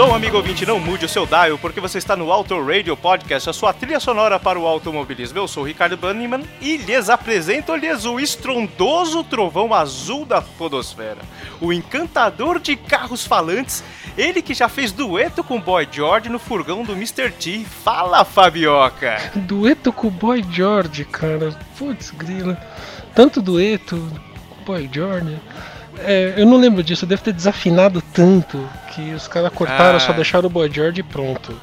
som, amigo ouvinte, não mude o seu dial, porque você está no Auto Radio Podcast, a sua trilha sonora para o automobilismo. Eu sou o Ricardo Banniman e lhes apresento-lhes o estrondoso trovão azul da podosfera, o encantador de carros falantes, ele que já fez dueto com Boy George no furgão do Mr. T. Fala, Fabioca! Dueto com o Boy George, cara. Putz, grila. Tanto dueto, Boy George. É, eu não lembro disso, deve ter desafinado tanto que os caras cortaram, Ah. só deixaram o Boy George pronto.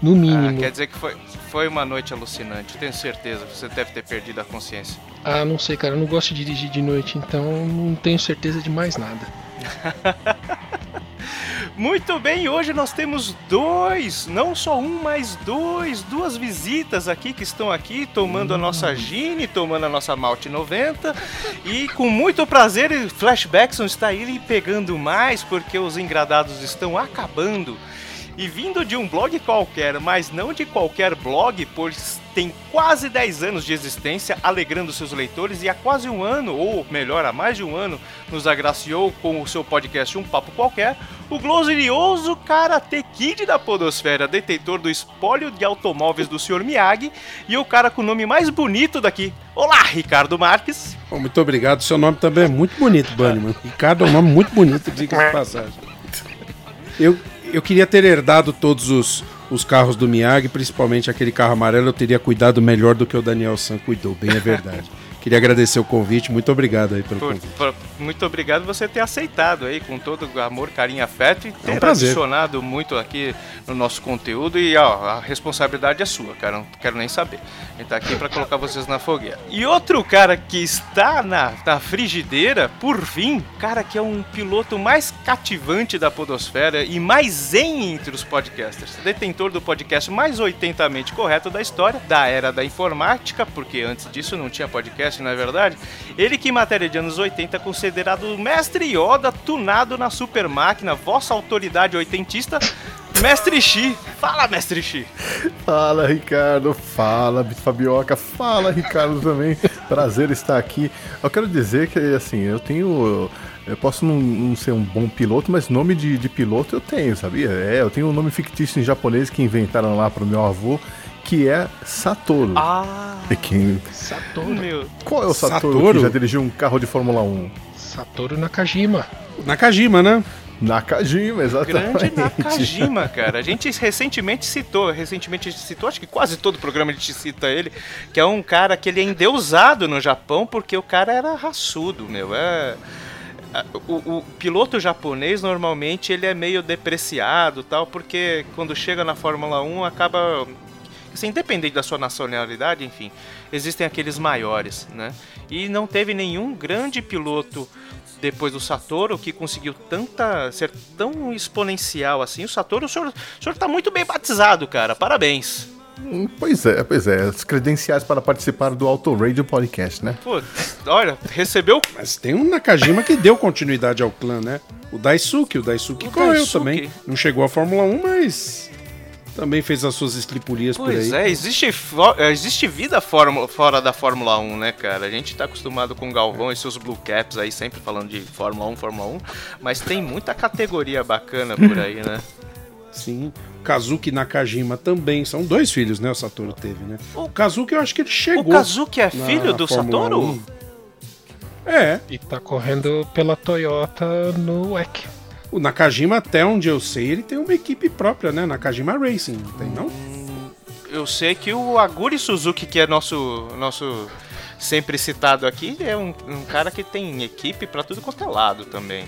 No Ah, mínimo. quer dizer que foi, foi uma noite alucinante, tenho certeza, você deve ter perdido a consciência. Ah, não sei, cara. Eu não gosto de dirigir de noite, então não tenho certeza de mais nada. Muito bem, hoje nós temos dois, não só um, mas dois, duas visitas aqui que estão aqui tomando a nossa Gine, tomando a nossa Malte 90 e com muito prazer, Flashbackson está aí pegando mais porque os engradados estão acabando. E vindo de um blog qualquer, mas não de qualquer blog, pois tem quase 10 anos de existência, alegrando seus leitores, e há quase um ano, ou melhor, há mais de um ano, nos agraciou com o seu podcast Um Papo Qualquer, o glorioso Karate Kid da Podosfera, detentor do espólio de automóveis do Sr. Miyagi, e o cara com o nome mais bonito daqui. Olá, Ricardo Marques. Muito obrigado. Seu nome também é muito bonito, Bunnyman. Ricardo é um nome muito bonito, diga de passagem. Eu, eu queria ter herdado todos os, os carros do Miyagi, principalmente aquele carro amarelo. Eu teria cuidado melhor do que o Daniel San cuidou, bem é verdade. Queria agradecer o convite. Muito obrigado aí pelo Por- convite. por- muito obrigado você ter aceitado aí com todo o amor, carinho, afeto e ter um prazer. adicionado muito aqui no nosso conteúdo e ó, a responsabilidade é sua, cara, não quero nem saber. A gente tá aqui pra colocar vocês na fogueira. E outro cara que está na, na frigideira, por fim, cara que é um piloto mais cativante da podosfera e mais zen entre os podcasters. Detentor do podcast mais 80mente correto da história, da era da informática, porque antes disso não tinha podcast, não é verdade? Ele que em matéria de anos 80 é considerado o mestre Yoda tunado na super máquina, vossa autoridade oitentista, Mestre Xi. Fala, Mestre Xi. Fala, Ricardo. Fala, Fabioca. Fala, Ricardo também. Prazer estar aqui. Eu quero dizer que, assim, eu tenho. Eu posso não, não ser um bom piloto, mas nome de, de piloto eu tenho, sabia? É, eu tenho um nome fictício em japonês que inventaram lá pro meu avô, que é Satoru. Ah, E quem... Satoru. meu. Qual é o Satoru, Satoru? que já dirigiu um carro de Fórmula 1? Satoru Nakajima. Nakajima, né? Nakajima, exatamente. Grande Nakajima, cara. A gente recentemente citou, recentemente a gente citou, acho que quase todo programa a gente cita ele, que é um cara que ele é endeusado no Japão porque o cara era raçudo, meu. É. O, o piloto japonês normalmente ele é meio depreciado tal, porque quando chega na Fórmula 1 acaba. Assim, independente da sua nacionalidade, enfim, existem aqueles maiores, né? E não teve nenhum grande piloto depois do Satoru que conseguiu tanta ser tão exponencial assim. O Satoru, o senhor, o senhor tá muito bem batizado, cara. Parabéns. Hum, Pois é, pois é. As credenciais para participar do Auto Radio Podcast, né? Pô, olha, recebeu Mas tem um Nakajima que deu continuidade ao clã, né? O Daisuke. O Daisuke O correu Daisuke. também. Não chegou à Fórmula 1, mas também fez as suas estripulias por Pois aí. é, existe, é, existe vida fora, fora da Fórmula 1, né, cara? A gente tá acostumado com o Galvão e seus Blue Caps aí, sempre falando de Fórmula 1, Fórmula 1, mas tem muita categoria bacana por aí, né? Sim. Kazuki Nakajima também. São dois filhos, né? O Satoru teve, né? O Kazuki eu acho que ele O chegou. Kazuki é filho do Fórmula Satoru? 1. É. E tá correndo pela Toyota no WEC. O Nakajima, até onde eu sei, ele tem uma equipe própria, né? Nakajima Racing, não tem não? Eu sei que o Aguri Suzuki, que é nosso, nosso sempre citado aqui, é um, um cara que tem equipe pra tudo quanto é lado também.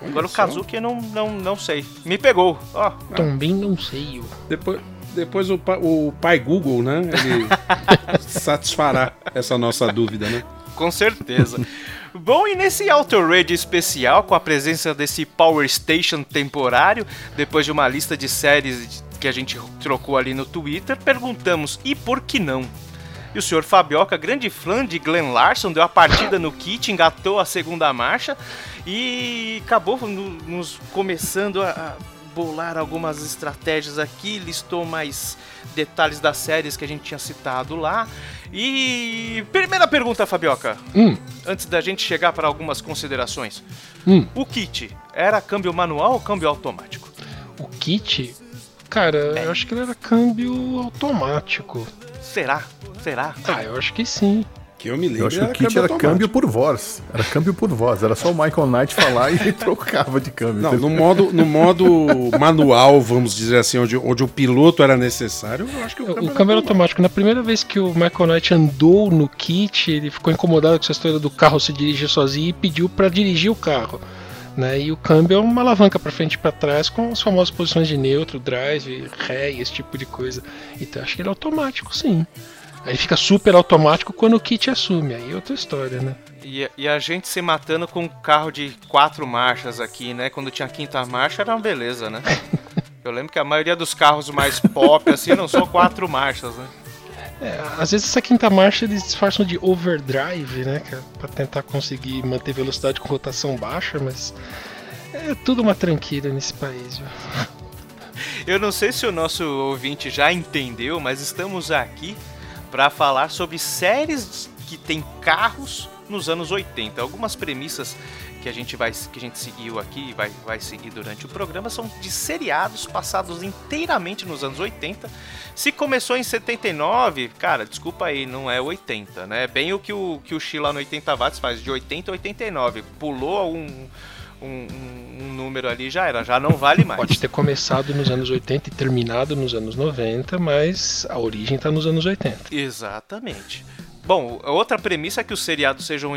Olha Agora o só. Kazuki eu não, não, não sei. Me pegou, ó. Também não sei. eu. Depois, depois o, o pai Google, né? Ele satisfará essa nossa dúvida, né? Com certeza. Bom, e nesse Auto Raid especial, com a presença desse Power Station temporário, depois de uma lista de séries que a gente trocou ali no Twitter, perguntamos: e por que não? E o senhor Fabioca, grande fã de Glenn Larson, deu a partida no kit, engatou a segunda marcha e acabou no- nos começando a bolar algumas estratégias aqui, listou mais detalhes das séries que a gente tinha citado lá. E primeira pergunta, Fabioca, Hum, antes da gente chegar para algumas considerações. hum. O kit era câmbio manual ou câmbio automático? O kit, cara, eu acho que ele era câmbio automático. Será? Será? Ah, eu acho que sim. Que eu me lembro. Eu acho que o kit era automático. câmbio por voz. Era câmbio por voz. Era só o Michael Knight falar e ele trocava de câmbio. Não, no modo, no modo manual, vamos dizer assim, onde, onde o piloto era necessário, eu acho que o, O câmbio câmbio era era automático. Na primeira vez que o Michael Knight andou no kit, ele ficou incomodado com essa história do carro se dirigir sozinho e pediu pra dirigir o carro. Né? E o câmbio é uma alavanca pra frente e pra trás com as famosas posições de neutro, drive, ré esse tipo de coisa. Então acho que ele é automático, sim. Aí fica super automático quando o kit assume. Aí é outra história, né? E, e a gente se matando com um carro de quatro marchas aqui, né? Quando tinha quinta marcha era uma beleza, né? Eu lembro que a maioria dos carros mais pop, assim, eram só quatro marchas, né? É, às vezes essa quinta marcha eles disfarçam de overdrive, né? É pra tentar conseguir manter velocidade com rotação baixa, mas é tudo uma tranqueira nesse país, viu? Eu não sei se o nosso ouvinte já entendeu, mas estamos aqui para falar sobre séries que tem carros nos anos 80. Algumas premissas que a gente vai que a gente seguiu aqui e vai, vai seguir durante o programa são de seriados passados inteiramente nos anos 80. Se começou em 79, cara, desculpa aí, não é 80, né? Bem o que o que o Sheila no 80 watts faz de 80 a 89. Pulou um um, um- um número ali já era, já não vale mais. Pode ter começado nos anos 80 e terminado nos anos 90, mas a origem tá nos anos 80. Exatamente. Bom, outra premissa é que os seriados sejam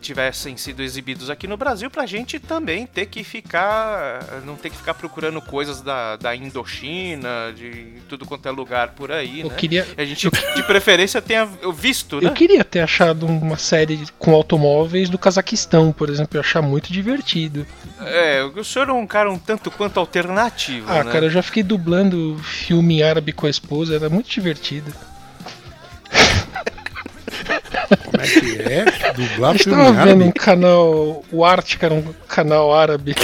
tivessem sido exibidos aqui no Brasil pra gente também ter que ficar não ter que ficar procurando coisas da, da Indochina, de tudo quanto é lugar por aí, Eu né? queria, A gente de preferência tenha visto, né? eu queria ter achado uma série com automóveis do Cazaquistão, por exemplo, eu achar muito divertido. É, o senhor é um cara um tanto quanto alternativo, Ah, né? cara, eu já fiquei dublando filme árabe com a esposa, era muito divertido. Como é que é? Dublar A gente filme tava vendo um árabe? canal, o Arte, que era um canal árabe.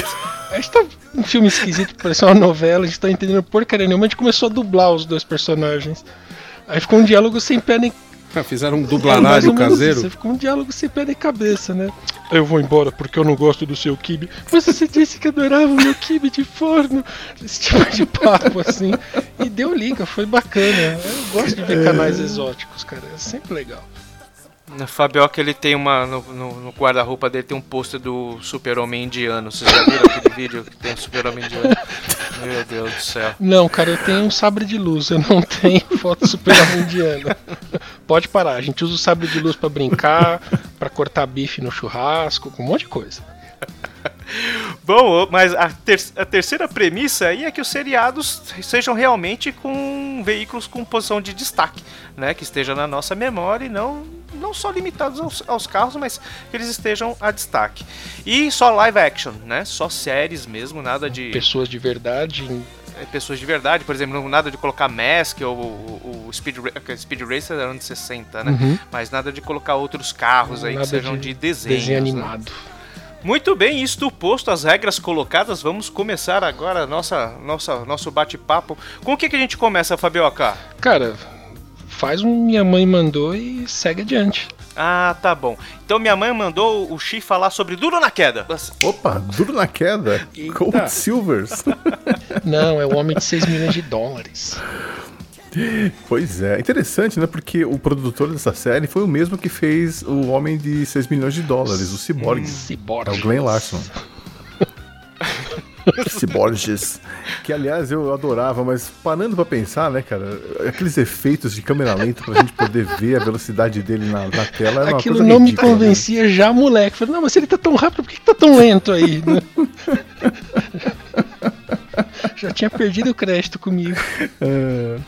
A gente tava um filme esquisito, parecia uma novela, a gente tá entendendo porcaria nenhuma, a gente começou a dublar os dois personagens. Aí ficou um diálogo sem pé nem Ah, Fizeram um É, dublanário menos caseiro. isso, Ficou um diálogo sem pé nem cabeça, né? Eu vou embora porque eu não gosto do seu kibe. Mas você disse que adorava o meu kibe de forno. Esse tipo de papo, assim. E deu liga, foi bacana. Eu gosto de ver canais exóticos, cara. É sempre legal. Na Fabioca ele tem uma. No, no- no guarda-roupa dele tem um pôster do Super-Homem indiano. Vocês já viram aquele vídeo que tem o Super-Homem indiano? Meu Deus do céu. Não, cara, eu tenho um sabre de luz, eu não tenho foto super indiana. Pode parar, a gente usa o sabre de luz pra brincar, pra cortar bife no churrasco, com um monte de coisa. Bom, mas a, ter- a terceira premissa aí é que os seriados sejam realmente com veículos com posição de destaque, né? Que esteja na nossa memória e não, não só limitados aos, aos carros, mas que eles estejam a destaque. E só live action, né? Só séries mesmo, nada de Pessoas de verdade, é, pessoas de verdade, por exemplo, nada de colocar Mask ou o, Speed, Speed Racer era anos 60, né? Uhum. Mas nada de colocar outros carros aí Nada que sejam de de, desenhos, desenho né? animado. Muito bem, isto posto, as regras colocadas, vamos começar agora nossa, nossa, nosso bate-papo. Com o que, que a gente começa, Fabioca? Cara, faz um minha mãe mandou e segue adiante. Ah, tá bom. Então minha mãe mandou o Xi falar sobre Duro na Queda. Opa, duro na queda. Gold Silvers. Não, é o homem de 6 milhões de dólares. pois é, interessante, né? Porque o produtor dessa série foi o mesmo que fez o Homem de 6 milhões de dólares, o Cyborg. É Cyborg. o Glenn Larson. Cyborges. Que aliás eu adorava, mas parando pra pensar, né, cara? Aqueles efeitos de câmera lenta pra gente poder ver a velocidade dele na, na tela era uma Aquilo coisa não me ridícula, né? convencia já, moleque. Falei, não, mas se ele tá tão rápido, por que, que tá tão lento aí? né? já tinha perdido o crédito comigo. É.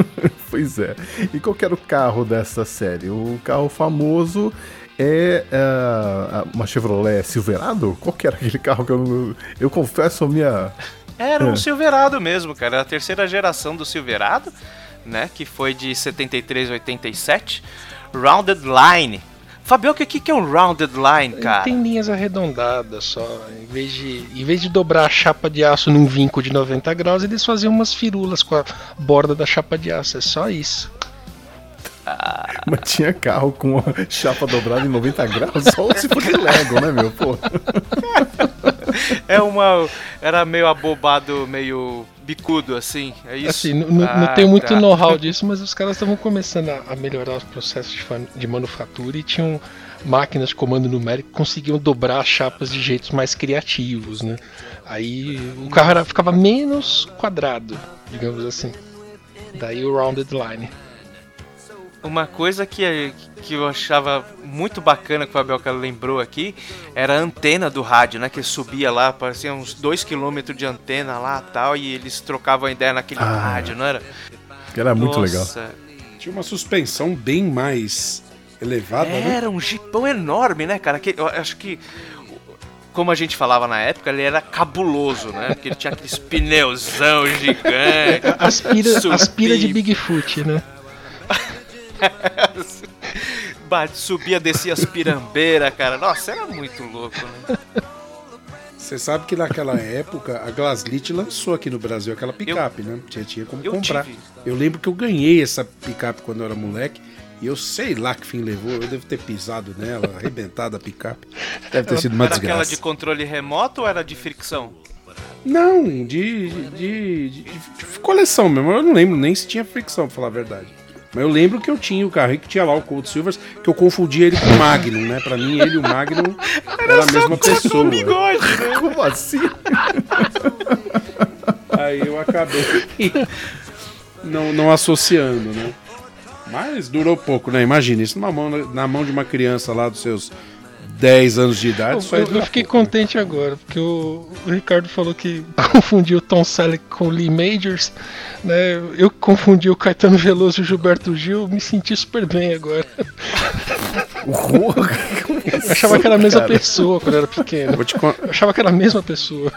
pois é. E qual que era o carro dessa série? O carro famoso é ah, uma Chevrolet Silverado? Qual que era aquele carro que eu. Eu confesso a minha... Era um É. Silverado mesmo, cara. Era a terceira geração do Silverado, né? Que foi de 73 a 87. Rounded Line. Fabioca, o que, que é um Rounded Line, cara? Tem linhas arredondadas só. Em vez, de, em vez de dobrar a chapa de aço num vinco de 90 graus, eles faziam umas firulas com a borda da chapa de aço. É só isso. Mas tinha carro com a chapa dobrada em 90 graus, só se for de Lego, né, meu? Pô. É uma. Era meio abobado, meio bicudo, assim. É isso? Assim, não, não- não Ah, tenho muito tá. know-how disso, mas os caras estavam começando a, a melhorar os processos de, de manufatura e tinham máquinas de comando numérico que conseguiam dobrar as chapas de jeitos mais criativos, né? Aí o carro era- ficava menos quadrado, digamos assim. Daí o rounded line. Uma coisa que, que eu achava muito bacana que o Fabioca lembrou aqui era a antena do rádio, né? Que subia lá, parecia uns 2km de antena lá tal, e eles trocavam ideia naquele Ah, rádio, não era? Era muito legal. Nossa, Tinha uma suspensão bem mais elevada, né? Era um jipão enorme, né, cara? Que, eu acho que, como a gente falava na época, ele era cabuloso, né? Porque ele tinha aqueles pneuzão gigante. Aspira, subia, aspira de Bigfoot, né? bate, subia, descia as pirambeiras, cara. Nossa, era muito louco, né? Você sabe que naquela época a Glaslit lançou aqui no Brasil aquela picape, né? Tinha, tinha como eu comprar. tive. Eu lembro que eu ganhei essa picape quando eu era moleque. E eu sei lá que fim levou. Eu devo ter pisado nela, arrebentado a picape. Deve ter sido uma Era aquela desgraça. de controle remoto ou era de fricção? Não, de, de, de- de- de coleção mesmo. Eu não lembro nem se tinha fricção, pra falar a verdade. Mas eu lembro que eu tinha o carro que tinha lá o Cold Silvers, que eu confundia ele com o Magnum, né? Pra mim, ele e o Magnum era, a mesma pessoa. Um bigode, né? Como assim? Aí eu acabei não, não associando, né? Mas durou pouco, né? Imagina, isso numa mão, na mão de uma criança lá dos seus 10 anos de idade. Eu, isso aí eu- fiquei pouco, né? contente agora, porque o, o Ricardo falou que confundiu o Tom Selleck com o Lee Majors, né? Eu que confundi o Caetano Veloso e o Gilberto Gil, me senti super bem agora. Eu achava que era a mesma Cara. pessoa quando eu era pequeno. Vou te con- Eu achava que era a mesma pessoa.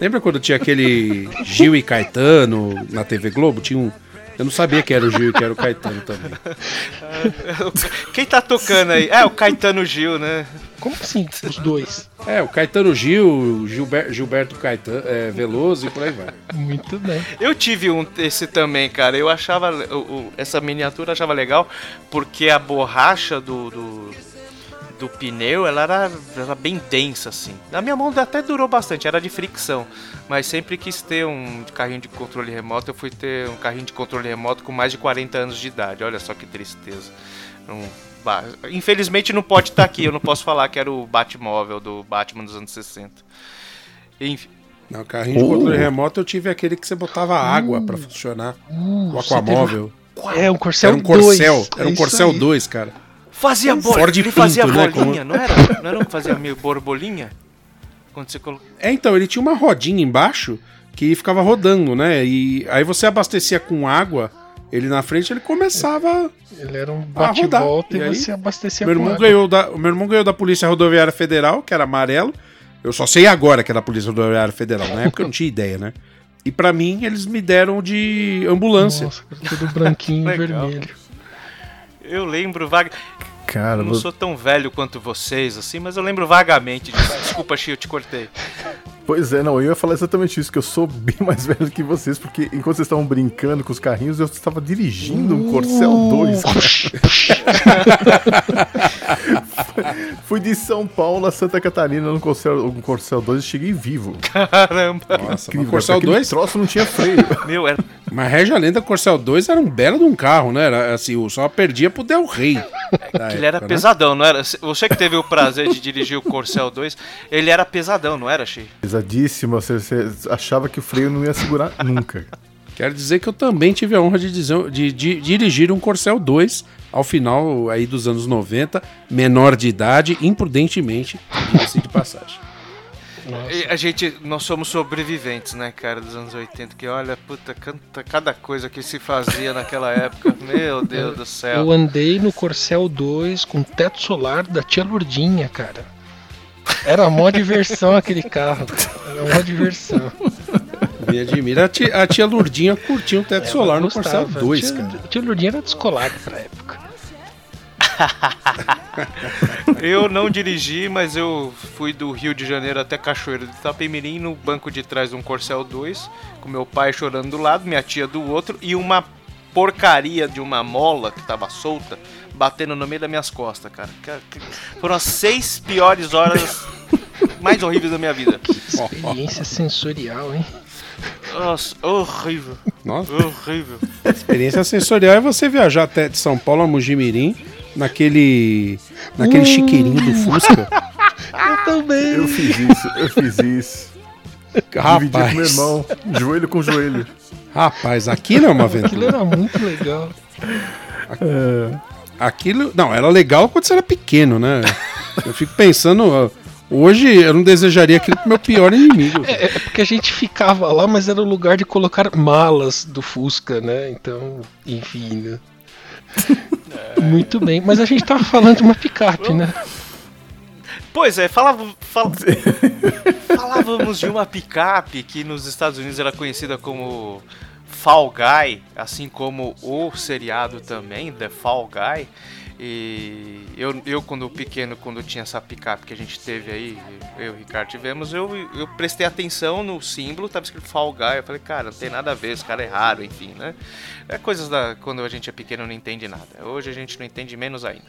Lembra quando tinha aquele Gil e Caetano na TV Globo? Tinha um. Eu não sabia que era o Gil e que era o Caetano também. Quem tá tocando aí? É, o Caetano Gil, né? Como assim, os dois? É, o Caetano Gil, Gilber- Gilberto Caetano, é, Veloso e por aí vai. Muito bem. Eu tive um esse também, cara. Eu achava o- o- essa miniatura eu achava legal porque a borracha do, do, do pneu ela era, era bem densa assim. Na minha mão até durou bastante, era de fricção, mas sempre quis ter um carrinho de controle remoto. Eu fui ter um carrinho de controle remoto com mais de 40 anos de idade. Olha só que tristeza. Não- ba- Infelizmente não pode estar aqui. Eu não posso falar que era o Batmóvel do Batman dos anos 60. Enfim. No carrinho de Oh. controle remoto eu tive aquele que você botava água pra funcionar. o você Aquamóvel. É um Corcel Era um 2. Corcel, era um É Corcel aí. 2, cara. Fazia bolinha, Ford ele fazia Pinto, né, bolinha, como- não era? Não era um que fazia meio borbolinha? Quando você coloca... É, então, ele tinha uma rodinha embaixo que ficava rodando, né? E aí você abastecia com água, ele na frente, ele começava. Ele era um rodar. bate-volta E e, aí, você abastecia Meu com irmão, água. ganhou da, o meu irmão ganhou da Polícia Rodoviária Federal, que era amarelo. Eu só sei agora que era da Polícia Rodoviária Federal. Na época eu não tinha ideia, né? E pra mim, eles me deram de ambulância. Nossa, tudo branquinho e vermelho. Eu lembro vaga. Cara, Eu não vo- sou tão velho quanto vocês, assim, mas eu lembro vagamente disso. Desculpa, Xi, eu te cortei. Pois é, não, eu ia falar exatamente isso, que eu sou bem mais velho que vocês, porque enquanto vocês estavam brincando com os carrinhos, eu estava dirigindo um Corcel 2. Fui de São Paulo a Santa Catarina no Corcel, um Corcel 2 e cheguei vivo. Caramba. Nossa, Incrível, o Corcel aquele 2, troço não tinha freio. Meu, era... mas Regi a Lenda Corcel 2 era um belo de um carro, né? Era assim, o só perdia pro Del Rey. da Ele era né? pesadão, não era? Você que teve o prazer de dirigir o Corcel 2, ele era pesadão, não era, Xi? Pesadíssimo, você, você achava que o freio não ia segurar nunca. Quero dizer que eu também tive a honra de, dizer- de- de dirigir um Corcel 2 ao final aí dos anos 90, menor de idade, imprudentemente, diga-se de passagem. E a gente, nós somos sobreviventes, né, cara, dos anos 80, que olha, puta, canta, cada coisa que se fazia naquela época, meu Deus do céu. Eu andei no Corcel 2 com teto solar da tia Lourdinha, cara. Era mó diversão aquele carro. cara. Era mó diversão. Me admira. A tia, a tia Lourdinha curtia um teto solar Eu no gostava. 2, tia, cara. Tia Lourdinha era descolada pra época. Eu não dirigi, mas eu fui do Rio de Janeiro até Cachoeiro de Itapemirim no banco de trás de um Corcel 2, com meu pai chorando do lado, minha tia do outro e uma porcaria de uma mola que tava solta batendo no meio das minhas costas, cara. Que- Foram as seis piores horas mais horríveis da minha vida. Experiência sensorial, hein? Nossa, horrível, Nossa, horrível. experiência sensorial é você viajar até de São Paulo a Mugimirim naquele naquele chiqueirinho do Fusca. Eu também. Eu fiz isso, eu fiz isso. Dividi com meu Rapaz, irmão, joelho com joelho. Rapaz, aquilo é uma Aquilo aventura. era muito legal. Aquilo, não, era legal quando você era pequeno, né? Eu fico pensando, hoje eu não desejaria aquilo pro meu pior inimigo. É, é porque a gente ficava lá, mas era o lugar de colocar malas do Fusca, né? Então, enfim, né? Muito bem, mas a gente tava falando de uma picape, né? Pois é, falava, fal- falávamos de uma picape que nos Estados Unidos era conhecida como Fall Guy, assim como o seriado também, The Fall Guy. E eu, eu quando pequeno, quando tinha essa picape que a gente teve aí, eu e o Ricardo tivemos, eu, eu prestei atenção no símbolo, tava escrito Fall Guy, eu falei, cara, não tem nada a ver, esse cara é raro, enfim, né? É coisas da quando a gente é pequeno não entende nada. Hoje a gente não entende menos ainda.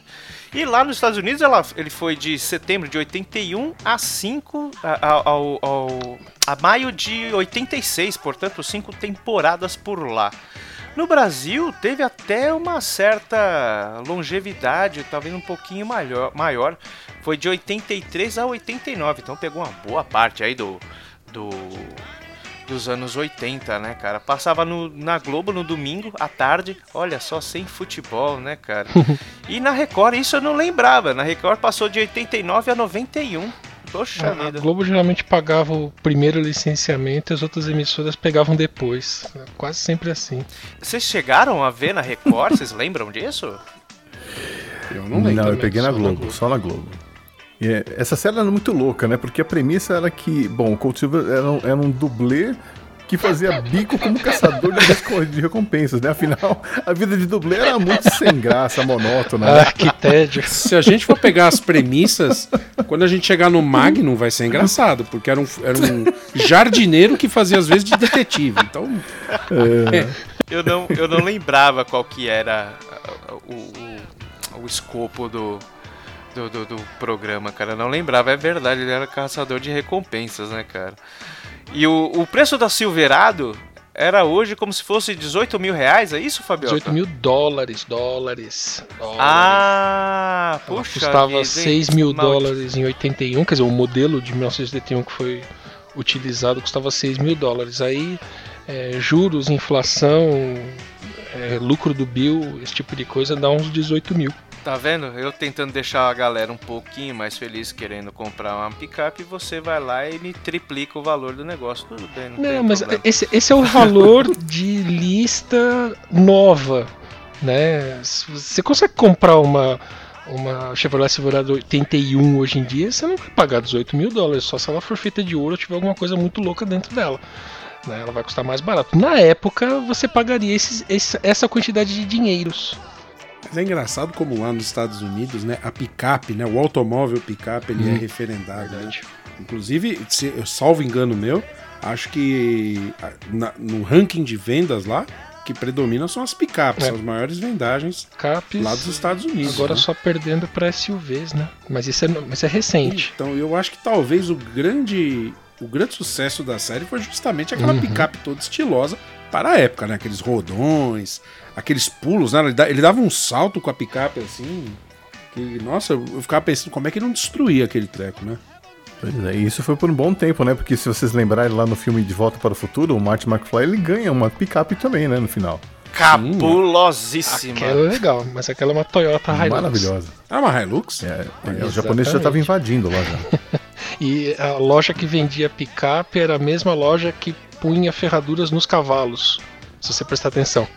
E lá nos Estados Unidos ela, ele foi de setembro de 81 a 5 a, ao, ao- a maio de 86, portanto, cinco temporadas por lá. No Brasil teve até uma certa longevidade, talvez um pouquinho maior, maior. Foi de 83 a 89, então pegou uma boa parte aí do, do dos anos 80, né, cara? Passava no, na Globo no domingo à tarde, olha só, sem futebol, né, cara? e na Record, isso eu não lembrava. Na Record passou de 89 a 91. Poxa A, a vida. Globo geralmente pagava o primeiro licenciamento e as outras emissoras pegavam depois. É Quase sempre assim. Vocês chegaram a ver na Record? Vocês lembram disso? Eu Não, não lembro. eu peguei na só na Globo, Globo. só na Globo. E é- essa série era muito louca, né? Porque a premissa era que, bom, o Colt Silver era um, era um dublê que fazia bico como caçador de, recompensas, né? Afinal, a vida de dublê era muito sem graça, monótona. né? Ah, que tédio. Se a gente for pegar as premissas, quando a gente chegar no Magnum vai ser engraçado, porque era um, era um jardineiro que fazia às vezes de detetive. Então, Eu não, eu não lembrava qual que era o, o, o escopo do, do, do, do programa, cara. Eu não lembrava, é verdade, ele era caçador de recompensas, né, cara? E o, o preço da Silverado era hoje como se fosse 18 mil reais, é isso, Fabiola? 18 mil dólares, dólares. dólares. Ah, Ela puxa custava vida, hein? 6 mil Maldito. dólares em 81, quer dizer, o modelo de 1981 que foi utilizado custava 6 mil dólares. Aí, é, juros, inflação, é, lucro do Bill, esse tipo de coisa, dá uns 18 mil. Tá vendo? Eu tentando deixar a galera um pouquinho mais feliz querendo comprar uma picape, você vai lá e me triplica o valor do negócio. Tudo bem, não, Não, mas problema. esse, esse é o valor de lista nova, né? Você consegue comprar uma, uma Chevrolet Silverado 81 hoje em dia, você não vai pagar 18 mil dólares, só se ela for feita de ouro ou tiver alguma coisa muito louca dentro dela. né? Ela vai custar mais barato. Na época, você pagaria esses- esse- essa quantidade de dinheiros. Mas é engraçado como lá nos Estados Unidos, né, a picape, né, o automóvel picape, ele é referendado. Né? Inclusive, se eu salvo engano meu, acho que na- no ranking de vendas lá, que predomina são as picapes, É. são as maiores vendagens Capes. lá dos Estados Unidos. Agora né? só perdendo para SUVs, né? Mas isso é, mas é recente. Então, eu acho que talvez o grande o grande sucesso da série foi justamente aquela Uhum. picape toda estilosa para a época, né? Aqueles rodões, aqueles pulos, né? Ele, da- ele dava um salto com a picape assim, que nossa, eu ficava pensando como é que não destruía aquele treco, né? Pois é, e isso foi por um bom tempo, né? Porque se vocês lembrarem lá no filme De Volta para o Futuro, o Marty McFly ele ganha uma picape também, né? No final. Cabulosíssima. Aquela é legal, mas aquela é uma Toyota Hilux. Maravilhosa. Era uma Hilux? É, é, o japonês já estava invadindo lá já. E a loja que vendia picape era a mesma loja que punha ferraduras nos cavalos. Se você prestar atenção.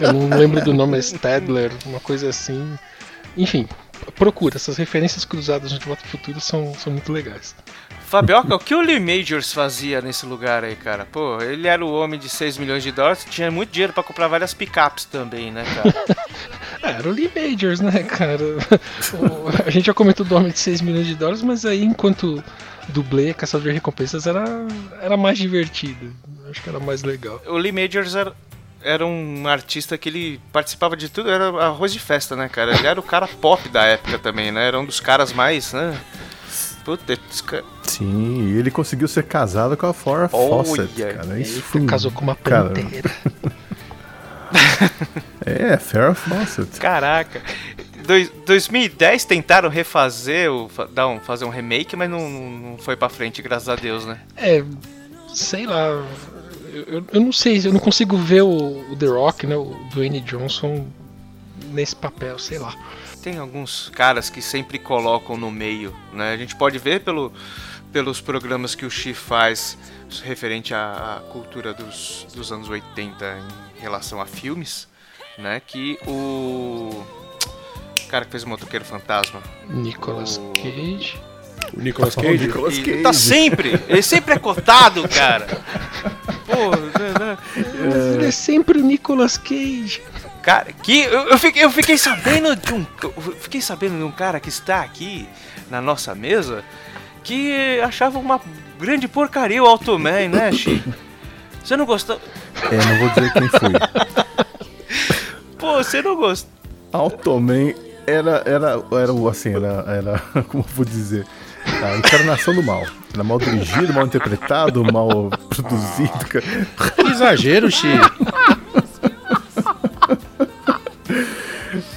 Eu não lembro do nome, é Stadler, uma coisa assim. Enfim, procura. Essas referências cruzadas no De Volta ao Futuro são, são muito legais. Fabioca, o que o Lee Majors fazia nesse lugar aí, cara? Pô, ele era o homem de 6 milhões de dólares, tinha muito dinheiro pra comprar várias picapes também, né, cara? Ah, era o Lee Majors, né, cara? A gente já comentou do Homem de 6 milhões de dólares, mas aí enquanto dublê, caçador de recompensas, era, era mais divertido. Acho que era mais legal. o Lee Majors era, era um artista que ele participava de tudo, era arroz de festa, né, cara? Ele era o cara pop da época também, né? Era um dos caras mais, né? Puta, Sim, e ele conseguiu ser casado com a Flora Olha, Fawcett, cara. Isso Ele foi casou com uma cara, panteira. É, Farrah Fawcett. Caraca. Dois, 2010 tentaram refazer, o, dar um, fazer um remake, mas não, não não foi pra frente, graças a Deus, né? É, sei lá. Eu, eu- não sei, eu não consigo ver o, o The Rock, né? O Dwayne Johnson nesse papel, sei lá. Tem alguns caras que sempre colocam no meio, né? A gente pode ver pelo, pelos programas que o Chi faz referente à, à cultura dos, dos anos 80 em relação a filmes, né? Que o cara que fez o Motoqueiro Fantasma Nicolas O- Cage. O Nicolas Oh, Cage. Nicolas ele Cage. tá sempre, ele sempre é cotado, cara. Pô, né, né? Ele é sempre o Nicolas Cage. Cara, que eu, eu fiquei, eu fiquei sabendo de um. eu fiquei sabendo de um cara que está aqui na nossa mesa que achava uma grande porcaria o Automan, né, Chi? Você não gostou? É, não vou dizer quem foi. Pô, você não gostou. Automan era, era, era o assim, era, era, como eu vou dizer, a encarnação do mal. Era mal dirigido, mal interpretado, mal produzido, cara. Que exagero, Xi.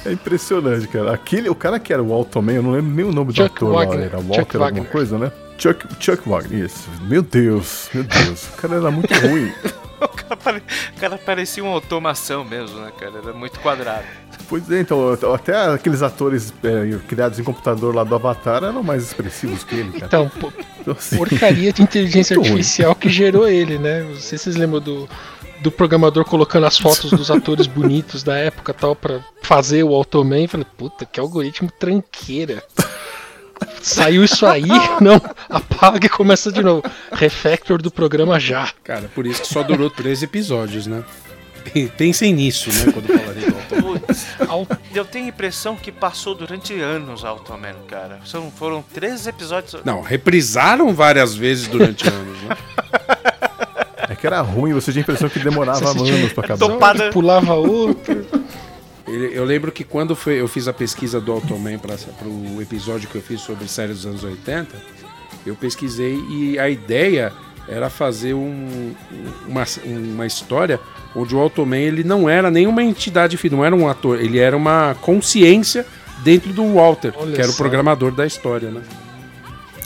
É impressionante, cara. Aquele, o cara que era o Automan, eu não lembro nem o nome do Chuck ator lá, Wagner. era Chuck Walker alguma Wagner. coisa, né? Chuck, Chuck Wagner, isso. Meu Deus, meu Deus. O cara era muito ruim. O cara, pare- o cara parecia uma automação mesmo, né, cara? Era muito quadrado. Pois é, então, até aqueles atores é, criados em computador lá do Avatar eram mais expressivos que ele, cara. Então, pô, Então, assim, porcaria de inteligência Muito ruim. artificial que gerou ele, né? Não sei se vocês lembram do, do programador colocando as fotos dos atores bonitos da época e tal pra fazer o Automan. Falei, puta, que algoritmo tranqueira. Saiu isso aí? Não, apaga e começa de novo. Refactor do programa já. Cara, por isso que só durou três episódios, né? Pensem nisso, né? Quando falarem eu tenho a impressão que passou durante anos Automan, cara. São, foram três episódios. Não, reprisaram várias vezes durante anos, né? é que era ruim, você tinha a impressão que demorava anos pra acabar. Topada. Pulava outro. Eu lembro que quando foi- eu fiz a pesquisa do Automan para o episódio que eu fiz sobre série dos anos 80, eu pesquisei e a ideia era fazer um- uma, uma história onde o Automan ele não era nenhuma entidade, não era um ator, ele era uma consciência dentro do Walter, Olha que era o só. programador da história, né?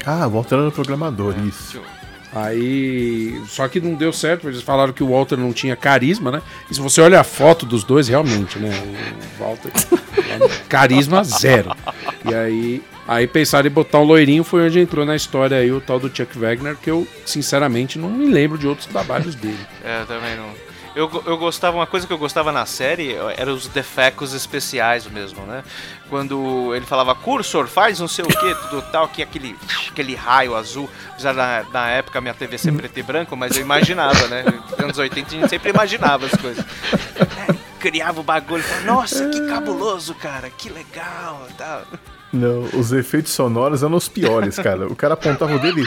Ah, voltando no programador, isso. Aí. Só que não deu certo, eles falaram que o Walter não tinha carisma, né? E se você olha a foto dos dois, realmente, né? O Walter. carisma zero. E aí. Aí pensaram em botar um loirinho, foi onde entrou na história aí o tal do Chuck Wagner, que eu, sinceramente, não me lembro de outros trabalhos dele. É, também não. Eu, eu gostava, uma coisa que eu gostava na série era os defecos especiais mesmo, né? Quando ele falava, cursor, faz não sei o que, tudo tal, que aquele, aquele raio azul. Apesar na, na época minha TV ser preto e branco, mas eu imaginava, né? Nos anos 80 a gente sempre imaginava as coisas. criava o bagulho. Falava, Nossa, que cabuloso, cara, que legal. Tal. Não, os efeitos sonoros eram os piores, cara. O cara apontava o dele.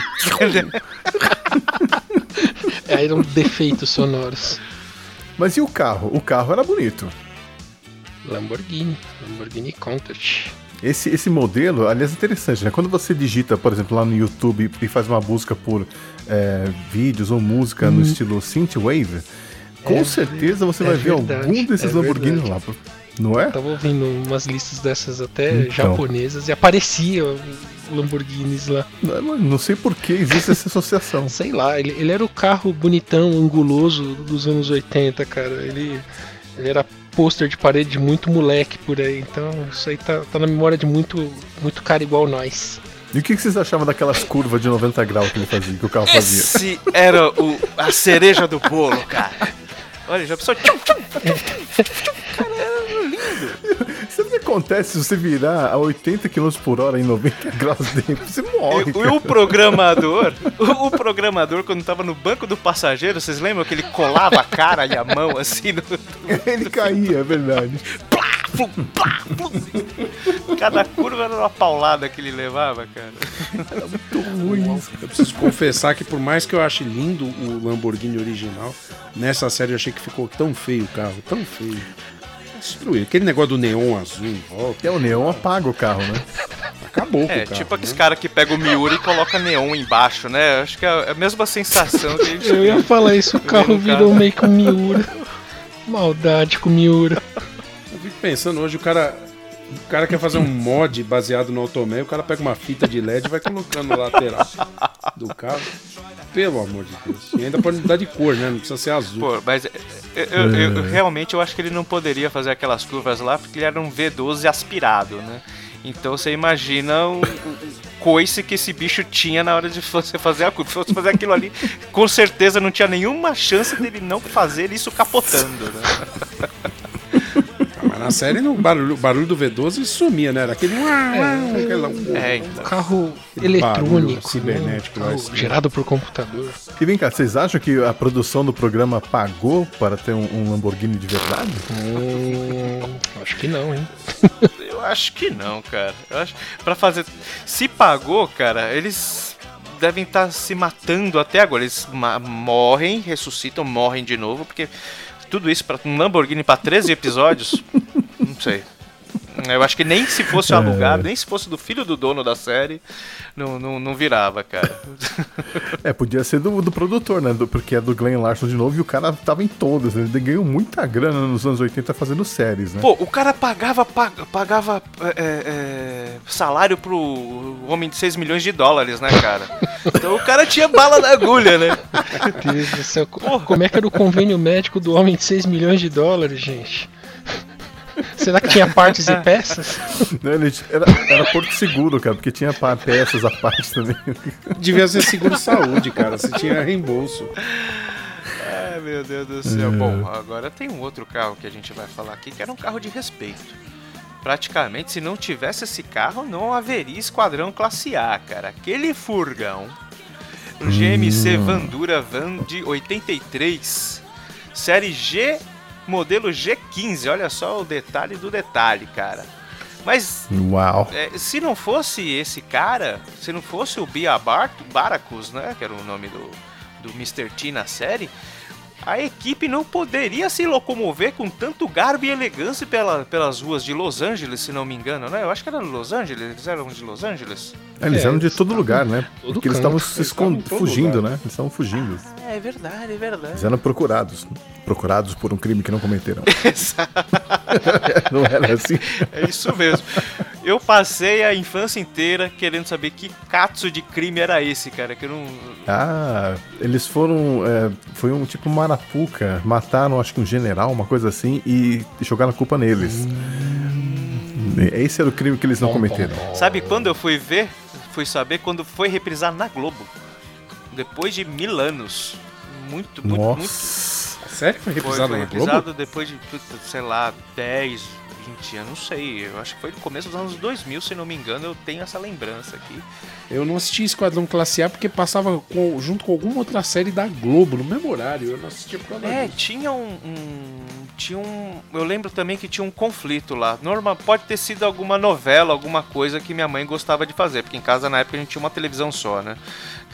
É, eram defeitos sonoros. Mas e o carro? O carro era bonito. Lamborghini, Lamborghini Countach. Esse, esse modelo, aliás, é interessante, né? Quando você digita, por exemplo, lá no YouTube e faz uma busca por é, vídeos ou música no estilo Synthwave, com Hum. É certeza você é vai ver verdade, algum desses é Lamborghini lá. Não é? Tava ouvindo umas listas dessas até Então. japonesas e aparecia o Lamborghinis lá. Não, não sei por que existe essa associação. Sei lá, ele, ele era o carro bonitão, anguloso dos anos 80, cara. Ele, ele era pôster de parede de muito moleque por aí. Então isso aí tá, tá na memória de muito, muito cara igual nós. E o que que vocês achavam daquelas curvas de 90 graus que ele fazia, que o carro fazia? Esse era o, a cereja do bolo, cara. Olha, já pensou. Sabe o que acontece se você virar a 80 km por hora em 90 graus dentro? Você morre. E, o programador, o, o programador, quando tava no banco do passageiro, vocês lembram que ele colava a cara e a mão assim no. Ele caía, é verdade. Plum, plá, plum. Cada curva era uma paulada que ele levava, cara. Eu preciso confessar que por mais que eu ache lindo o Lamborghini original, nessa série eu achei que ficou tão feio o carro, tão feio. Destruiu. Aquele negócio do neon azul em volta, É o neon apaga o carro, né? acabou com É, o carro. tipo aqueles né? caras que pegam o Miura e coloca neon embaixo, né? Acho que é a mesma sensação que a gente Eu ia falar isso, o carro virou carro. meio que um Miura. Maldade com o Miura. Eu fico pensando hoje, o cara. O cara quer fazer um mod baseado no Automé, o cara pega uma fita de LED e vai colocando na lateral do carro. Pelo amor de Deus. E ainda pode mudar de cor, né? Não precisa ser azul. Pô, mas eu, eu- eu- realmente eu acho que ele não poderia fazer aquelas curvas lá porque ele era um V12 aspirado, né? Então você imagina o coice que esse bicho tinha na hora de você fazer a curva. Se fosse fazer aquilo ali, com certeza não tinha nenhuma chance dele não fazer isso capotando, né? Mas na série no barulho, o barulho do V12 sumia, né? Era aquele. aquela- É, então. Carro eletrônico, né? cibernético lá, Carro assim. gerado por computador. E vem cá, vocês acham que a produção do programa pagou para ter um, um Lamborghini de verdade? Hum, acho que não, hein? Eu acho que não, cara. Eu acho para fazer se pagou, cara, eles devem estar se matando até agora. Eles ma- morrem, ressuscitam, morrem de novo, porque tudo isso para um Lamborghini para 13 episódios, não sei. Eu acho que nem se fosse alugado, nem se fosse do filho do dono da série, não, não, não virava, cara. É, podia ser do, do produtor, né? Do- porque é do Glenn Larson de novo e o cara tava em todas. né? Ele ganhou muita grana nos anos 80 fazendo séries, né? Pô, o cara pagava, pag- pagava é, é, salário pro homem de 6 milhões de dólares, né, cara? Então o cara tinha bala na agulha, né? Meu Deus do céu. co- Como é que era o convênio médico do homem de 6 milhões de dólares, gente? Será que tinha partes e peças? Ele Era, era Porto Seguro, cara, porque tinha peças à parte também. Devia ser seguro saúde, cara. Se tinha reembolso. Ai, meu Deus do céu. Bom, agora tem um outro carro que a gente vai falar aqui, que era um carro de respeito. Praticamente, se não tivesse esse carro, não haveria esquadrão classe A, cara. Aquele furgão, o GMC Vandura Van de 83, série G, modelo G15. Olha só o detalhe do detalhe, cara. Mas Uau. é, se não fosse esse cara, se não fosse o Bia Bar Baracus, né, que era o nome do, do Mr. T na série, a equipe não poderia se locomover com tanto garbo e elegância pela- pelas ruas de Los Angeles, se não me engano, né? Eu acho que era Los Angeles, eles eram de Los Angeles. Eles É, eram de eles todo lugar, né? Porque eles estavam se Eles estavam em escond... todo fugindo, lugar. né? Eles estavam fugindo. É verdade, é verdade. Eles eram procurados. Procurados por um crime que não cometeram. não era assim? É isso mesmo. Eu passei a infância inteira querendo saber que catso de crime era esse, cara, que não... Ah, eles foram. é, foi um tipo Marapuca. Mataram, acho que um general, uma coisa assim, e jogaram a culpa neles. Esse era o crime que eles não cometeram. Sabe quando eu fui ver? Fui saber quando foi reprisar na Globo. Depois de mil anos. Muito, muito, muito. Nossa. Sério que foi Foi, reprisado foi Globo? reprisado depois de, puta, sei lá, 10, 20 anos, não sei. Eu acho que foi no começo dos anos 2000, se não me engano, eu tenho essa lembrança aqui. Eu não assisti Esquadrão Classe A porque passava com- junto com alguma outra série da Globo, no mesmo horário. Eu não assistia por causa É, disso. tinha um, um tinha um. Eu lembro também que tinha um conflito lá. Norma, pode ter sido alguma novela, alguma coisa que minha mãe gostava de fazer, porque em casa na época a gente tinha uma televisão só, né?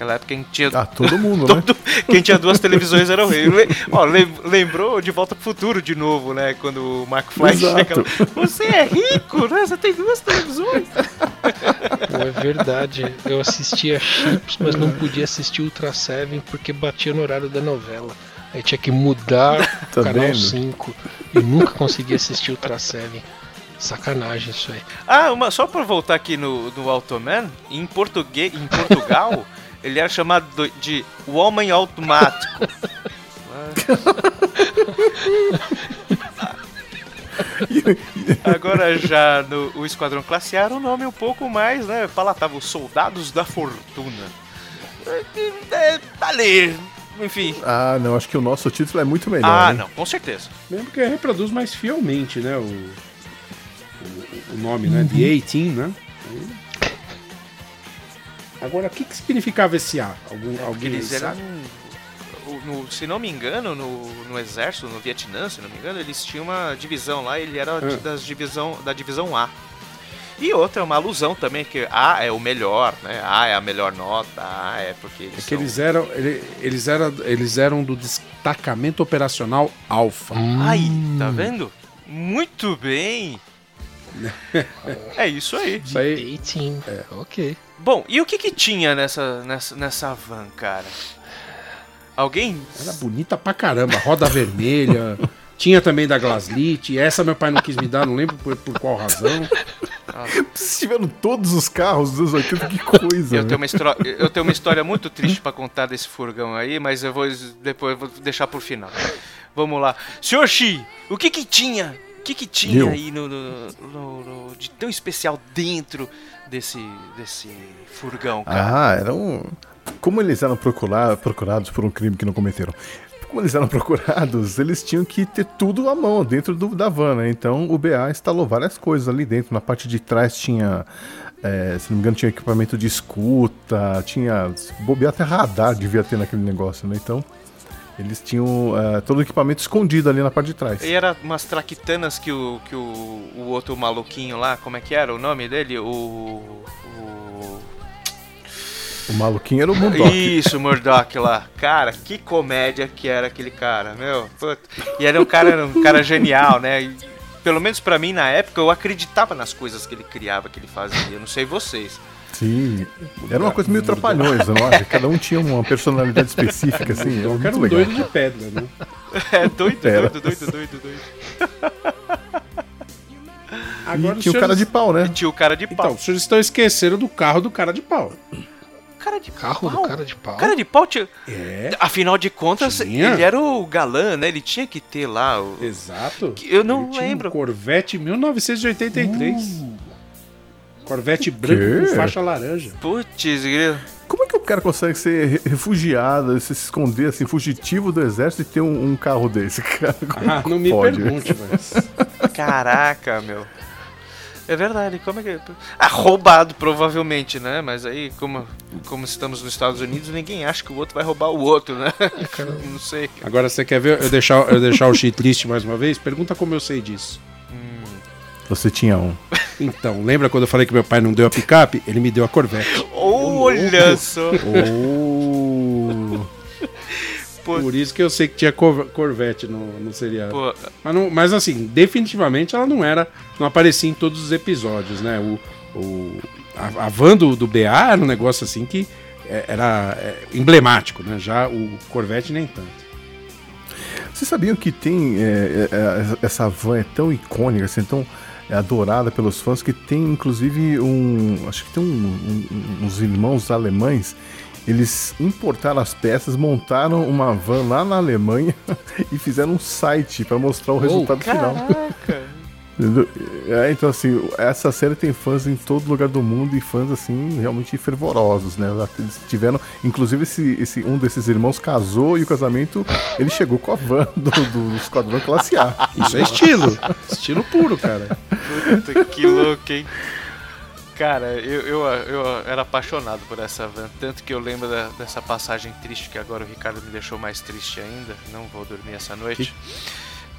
Naquela época a gente tinha. Ah, todo mundo, né? Todo, quem tinha duas televisões era o rei. Ó, lem- lembrou de Volta pro Futuro de novo, né? Quando o Mark Exato. chega. Você é rico, né? Você tem duas televisões. Pô, é verdade. Eu assistia Chips, mas não podia assistir Ultra Seven porque batia no horário da novela. Aí tinha que mudar Tá o canal vendo? 5 e nunca conseguia assistir Ultra Seven. Sacanagem isso aí. Ah, uma, só pra voltar aqui no, no Automan, em, português, em Portugal, ele era chamado do- de O Homem Automático. Agora já no o Esquadrão Classe A era um nome um pouco mais, né, palatável, Os Soldados da Fortuna. É, tá ali, enfim. Ah, não, acho que o nosso título é muito melhor. Ah, hein? não, com certeza. Mesmo que reproduz mais fielmente, né? O, o, o nome, né? The 18, né? Aí- Agora, o que, que significava esse A? Algum, É, alguém eles eram. sabe? o- no- se não me engano, no, no exército, no Vietnã, se não me engano, eles tinham uma divisão lá, ele era Ah. das divisão, da divisão A. E outra, uma alusão também, que A é o melhor, né? A é a melhor nota, A é porque eles É que são- eles eram, ele- eles, eram, eles eram do destacamento operacional Alfa. Aí, Hum. tá vendo? Muito bem! é isso aí. Isso aí, 18. Ok. Bom, e o que que tinha nessa, nessa, nessa van, cara? Alguém? era bonita pra caramba, roda vermelha. Tinha também da Glaslit. Essa meu pai não quis me dar, não lembro por, por qual razão. Vocês tiveram todos os carros dos 80, que coisa. Eu né? tenho, uma histro- eu tenho uma história muito triste pra contar desse furgão aí, mas eu vou depois eu vou deixar pro final. Vamos lá. Senhor Xi, o que que tinha? O que que tinha aí no, no- no- no- de tão especial dentro desse, desse furgão, cara? Ah, eram. Como eles eram procura- procurados por um crime que não cometeram? Como eles eram procurados, eles tinham que ter tudo à mão dentro do- da van, né? Então o BA instalou várias coisas ali dentro. Na parte de trás tinha, é, se não me engano, tinha equipamento de escuta, tinha. Bobear até radar devia ter naquele negócio, né? Então eles tinham é, todo o equipamento escondido ali na parte de trás. E era umas traquitanas que o, que o, o outro maluquinho lá, como é que era o nome dele? O. o... O maluquinho era o Murdoch. Isso, o Murdoch lá. Cara, que comédia que era aquele cara, meu. puta. E é um cara, um cara genial, né? E, pelo menos pra mim, na época, eu acreditava nas coisas que ele criava, que ele fazia. Eu não sei vocês. Sim. Era uma coisa meio trapalhões, não? Cada um tinha uma personalidade específica, assim. Era Eu quero um legal. doido de pedra, né? É doido, Era. doido, doido, doido, doido. Agora e os tinha o cara de pau, né? E tinha o cara de pau. Então, os senhores estão esquecendo do carro do cara de pau. cara de Carro pau? do cara de pau. Cara de pau tinha. É, Afinal de contas, Tinha? ele era o galã, né? Ele tinha que ter lá o. exato. Eu não Ele tinha lembro. Um Corvette 1983. Corvette branco com faixa laranja. Putz, grilo. Como é que o cara consegue ser re- refugiado, se esconder assim, fugitivo do exército e ter um, um carro desse, cara? Ah, não me pode? pergunte, mas. Caraca, meu. É verdade, como é que. Ah, roubado, provavelmente, né? Mas aí, como, como estamos nos Estados Unidos, ninguém acha que o outro vai roubar o outro, né? Não sei. Agora você quer ver eu deixar, eu deixar o Chi triste mais uma vez? Pergunta como eu sei disso. Você tinha um. Então, lembra quando eu falei que meu pai não deu a picape? Ele me deu a Corvette. Olha só! Oh. Por isso que eu sei que tinha Cor- Corvette no, no seriado. Mas, não- mas assim, definitivamente ela não era. Não aparecia em todos os episódios, né? O, o, a, a van do, do BA era um negócio assim que é, era é, emblemático, né? Já o Corvette nem tanto. Vocês sabiam que tem. é, é, é, essa van é tão icônica, assim, tão é, adorada pelos fãs, que tem inclusive um. Acho que tem um- um- uns irmãos alemães. Eles importaram as peças, montaram uma van lá na Alemanha e fizeram um site para mostrar o resultado final. caraca! Entendeu? É, então, assim, essa série tem fãs em todo lugar do mundo e fãs, assim, realmente fervorosos, né? Eles tiveram, inclusive, esse, esse, um desses irmãos casou e o casamento, ele chegou com a van do, do Esquadrão Classe A. Isso é estilo. estilo puro, cara. Puta, que louco, hein? Cara, eu, eu, eu era apaixonado por essa van, tanto que eu lembro da- dessa passagem triste que agora o Ricardo me deixou mais triste ainda. Não vou dormir essa noite.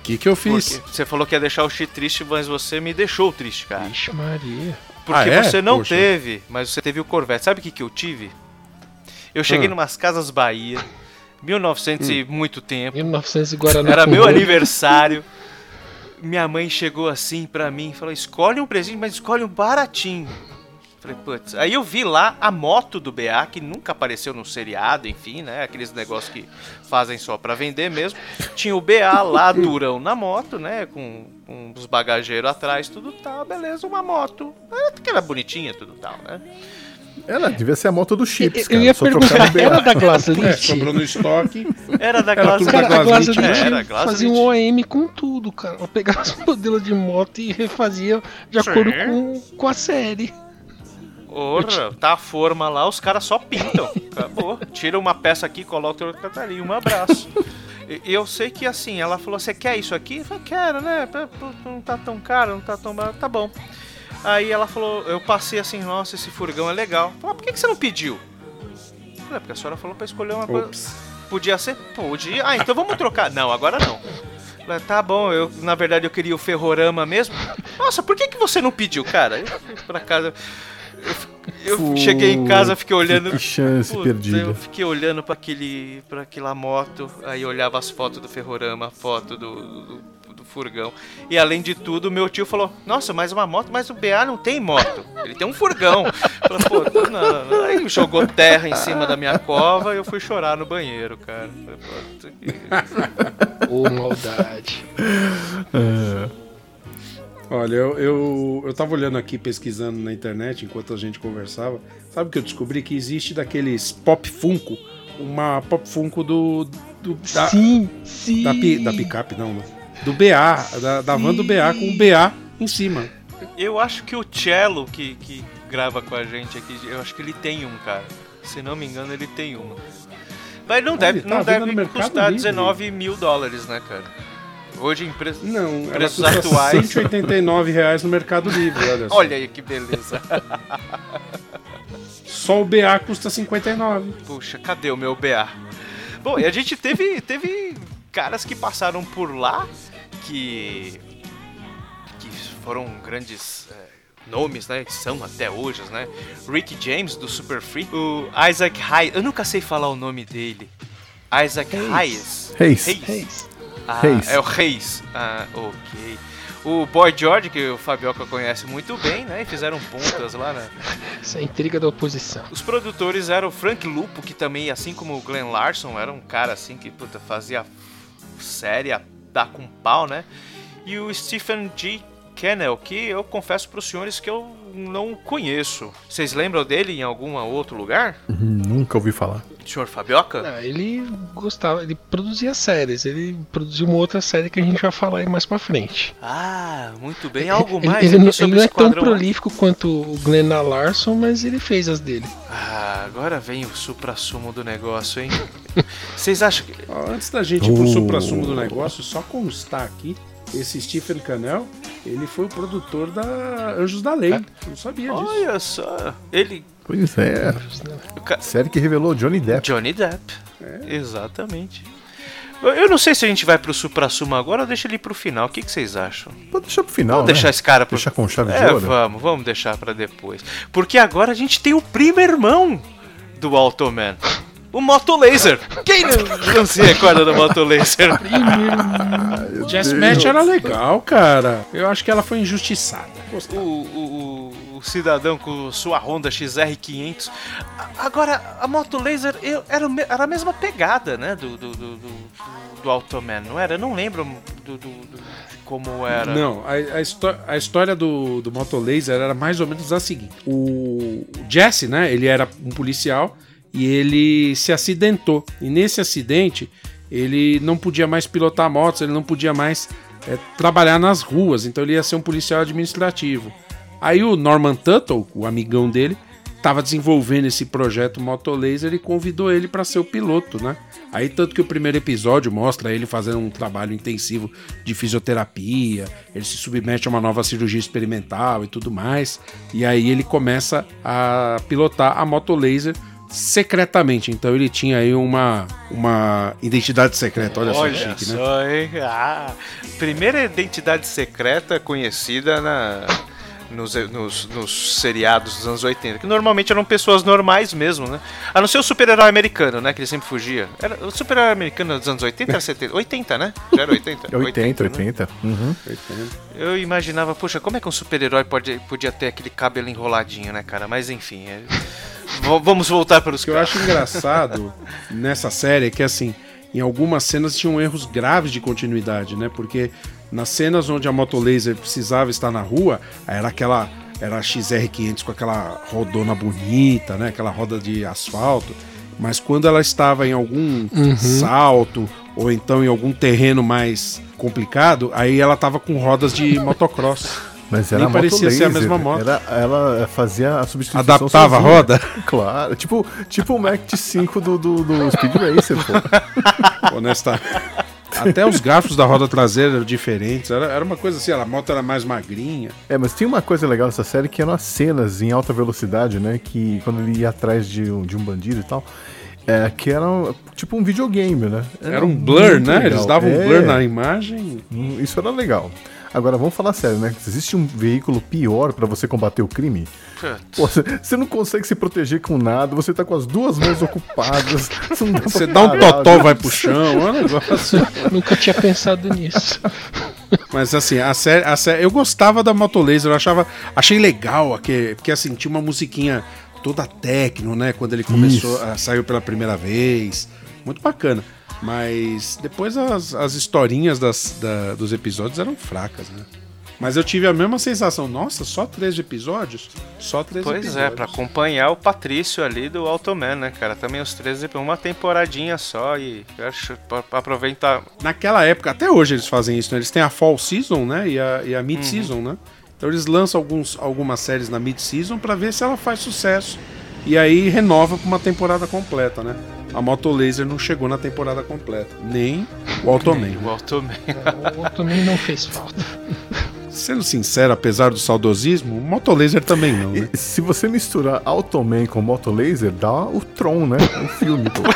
O que, que eu fiz? Porque você falou que ia deixar o Xi triste, mas você me deixou triste, cara. Vixe Maria. Porque Ah, é? você não Poxa. teve, mas você teve o Corvette. Sabe o que, que eu tive? Eu cheguei Ah. numas casas Bahia, 1900 e muito tempo. 1900 e Guaraná. Era meu aniversário. Minha mãe chegou assim pra mim e falou: escolhe um presente, mas escolhe um baratinho. Falei, putz. Aí eu vi lá a moto do BA, que nunca apareceu no seriado, enfim, né? Aqueles negócios que fazem só pra vender mesmo. Tinha o BA lá, durão na moto, né? Com, com os bagageiros atrás, tudo tal, beleza, uma moto. Era que era bonitinha, tudo tal, né? Ela devia ser a moto do Chips, Eu, cara. eu ia só trocar perguntar, era da É, Glazlit? sobrou no estoque. Era da tudo Cara, da a Glazlit, Glazlit Era, Glazlit. fazia um OM com tudo, cara. Ela pegava os modelos de moto e refazia de acordo com, com a série. Ora, tá a forma lá, os caras só pintam. Acabou. Tira uma peça aqui, coloca outra ali, um abraço. E eu sei que assim, ela falou: Você quer isso aqui? Eu falei: Quero, né? Não tá tão caro, não tá tão barato. Tá bom. Aí ela falou: Eu passei assim, nossa, esse furgão é legal. Falei, "Ah, por que, que você não pediu? Eu Falei, porque a senhora falou pra escolher uma coisa. Podia ser? Podia. Ah, então vamos trocar. Não, agora não. Falei, Tá bom, eu na verdade eu queria o Ferrorama mesmo. Nossa, por que, que você não pediu, cara? Eu fui pra casa. Eu, cheguei em casa, fiquei olhando. Que chance Puta, perdida. Eu fiquei olhando pra aquele, para aquela moto, aí eu olhava as fotos do Ferrorama, a foto do, do, do furgão. E além de tudo, meu tio falou: Nossa, mais uma moto, mas o BA não tem moto, ele tem um furgão. Eu falei, Pô, não, não, não. Aí jogou terra em cima da minha cova e eu fui chorar no banheiro, cara. Eu falei, "Puta que- Ô, maldade. É. Olha, eu, eu, eu tava olhando aqui, pesquisando na internet enquanto a gente conversava. Sabe o que eu descobri? Que existe daqueles Pop Funko, uma Pop Funko do. do da, sim, sim. da, pi- da picape, não, né? Do BA, da, da van do BA com o BA em cima. Eu acho que o Cello, que, que grava com a gente aqui, eu acho que ele tem um, cara. Se não me engano, ele tem uma. Mas não Ah, deve, tá não deve custar Livre. 19 mil dólares, né, cara? Hoje em preço. Não, ela Preços custa atuais. 189 reais no Mercado Livre, olha só. Olha aí que beleza. Só o BA custa 59. Puxa, cadê o meu BA? Bom, e a gente teve, teve caras que passaram por lá que, que foram grandes é, nomes, né? Que são até hoje, né? Rick James, do Super Free. O Isaac Hayes. Eu nunca sei falar o nome dele. Isaac Hayes. Reis. Reis. Ah, Reis. É o Reis. Ah, ok. O Boy George, que o Fabioca conhece muito bem, né? E fizeram pontas lá, né? Essa é a intriga da oposição. Os produtores eram o Frank Lupo, que também, assim como o Glenn Larson, era um cara assim que puta, fazia série a dar com pau, né? E o Stephen G. Kennel, que eu confesso para os senhores que eu não conheço. Vocês lembram dele em algum outro lugar? Uhum, Nunca ouvi falar. Senhor Fabioca? Não, ele gostava, ele produzia séries. Ele produziu uma outra série que a gente vai falar aí mais pra frente. Ah, muito bem. Algo ele, mais ele, sobre ele não é tão prolífico quanto o Glenn Larson, mas ele fez as dele. Ah, agora vem o supra-sumo do negócio, hein? Vocês acham que... Antes da gente ir pro Oh. supra-sumo do negócio, só constar aqui, esse Stephen Canel, ele foi o produtor da Anjos da Lei. Eu não sabia disso. Olha só, ele... Pois é. ca- Série que revelou Johnny Depp. Johnny Depp. Exatamente. Eu- não sei se a gente vai pro supra-sumo agora ou deixa ele pro final. O que, que vocês acham? Pode deixar pro final, Vamos né? deixar esse cara pro... Deixar com chave de É, ouro. vamos, vamos deixar pra depois. Porque agora a gente tem o primo irmão do Automan. O Moto Laser. Quem não, não se recorda do Moto Laser? Jess Match era legal, cara. Eu acho que ela foi injustiçada. O, o, o- o cidadão com sua Honda XR500. A- Agora, a Moto Laser eu- era, era a mesma pegada, né? Do, do, do, do, do Automan, não era? Eu não lembro do, do- do- de como era. Não, a, a, a história do, do Moto Laser era mais ou menos a seguinte: o, o Jesse, né? Ele era um policial e ele se acidentou. E nesse acidente, ele não podia mais pilotar motos, ele não podia mais é, trabalhar nas ruas, então ele ia ser um policial administrativo. Aí o Norman Tuttle, o amigão dele, estava desenvolvendo esse projeto Moto Laser e convidou ele para ser o piloto, né? Aí tanto que o primeiro episódio mostra ele fazendo um trabalho intensivo de fisioterapia, ele se submete a uma nova cirurgia experimental e tudo mais, e aí ele começa a pilotar a Moto Laser secretamente. Então ele tinha aí uma, uma identidade secreta. Olha, Olha só que chique, né? só, hein? Ah, primeira identidade secreta conhecida na, nos, nos, nos seriados dos anos 80, que normalmente eram pessoas normais mesmo, né? A não ser o super-herói americano, né? Que ele sempre fugia. Era, o super-herói americano dos anos 80 era 70? 80, né? Já era 80? É 80, né? 80. Uhum. Eu imaginava, poxa, como é que um super-herói pode, podia ter aquele cabelo enroladinho, né, cara? Mas enfim, é... v- vamos voltar para os O que eu acho engraçado nessa série é que, assim, em algumas cenas tinham erros graves de continuidade, né? Porque nas cenas onde a motolaser precisava estar na rua, era aquela. Era a XR500 com aquela rodona bonita, né? Aquela roda de asfalto. Mas quando ela estava em algum salto ou então em algum terreno mais complicado, aí ela tava com rodas de motocross. Mas era Nem parecia moto ser a mesma moto. Era, ela fazia a substituição Adaptava a sozinha. roda? Claro, tipo, tipo o Mac 5 do, do, do Speed Racer, pô. honesta. Até os garfos da roda traseira eram diferentes. Era, era uma coisa assim, a moto era mais magrinha. É, mas tem uma coisa legal nessa série que eram as cenas em alta velocidade, né? Que quando ele ia atrás de um, de um bandido e tal. É, que era tipo um videogame, né? Era um blur, né? legal. Eles davam um É. blur na imagem. Hum, Isso era legal. Agora vamos falar sério, né? Existe um veículo pior pra você combater o crime? Pô, Você não consegue se proteger com nada, você tá com as duas mãos ocupadas. Você, não dá Você dá um totó, vai pro chão, é um negócio. Nunca tinha pensado nisso. Mas assim, a série, a série, eu gostava da Motolaser, eu achava, achei legal, que, porque assim, tinha uma musiquinha toda techno, né? Quando ele começou, a, saiu pela primeira vez. Muito bacana. Mas depois as, as historinhas das, da- dos episódios eram fracas, né? Mas eu tive a mesma sensação, nossa, só três episódios? Só três Pois episódios. é, pra acompanhar o Patrício ali do Automan, né, cara? Também os 13, uma temporadinha só e acho pra, pra aproveitar. Naquela época, até hoje eles fazem isso, né? Eles têm a Fall Season, né? E a, e a Mid Season, né? Então eles lançam alguns, algumas séries na Mid Season pra ver se ela faz sucesso. E aí renova pra uma temporada completa, né? A Moto Laser não chegou na temporada completa. Nem o Automan. O Automan. O também não fez falta. Sendo sincero, apesar do saudosismo, o Moto Laser também não, né? E se você misturar Automan com Moto Laser, dá o Tron, né? O filme, pô.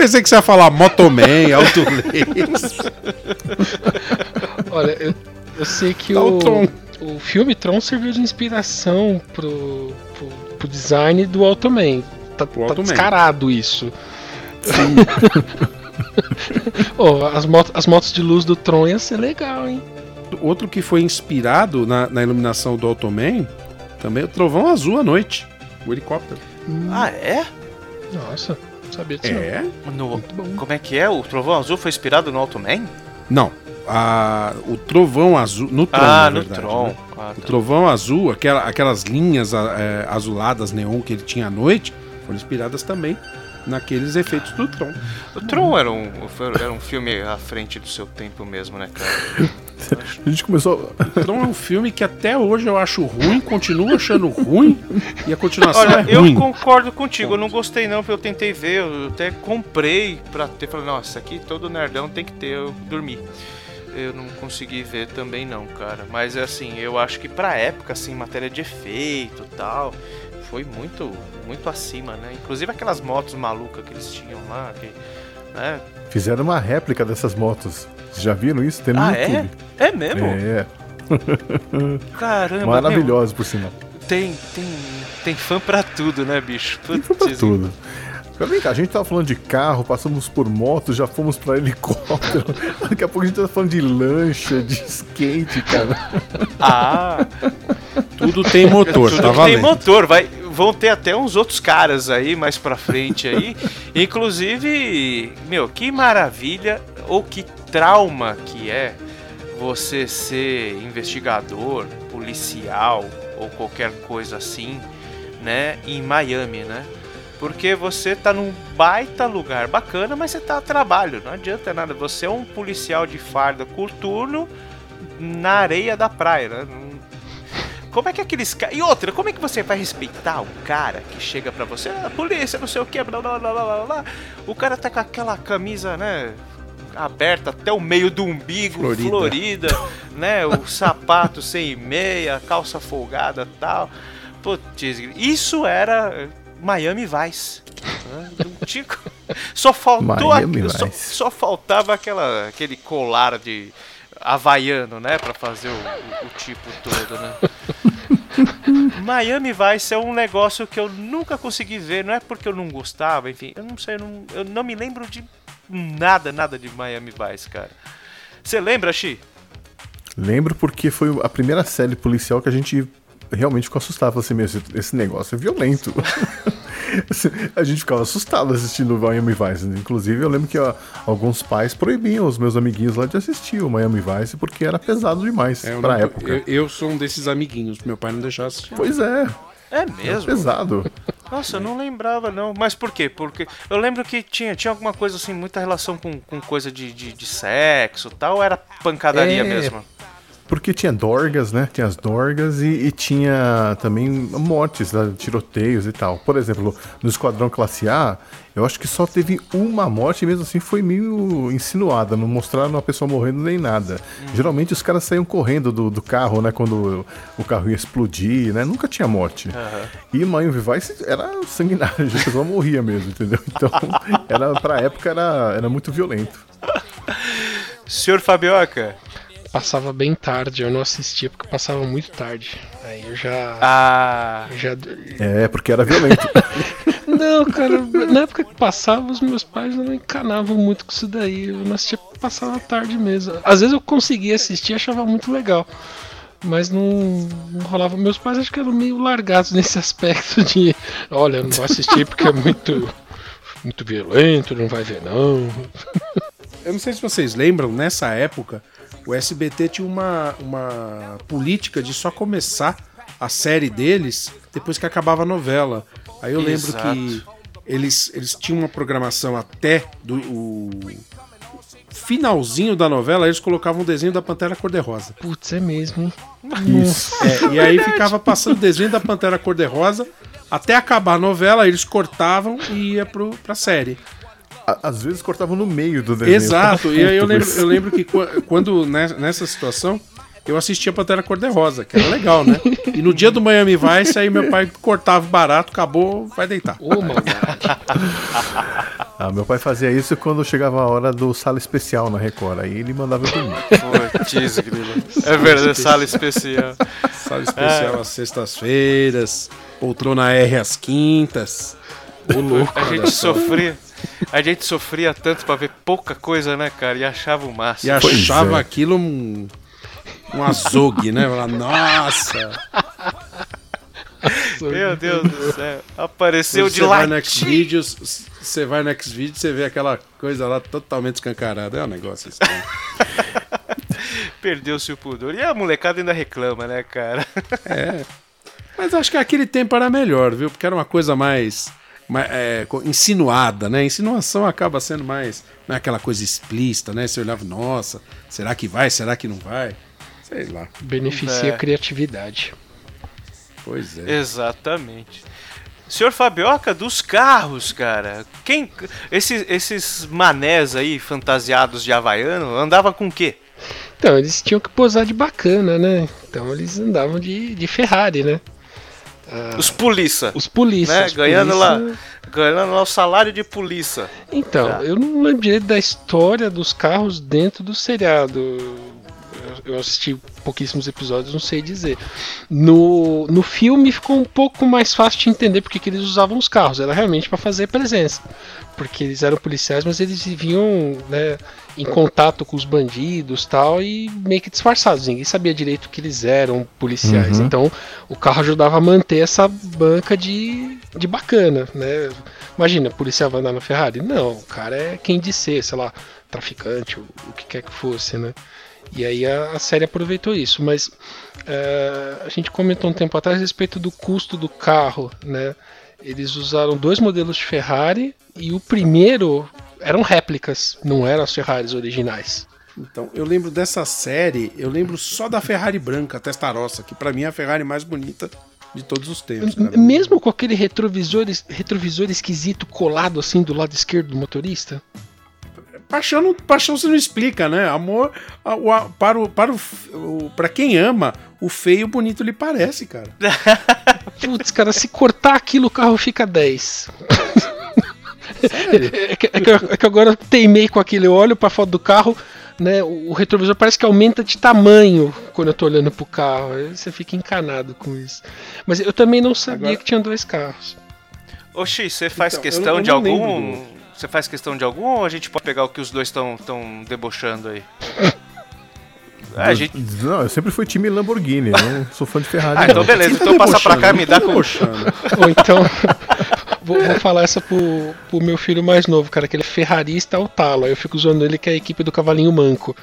Pensei que você ia falar Motoman, Auto Laser. Olha, eu, eu sei que Dá o, o Tron. O filme Tron serviu de inspiração pro, pro, pro design do Automan. Tá, tá descarado isso. Ô, as, motos, as motos de luz do Tron ia ser legal, hein? Outro que foi inspirado na, na iluminação do Automan, também é o Trovão Azul à noite. O helicóptero. Ah, é? Nossa, não sabia disso. não. É? No, como é que é? O Trovão Azul foi inspirado no Automan? Não. A, o Trovão Azul. No Tron, ah, na no verdade, Tron. né? Ah, O tá. Trovão Azul, aquela- aquelas linhas é, azuladas neon que ele tinha à noite, foram inspiradas também naqueles efeitos do Tron. O Tron era um, era um filme à frente do seu tempo mesmo, né, cara? A gente começou. O Tron é um filme que até hoje eu acho ruim, continuo achando ruim, e a continuação Olha, é eu ruim. concordo contigo, eu não gostei não, porque eu tentei ver, eu até comprei pra ter, falei, nossa, aqui todo nerdão tem que ter, eu dormi. Eu não consegui ver também não, cara. Mas assim, eu acho que pra época, assim, matéria de efeito e tal, foi muito, muito acima, né? Inclusive aquelas motos malucas que eles tinham lá, que, né? Fizeram uma réplica dessas motos. Vocês já viram isso? Tem no Ah, é? YouTube. É mesmo? É, Caramba, maravilhoso, por sinal. meu, tem, tem, tem fã pra tudo, né, bicho? Tem pra Putz, tudo. Mas Vem cá, a gente tava falando de carro, passamos por moto, já fomos pra helicóptero. Daqui a pouco a gente tá falando de lancha, de skate, cara. Ah, Tudo tem motor, Tudo tá que tem valendo. motor, vai, vão ter até uns outros caras aí mais pra frente aí. Inclusive, meu, que maravilha ou que trauma que é você ser investigador, policial ou qualquer coisa assim, né, em Miami, né? Porque você tá num baita lugar bacana, mas você tá a trabalho, não adianta nada. Você é um policial de farda coturno na areia da praia, né? Como é que aqueles caras. E outra, como é que você vai respeitar o cara que chega pra você? Ah, polícia, não sei o que, blá blá blá blá blá. O cara tá com aquela camisa, né? aberta até o meio do umbigo, Florida. florida, né? O sapato sem meia, calça folgada tal. Putz, isso era Miami Vice. né? Não tinha co- Só faltou só, só faltava aquela, aquele colar de havaiano, né? Pra fazer o, o- o tipo todo, né? Miami Vice é um negócio que eu nunca consegui ver, não é porque eu não gostava, enfim, eu não sei, eu não, eu não me lembro de nada, nada de Miami Vice, cara. Você lembra, Xi? Lembro porque foi a primeira série policial que a gente realmente ficou assustado. Falei assim, meu, esse, esse negócio é violento. a gente ficava assustado assistindo o Miami Vice. Inclusive, eu lembro que ó, alguns pais proibiam os meus amiguinhos lá de assistir o Miami Vice porque era pesado demais É, eu pra não- época. Eu, eu sou um desses amiguinhos. Meu pai não deixava assistir. Pois é, É é mesmo? pesado. Nossa, eu não lembrava, não. Mas por quê? Porque eu lembro que tinha, tinha alguma coisa assim, muita relação com, com coisa de, de, de sexo e tal, ou era pancadaria É, mesmo? Porque tinha dorgas, né? Tinha as dorgas e, e tinha também mortes, né? tiroteios e tal. Por exemplo, no Esquadrão Classe A, eu acho que só teve uma morte mesmo assim foi meio insinuada. Não mostraram a pessoa morrendo nem nada. Geralmente os caras saíam correndo do, do carro, né? Quando o carro ia explodir, né? Nunca tinha morte. E Miami Vice era sanguinário, a pessoa morria mesmo, entendeu? Então, era, pra época era, era muito violento. Senhor Fabioca, Passava bem tarde, eu não assistia porque passava muito tarde. Aí eu já. ah, já... É, porque era violento. Não, cara, na época que passava, os meus pais não encanavam muito com isso daí. Eu não assistia porque passava tarde mesmo. Às vezes eu conseguia assistir e achava muito legal. Mas não, não rolava. Meus pais acho que eram meio largados nesse aspecto de olha, não vou assistir porque é muito. Muito violento, não vai ver não. Eu não sei se vocês lembram, nessa época, o SBT tinha uma, uma política de só começar a série deles depois que acabava a novela. Aí eu lembro Exato. que eles, eles tinham uma programação até do o finalzinho da novela, eles colocavam o desenho da Pantera Cor-de-Rosa. Putz, é mesmo. hein? Isso. É, e aí ficava passando o desenho da Pantera Cor-de-Rosa até acabar a novela, eles cortavam e ia pro, pra série. Às vezes cortavam no meio do desenho. Exato, e aí eu lembro, eu lembro que qu- quando ne- nessa situação eu assistia Pantera Cor-de-Rosa, que era legal, né? E no dia do Miami Vice, aí meu pai cortava o barato, acabou, vai deitar. Ô, maldade. Ah, meu pai fazia isso quando chegava a hora do sala especial na Record. Aí ele mandava eu dormir. putz. É verdade, sala especial. Sabe especial às sextas-feiras, poltrona R às quintas. Ô louco, A gente sofria. A gente sofria tanto pra ver pouca coisa, né, cara? E achava o E máximo. achava é. aquilo um, um azogue, né? Falava, Nossa! Meu Deus do céu. Apareceu Você de lá. você vai no Xvideos, você vê aquela coisa lá totalmente escancarada. É um negócio estranho. Perdeu-se o pudor. E a molecada ainda reclama, né, cara? Mas acho que aquele tempo era melhor, viu? Porque era uma coisa mais, é, insinuada, né? Insinuação acaba sendo mais não é aquela coisa explícita, né? Você olhava, nossa, será que vai? Será que não vai? Sei lá. Beneficia É. a criatividade. Pois é. Exatamente. Senhor Fabioca, dos carros, cara. Quem. Esses, esses manés aí, fantasiados de Havaiano, andava com o quê? Então, eles tinham que posar de bacana, né? Então eles andavam de, de Ferrari, né? Os polícia. Os polícias. Né? os Ganhando lá, polícia- ganhando lá o salário de polícia. Então, Tá. eu não lembro direito da história dos carros dentro do seriado. Eu- assisti pouquíssimos episódios, não sei dizer. No, no filme ficou um pouco mais fácil de entender porque que eles usavam os carros. Era realmente para fazer presença. Porque eles eram policiais, mas eles viviam né, em contato com os bandidos tal, e meio que disfarçados. Ninguém sabia direito que eles eram policiais. Uhum. Então o carro ajudava a manter essa banca de, de bacana. Né? Imagina, policial vai andar na Ferrari? Não, o cara é quem de ser, sei lá, traficante, o, o que quer que fosse, né? E aí a, a série aproveitou isso, mas é, a gente comentou um tempo atrás a respeito do custo do carro, né? Eles usaram dois modelos de Ferrari e o primeiro eram réplicas, não eram as Ferraris originais. Então, eu lembro dessa série, eu lembro só da Ferrari branca, a Testarossa, que pra mim é a Ferrari mais bonita de todos os tempos. cara. Mesmo com aquele retrovisor, retrovisor esquisito colado assim do lado esquerdo do motorista. Paixão, não, paixão você não explica, né? Amor a- o- a- para, o, para, o, o, para quem ama, o feio bonito lhe parece, cara. Putz, cara, se cortar aquilo, o carro fica 10. É que, é que é que agora eu teimei com aquilo. Eu olho pra foto do carro, né? O, o retrovisor parece que aumenta de tamanho quando eu tô olhando pro carro. Você fica encanado com isso. Mas eu também não sabia Agora- que tinha dois carros. X, você faz Então, questão eu- eu de algum. lembro Você faz questão de algum ou a gente pode pegar o que os dois estão tão debochando aí? É, a gente... Não, eu sempre fui time Lamborghini, não sou fã de Ferrari. Ah, não. então beleza. Tá Então passa pra cá, me dá com. Ou então. vou, vou falar essa pro, pro meu filho mais novo, cara, que ele é ferrarista ao talo. Aí eu fico usando ele que é a equipe do Cavalinho Manco.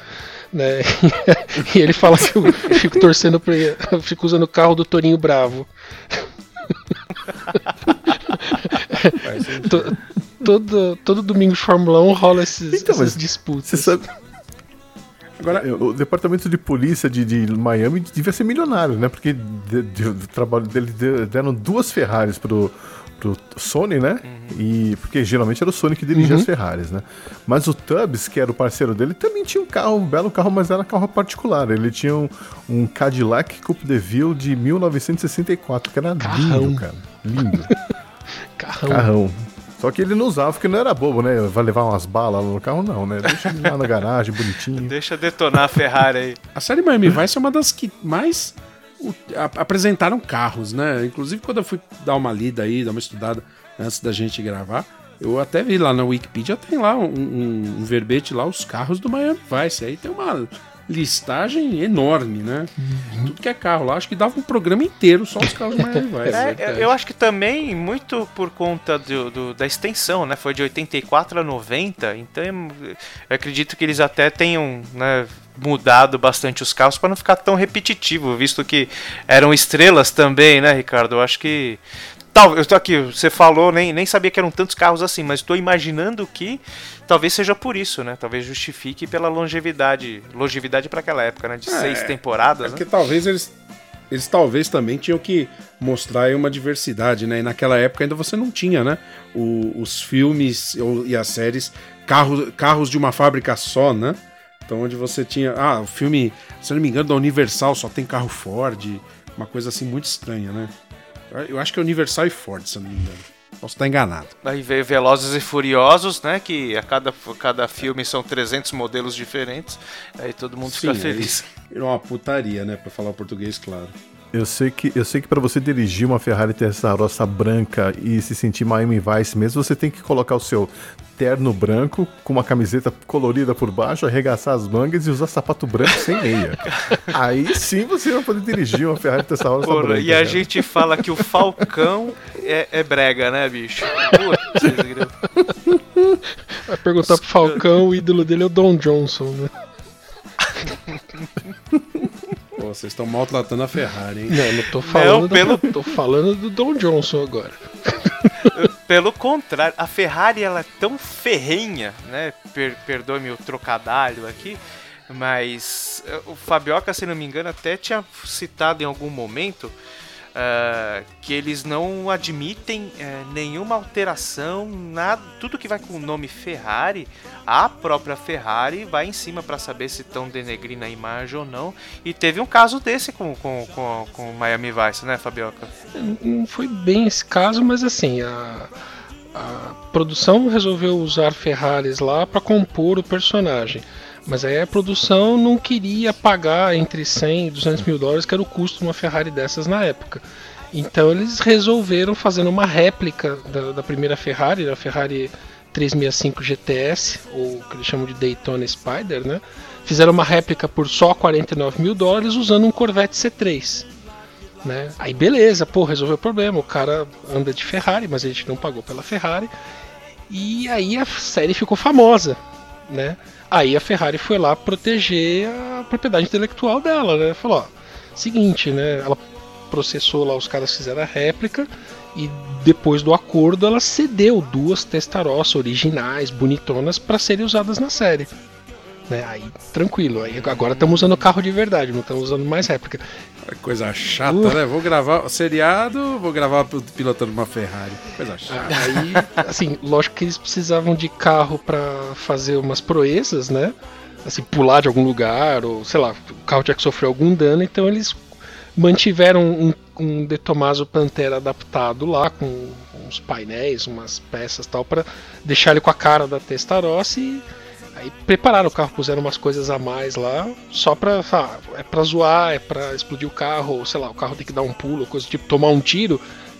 Né? e ele fala que eu fico torcendo pra ele, eu fico usando o carro do Torinho Bravo. Faz sentido. To- todo, todo domingo de Fórmula 1 rola esses, Então, essas disputas. Você sabe, Agora, É, o departamento de polícia de, de Miami devia ser milionário, né? Porque de- de- do trabalho dele de- deram duas Ferraris pro, pro Sony, né? E porque geralmente era o Sony que dirigia as Ferraris, né? Mas o Tubbs, que era o parceiro dele, também tinha um carro, um belo carro, mas era carro particular. Ele tinha um, um Cadillac Coupe de Ville de 1964, que era Carrão. lindo, cara. Lindo. Carrão. Carrão. Só que ele não usava porque não era bobo, né? Vai levar umas balas no carro, não, né? Deixa ele lá na garagem, bonitinho. Deixa detonar a Ferrari aí. a série Miami Vice é uma das que mais o- a- apresentaram carros, né? Inclusive, quando eu fui dar uma lida aí, dar uma estudada antes da gente gravar, eu até vi lá na Wikipedia, tem lá um, um- um verbete lá, os carros do Miami Vice. Aí tem uma listagem enorme, né? Tudo que é carro lá. Acho que dava um programa inteiro só os carros Miami Vice. É, eu acho que também muito por conta do, do- da extensão, né? Foi de 84 a 90, então eu acredito que eles até tenham né, mudado bastante os carros para não ficar tão repetitivo, visto que eram estrelas também, né, Ricardo? Eu acho que. Tal, eu tô aqui, você falou, nem, nem sabia que eram tantos carros assim, mas estou imaginando que talvez seja por isso, né? Talvez justifique pela longevidade. Longevidade para aquela época, né? De seis É temporadas, né? porque talvez eles, eles talvez também tinham que mostrar uma diversidade, né? E naquela época ainda você não tinha, né? O- os filmes e as séries carros, carros de uma fábrica só, né? Então onde você tinha, ah, o filme, se não me engano, da Universal só tem carro Ford, uma coisa assim muito estranha, né? Eu acho que é Universal e Ford, se eu não me engano. Posso estar enganado. Aí veio Velozes e Furiosos, né? Que a cada, cada filme são 300 modelos diferentes. Aí todo mundo fica Sim, feliz. aí Virou uma putaria, né? Pra falar português, claro. Eu sei que eu sei que para você dirigir uma Ferrari Testarossa branca e se sentir Miami Vice mesmo, você tem que colocar o seu terno branco com uma camiseta colorida por baixo, arregaçar as mangas e usar sapato branco sem meia. Aí sim você vai poder dirigir uma Ferrari Testarossa Porra, branca. e a cara. gente fala que o Falcão é, é brega, né, bicho? Putz. Vai perguntar pro Falcão, o ídolo dele é o Don Johnson, né? Vocês estão maltratando a Ferrari, hein? Não, não tô falando, Não, da- pelo- tô falando do Don Johnson agora. Pelo contrário, a Ferrari ela é tão ferrenha, né? Per Perdoe-me o trocadalho aqui, mas eh, o Fabioca, se não me engano, até tinha citado em algum momento ah, que eles não admitem eh, nenhuma alteração, nada, tudo que vai com o nome Ferrari, a própria Ferrari vai em cima para saber se estão denegrindo a imagem ou não. E teve um caso desse com, com, com, com o Miami Vice, né, Fabioca? Não foi bem esse caso, mas assim, a, a produção resolveu usar Ferraris lá para compor o personagem. Mas aí a produção não queria pagar entre 100 e 200 mil dólares, que era o custo de uma Ferrari dessas na época. Então eles resolveram fazer uma réplica da, da primeira Ferrari, da Ferrari 365 GTS, ou que eles chamam de Daytona Spider, né? Fizeram uma réplica por só 49 mil dólares usando um Corvette C3 né? Aí beleza, pô, resolveu o problema. O cara anda de Ferrari, mas a gente não pagou pela Ferrari. E aí a série ficou famosa, né? Aí a Ferrari foi lá proteger a propriedade intelectual dela, né? Falou, ó, seguinte, né? Ela processou lá os caras fizeram a réplica e depois do acordo ela cedeu duas Testarossa originais, bonitonas, para serem usadas na série. Né? Aí, tranquilo. Aí, agora estamos usando carro de verdade, não estamos usando mais réplica. Coisa chata, Uh. né? Vou gravar seriado, vou gravar pilotando uma Ferrari. Coisa chata. Aí, assim, lógico que eles precisavam de carro pra fazer umas proezas, né? Assim, pular de algum lugar, ou sei lá, o carro tinha que sofrer algum dano, então eles mantiveram um, um Detomaso Pantera adaptado lá, com uns painéis, umas peças e tal, pra deixar ele com a cara da Testarossa e aí prepararam o carro, puseram umas coisas a mais lá, só pra, ah, é pra zoar, é pra explodir o carro, ou sei lá, o carro tem que dar um pulo, coisa do tipo, tomar um tiro,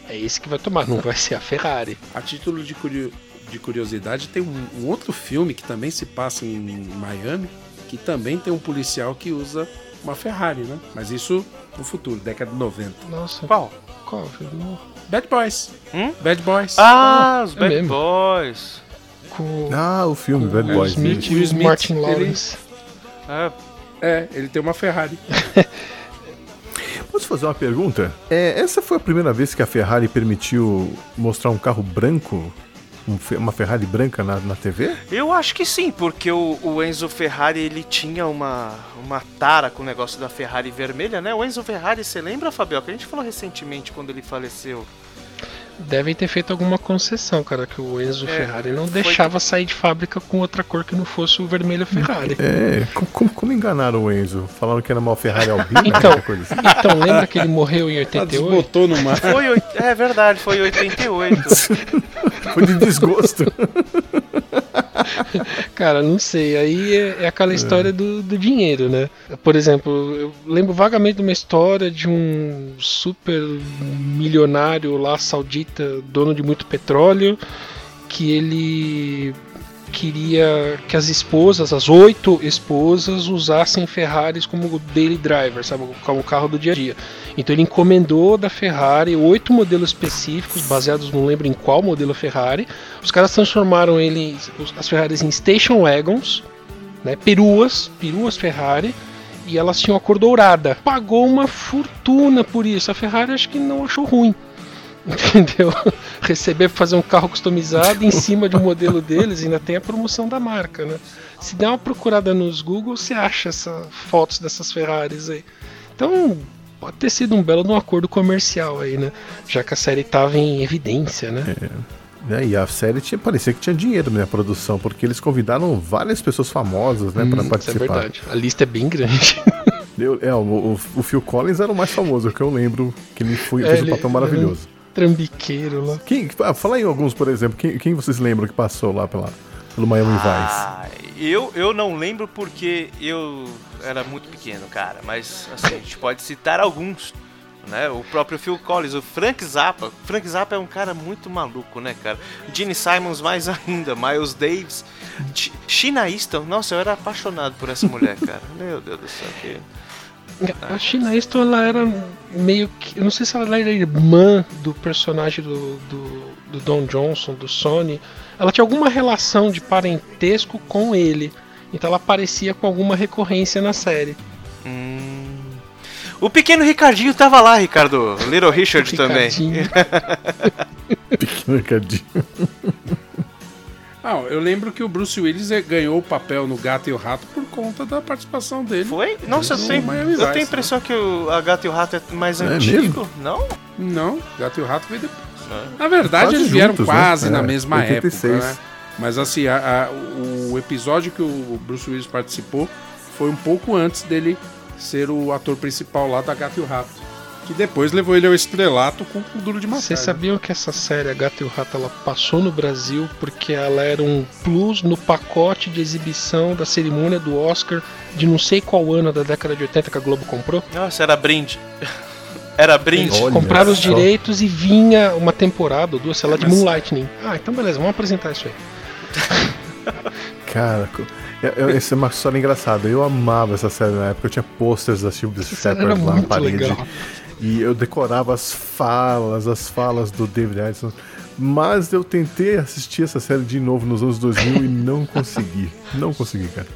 é esse que vai tomar, não vai ser a Ferrari. A título de, curio- de curiosidade, tem um, um outro filme que também se passa em Miami, que também tem um policial que usa uma Ferrari, né? Mas isso no futuro, década de 90. Nossa, Qual? qual? Bad Boys. Hum? Bad Boys. Ah, os é Bad mesmo. Boys. Com Ah, o filme Bad o Boys. Smith e o Smith, Martin ele- Lawrence. É, É, ele tem uma Ferrari. Posso fazer uma pergunta? É, essa foi a primeira vez que a Ferrari permitiu mostrar um carro branco? Um uma Ferrari branca na, na TV? Eu acho que sim, porque o, o Enzo Ferrari ele tinha uma, uma tara com o negócio da Ferrari vermelha, né? O Enzo Ferrari, você lembra, Fabio? Que a gente falou recentemente quando ele faleceu. Devem ter feito alguma concessão, cara, que o Enzo É, Ferrari não foi deixava sair de fábrica com outra cor que não fosse o vermelho Ferrari. É, co- como, como enganaram o Enzo? Falaram que era uma Ferrari albina, Então. coisa assim. Então, lembra que ele morreu em Ela 88? desbotou no mar. Foi, é verdade, foi em 88. Foi de desgosto. Cara, não sei. Aí é, é aquela história do, do dinheiro, né? Por exemplo, eu lembro vagamente de uma história de um super milionário lá saudita, dono de muito petróleo, que ele queria que as esposas, as oito esposas, usassem Ferraris como daily driver, sabe? Como carro do dia a dia. Então ele encomendou da Ferrari oito modelos específicos, baseados não lembro em qual modelo Ferrari. Os caras transformaram ele, as Ferraris em station wagons, né? Peruas, peruas Ferrari. E elas tinham a cor dourada. Pagou uma fortuna por isso. A Ferrari acho que não achou ruim. Entendeu? Receber pra fazer um carro customizado em cima de um modelo deles, ainda tem a promoção da marca, né? Se der uma procurada nos Google, você acha essa, fotos dessas Ferraris aí. Então, pode ter sido um belo de um acordo comercial aí, né? Já que a série tava em evidência, né? Né, E a série tinha, parecia que tinha dinheiro na produção, porque eles convidaram várias pessoas famosas né, para Hum, Isso é participar. verdade. A lista é bem grande. Eu- é, o, o- o Phil Collins era o mais famoso, que eu lembro, que ele foi, É, fez um ele- papel maravilhoso. Trambiqueiro lá. Quem, ah, fala aí alguns, por exemplo, quem, quem vocês lembram que passou lá pela, pelo Miami Vice? Ah, eu, eu não lembro porque eu era muito pequeno, cara. Mas assim, a gente pode citar alguns. Né? O próprio Phil Collins, o Frank Zappa. Frank Zappa é um cara muito maluco, né, cara? Gene Simons mais ainda, Miles Davis, Ch- China Easton. Nossa, eu era apaixonado por essa mulher, cara. Meu Deus do céu. Que... A China Easton, ela era meio que. Eu não sei se ela era irmã do personagem do, do, do Don Johnson, do Sony. Ela tinha alguma relação de parentesco com ele. Então ela aparecia com alguma recorrência na série. Hum. O pequeno Ricardinho tava lá, Ricardo. Little Richard também. Ricardinho. Pequeno recadinho. Ah, eu lembro que o Bruce Willis eh, ganhou o papel no Gato e o Rato por conta da participação dele. Foi? Nossa, eu No tenho, Miami eu Vice, tenho a impressão que o a Gato e o Rato é mais É antigo. mesmo? Não? Não, Gato e o Rato veio depois. Não. Na verdade, Quase eles vieram juntos, né? quase na É, mesma 86. época, né? Mas assim, a- a- o episódio que o Bruce Willis participou foi um pouco antes dele ser o ator principal lá da Gato e o Rato. Que depois levou ele ao estrelato com o Duro de Matar. Vocês né? sabiam que essa série, A Gata e o Rato, ela passou no Brasil porque ela era um plus no pacote de exibição da cerimônia do Oscar de não sei qual ano da década de 80 que a Globo comprou? Nossa, era brinde. Era brinde. Olha Compraram os direitos e vinha uma temporada ou duas, sei lá, de Mas- Moonlightning. Ah, então beleza, vamos apresentar isso aí. Cara, eu- eu- essa é uma história engraçada. Eu amava essa série na época. Eu tinha posters da Silvia Shepard lá na parede. legal. E eu decorava as falas, as falas do David Addison. Mas eu tentei assistir essa série de novo nos anos 2000 e não consegui. Não consegui, cara.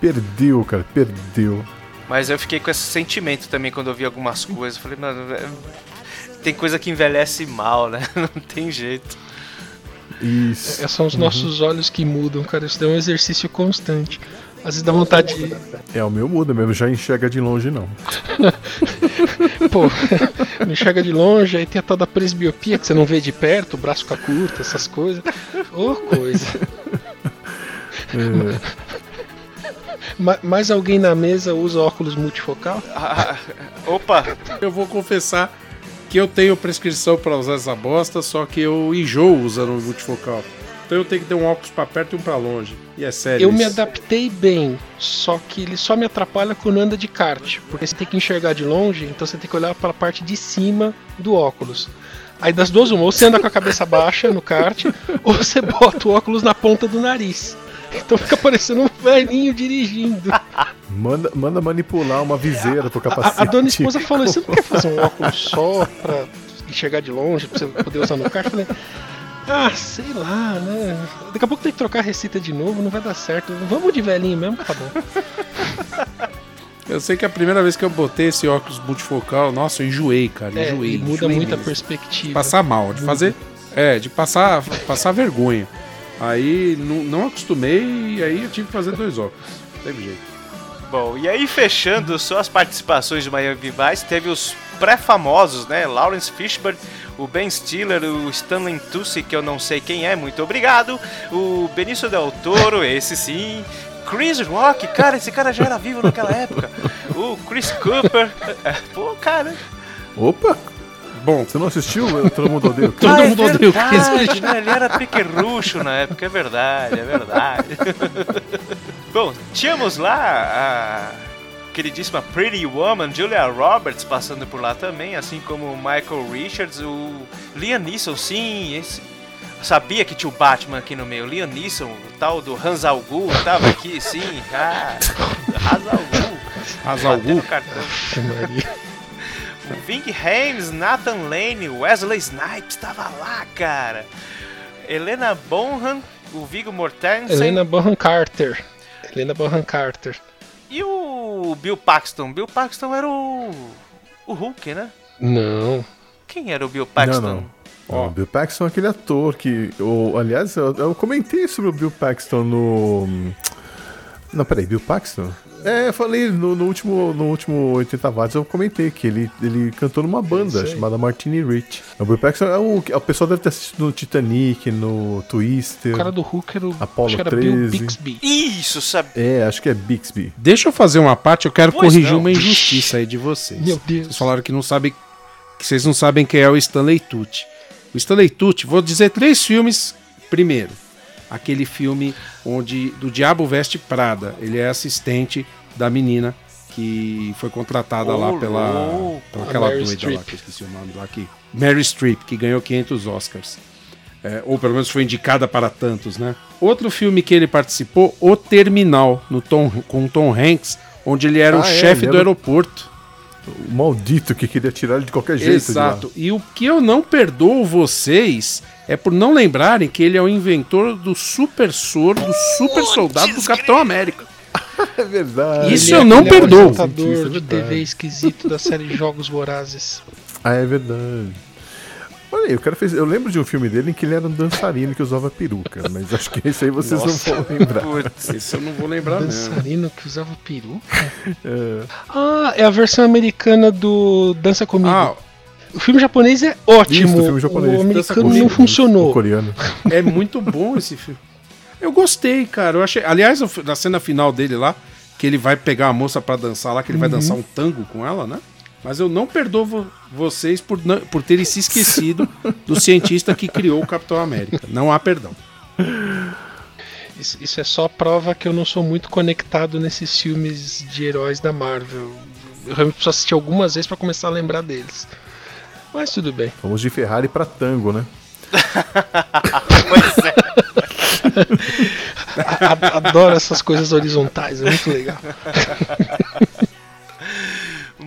Perdeu, cara, perdeu. Mas eu fiquei com esse sentimento também quando eu vi algumas coisas. Falei, mano, é- tem coisa que envelhece mal, né? Não tem jeito. Isso. É, são os nossos olhos que mudam, cara. Isso daí é um exercício constante. Às vezes dá vontade de. É, o meu muda mesmo, já enxerga de longe não. Pô, não enxerga de longe, aí tem a tal da presbiopia que você não vê de perto, o braço fica curto, essas coisas. Ô, coisa. Ma- Mais alguém na mesa usa óculos multifocal? Ah, opa, Eu vou confessar que eu tenho prescrição pra usar essa bosta, só que eu enjoo usando o multifocal. Então eu tenho que ter um óculos pra perto e um pra longe. E é sério. Eu me isso. adaptei bem, só que ele só me atrapalha quando anda de kart, porque você tem que enxergar de longe, então você tem que olhar para a parte de cima do óculos. Aí das duas uma, ou você anda com a cabeça baixa no kart, ou você bota o óculos na ponta do nariz. Então fica parecendo um velhinho dirigindo. Manda, manda manipular uma viseira pro A, capacete. a dona esposa falou: você não quer fazer um óculos só pra enxergar de longe, pra você poder usar no kart? Eu falei, ah, sei lá, né? Daqui a pouco tem que trocar a receita de novo, não vai dar certo. Vamos de velhinho mesmo, tá bom. Eu sei que a primeira vez que eu botei esse óculos multifocal, nossa, eu enjoei, cara. É, enjoei. e muda enjoei muito a mesmo. perspectiva. Passar mal, de fazer. É, de passar, passar vergonha. Aí não, não acostumei e aí eu tive que fazer dois óculos. Não teve jeito. Bom, e aí fechando só as participações de Miami Vice, teve os pré-famosos, né? Lawrence Fishburne, o Ben Stiller, o Stanley Tucci, que eu não sei quem é, muito obrigado, o Benício Del Toro, esse sim, Chris Rock, cara, esse cara já era vivo naquela época, o Chris Cooper, pô, cara, Opa! Bom, Você não assistiu? Todo mundo odeia. Todo ah, mundo é odeia o Chris né? Ele era pequerrucho na época, é verdade, é verdade. Bom, tínhamos lá a queridíssima Pretty Woman, Julia Roberts, passando por lá também, assim como o Michael Richards, o Liam Neeson, sim, esse... Sabia que tinha o Batman aqui no meio, Liam Neeson, o tal do Hans Al Ghul, tava aqui, sim, ah, Hans Al Ghul. Hazal Ghul? batendo cartão. Ixi, Maria. O Ving Hames, Nathan Lane, Wesley Snipes tava lá, cara. Helena Bonham, o Viggo Mortensen Helena Bonham Carter. Helena Bonham Carter. E o Bill Paxton. Bill Paxton era o o Hulk, né? Não. Quem era o Bill Paxton? Não, não. Ó, o Bill Paxton é aquele ator que. Eu, aliás, eu, eu comentei sobre o Bill Paxton no. Não, peraí, Bill Paxton? É, eu falei no, no último, no último 80 watts, eu comentei que ele, ele cantou numa banda chamada Martini Rich. O Bill Paxton é o. O pessoal deve ter assistido no Titanic, no Twister. O cara do Hulk era o. Apollo acho que era Bill 13. Bixby. Isso, sabe? É, acho que é Bixby. Deixa eu fazer uma parte, eu quero Pois corrigir não. uma injustiça aí de vocês. Meu Deus. Vocês falaram que não sabem que vocês não sabem quem é o Stanley Tucci. O Stanley Tucci, vou dizer três filmes. Primeiro, aquele filme onde do Diabo Veste Prada, ele é assistente da menina que foi contratada lá Ô, pela, pela aquela Mary doida lá, que eu esqueci o nome lá aqui. Mary Streep, que ganhou 500 Oscars. É, ou pelo menos foi indicada para tantos, né? Outro filme que ele participou, O Terminal, no Tom, com Tom Hanks, onde ele era o Ah, é, chefe do aeroporto. O maldito que queria tirar ele de qualquer jeito. de. Exato. E o que eu não perdoo vocês é por não lembrarem que ele é o inventor do super soro, do super soldado do Capitão América. É verdade. Isso Ele é eu não perdoo. é de verdade. TV esquisito da série Jogos Vorazes. Ah, é verdade. Olha aí, o cara fez. Eu lembro de um filme dele em que ele era um dançarino que usava peruca, mas acho que esse aí vocês Nossa. não vão lembrar. Putz. Esse eu não vou lembrar mesmo. Dançarino que usava peruca? É, Ah, é a versão americana do Dança Comigo. Ah, O filme japonês é ótimo. Isso, o filme japonês. O americano Comigo, não o funcionou. coreano. é muito bom esse filme. Eu gostei, cara. Eu achei. Aliás, o- na cena final dele lá, que ele vai pegar a moça pra dançar lá, que ele vai dançar um tango com ela, né? Mas eu não perdoo vo- vocês por, por terem se esquecido do cientista que criou o Capitão América. Não há perdão. Isso, isso é só prova que eu não sou muito conectado nesses filmes de heróis da Marvel. Eu realmente preciso assistir algumas vezes pra começar a lembrar deles. Mas tudo bem. Vamos de Ferrari pra tango, né? Pois é. Adoro essas coisas horizontais, é muito legal.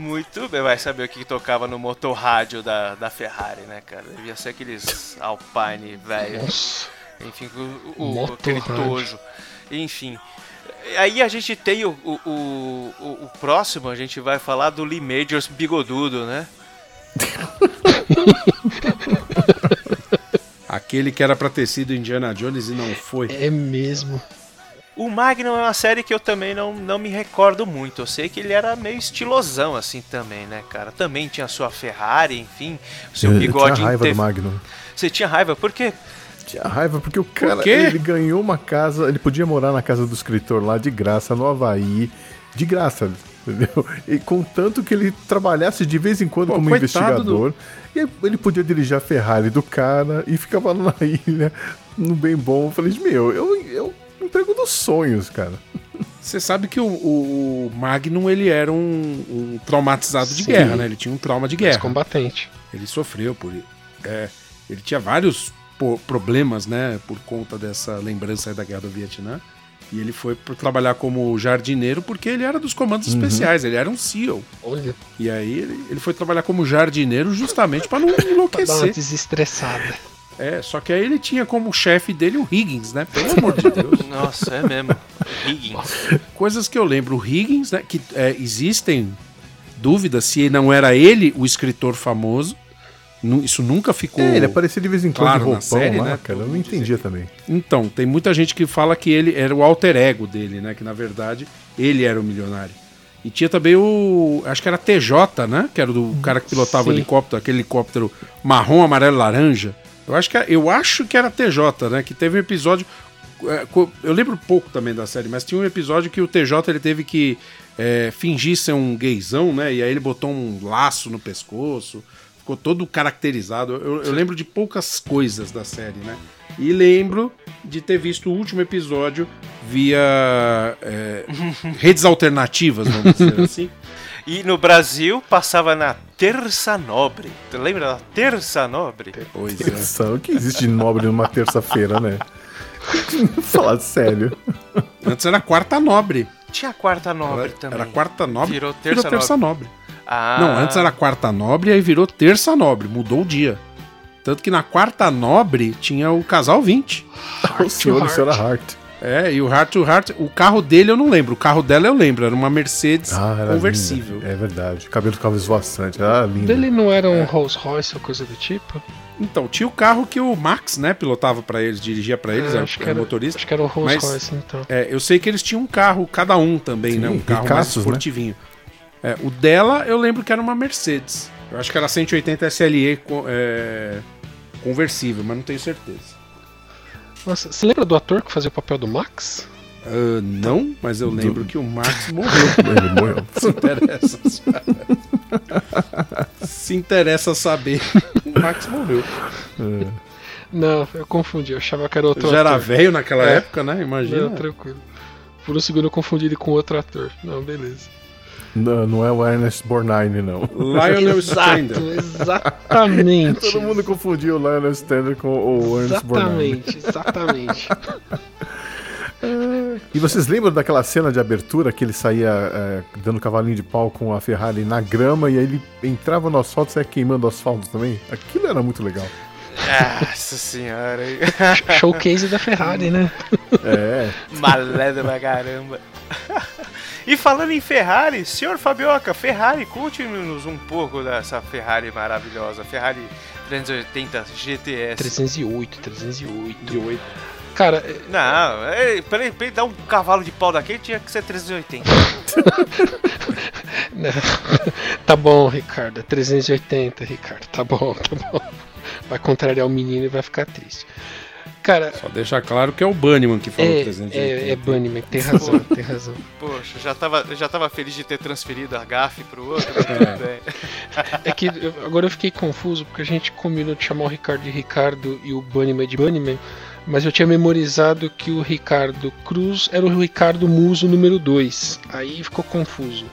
Muito bem, vai saber o que tocava no motorrádio da, da Ferrari, né, cara? Devia ser aqueles Alpine velho. Nossa. Enfim, o, o, aquele tojo. Enfim. Aí a gente tem o, o, o, o- o próximo, a gente vai falar do Lee Majors bigodudo, né? Aquele que era pra ter sido Indiana Jones e não foi. É mesmo. O Magnum é uma série que eu também não, não me recordo muito. Eu sei que ele era meio estilosão assim também, né, cara? Também tinha sua Ferrari, enfim, o seu Eu- eu bigode tinha raiva do Magnum. Você tinha raiva? Por quê? Tinha raiva porque o cara, quê? ele ganhou uma casa, ele podia morar na casa do escritor lá de graça, no Havaí, de graça, entendeu? E contanto que ele trabalhasse de vez em quando Pô, como investigador, e aí ele podia dirigir a Ferrari do cara e ficava lá na ilha, no bem bom. Eu falei, meu, eu, eu emprego dos sonhos, cara. Você sabe que o, o- Magnum ele era um, um traumatizado de Sim. guerra, né? Ele tinha um trauma de guerra. Ex-combatente. Ele sofreu por. É, ele tinha vários problemas, né? Por conta dessa lembrança da guerra do Vietnã. E ele foi por trabalhar como jardineiro porque ele era dos comandos especiais, ele era um SEAL. Olha, E aí ele, ele foi trabalhar como jardineiro justamente para não pra dar uma enlouquecer. desestressada. É, só que aí ele tinha como chefe dele o Higgins, né? Pelo amor de Deus. Nossa, é mesmo. Higgins. Coisas que eu lembro, o Higgins, né? Que é, existem dúvidas se não era ele o escritor famoso. Isso nunca ficou. É, ele aparecia de vez em quando claro, de na roupão série, lá, né? cara. Eu não entendia também. Então, tem muita gente que fala que ele era o alter ego dele, né? Que na verdade ele era o milionário. E tinha também o. Acho que era TJ, né? Que era o do cara que pilotava o Sim. helicóptero, aquele helicóptero marrom, amarelo, laranja. Eu acho que, era- eu acho que era TJ, né? Que teve um episódio. é, Eu lembro pouco também da série, mas tinha um episódio que o TJ ele teve que é, fingir ser um gaysão, né? E aí ele botou um laço no pescoço, ficou todo caracterizado. Eu, eu lembro de poucas coisas da série, né? E lembro de ter visto o último episódio via é, redes alternativas, vamos dizer assim. E no Brasil passava na Terça Nobre. Tu lembra da Terça Nobre? Pois é. Terça, o que existe de nobre numa terça-feira, né? Falar sério. Antes era quarta nobre. Tinha a Quarta Nobre Era, também. era quarta nobre, Virou virou Terça terça nobre. Ah, Não, antes era quarta nobre e aí virou terça nobre, mudou o dia. Tanto que na quarta nobre tinha o casal 20. o senhor e a Heart. senhora Hart. É, e o Heart to Heart, o carro dele eu não lembro, o carro dela eu lembro, era uma Mercedes Ah, era conversível. linda. É verdade. Cabelo ficava esvoaçante. Ah, lindo. Dele não era um Rolls Royce ou coisa do tipo? Então, tinha o carro que o Max, né, pilotava pra eles, dirigia pra eles, É, era, acho, que era motorista. acho que era o Rolls Mas- Royce, então. É, eu sei que eles tinham um carro, cada um também, Sim, né? Um carro mais né? esportivinho. É, o dela, eu lembro que era uma Mercedes. Eu acho que era 180 SLE é, conversível, mas não tenho certeza. Nossa, você lembra do ator que fazia o papel do Max? Ah, não, mas eu lembro que o Max morreu. Ele morreu. Se interessa. Se interessa saber, o Max morreu. Não, eu confundi, eu achava que era outro Já era ator. velho naquela É. época, né? Imagina. Não, tranquilo. Por um segundo eu confundi ele com outro ator. Não, beleza. Não, não é o Ernest Borgnine, não. Lionel Stander. exatamente. Todo mundo confundiu o Lionel Stander com o Ernest Borgnine. Exatamente, exatamente. E vocês lembram daquela cena de abertura que ele saía é, dando cavalinho de pau com a Ferrari na grama e aí ele entrava no asfalto e saia queimando o asfalto também? Aquilo era muito legal. Nossa senhora. Showcase da Ferrari, né? É, Maléda pra caramba. E falando em Ferrari, senhor Fabioca, Ferrari, conte-nos um pouco dessa Ferrari maravilhosa, Ferrari 380 GTS. 308, 308. De oito. Cara, Não, é, pra, ele, pra ele dar um cavalo de pau daquele tinha que ser 380. né? tá bom, Ricardo. É 380, Ricardo. Tá bom, tá bom. Vai contrariar o menino e vai ficar triste. Cara, Só deixar claro que é o Bunnyman que falou é, 380. é, é Bunnyman, tem razão, tem razão. Poxa, já tava, já tava feliz de ter transferido a gafe pro outro. bem. É que eu- agora eu fiquei confuso porque a gente combinou de chamar o Ricardo de Ricardo e o Bunnyman de Bunnyman, mas eu tinha memorizado que o Ricardo Cruz era o Ricardo Muso número 2. Aí ficou confuso.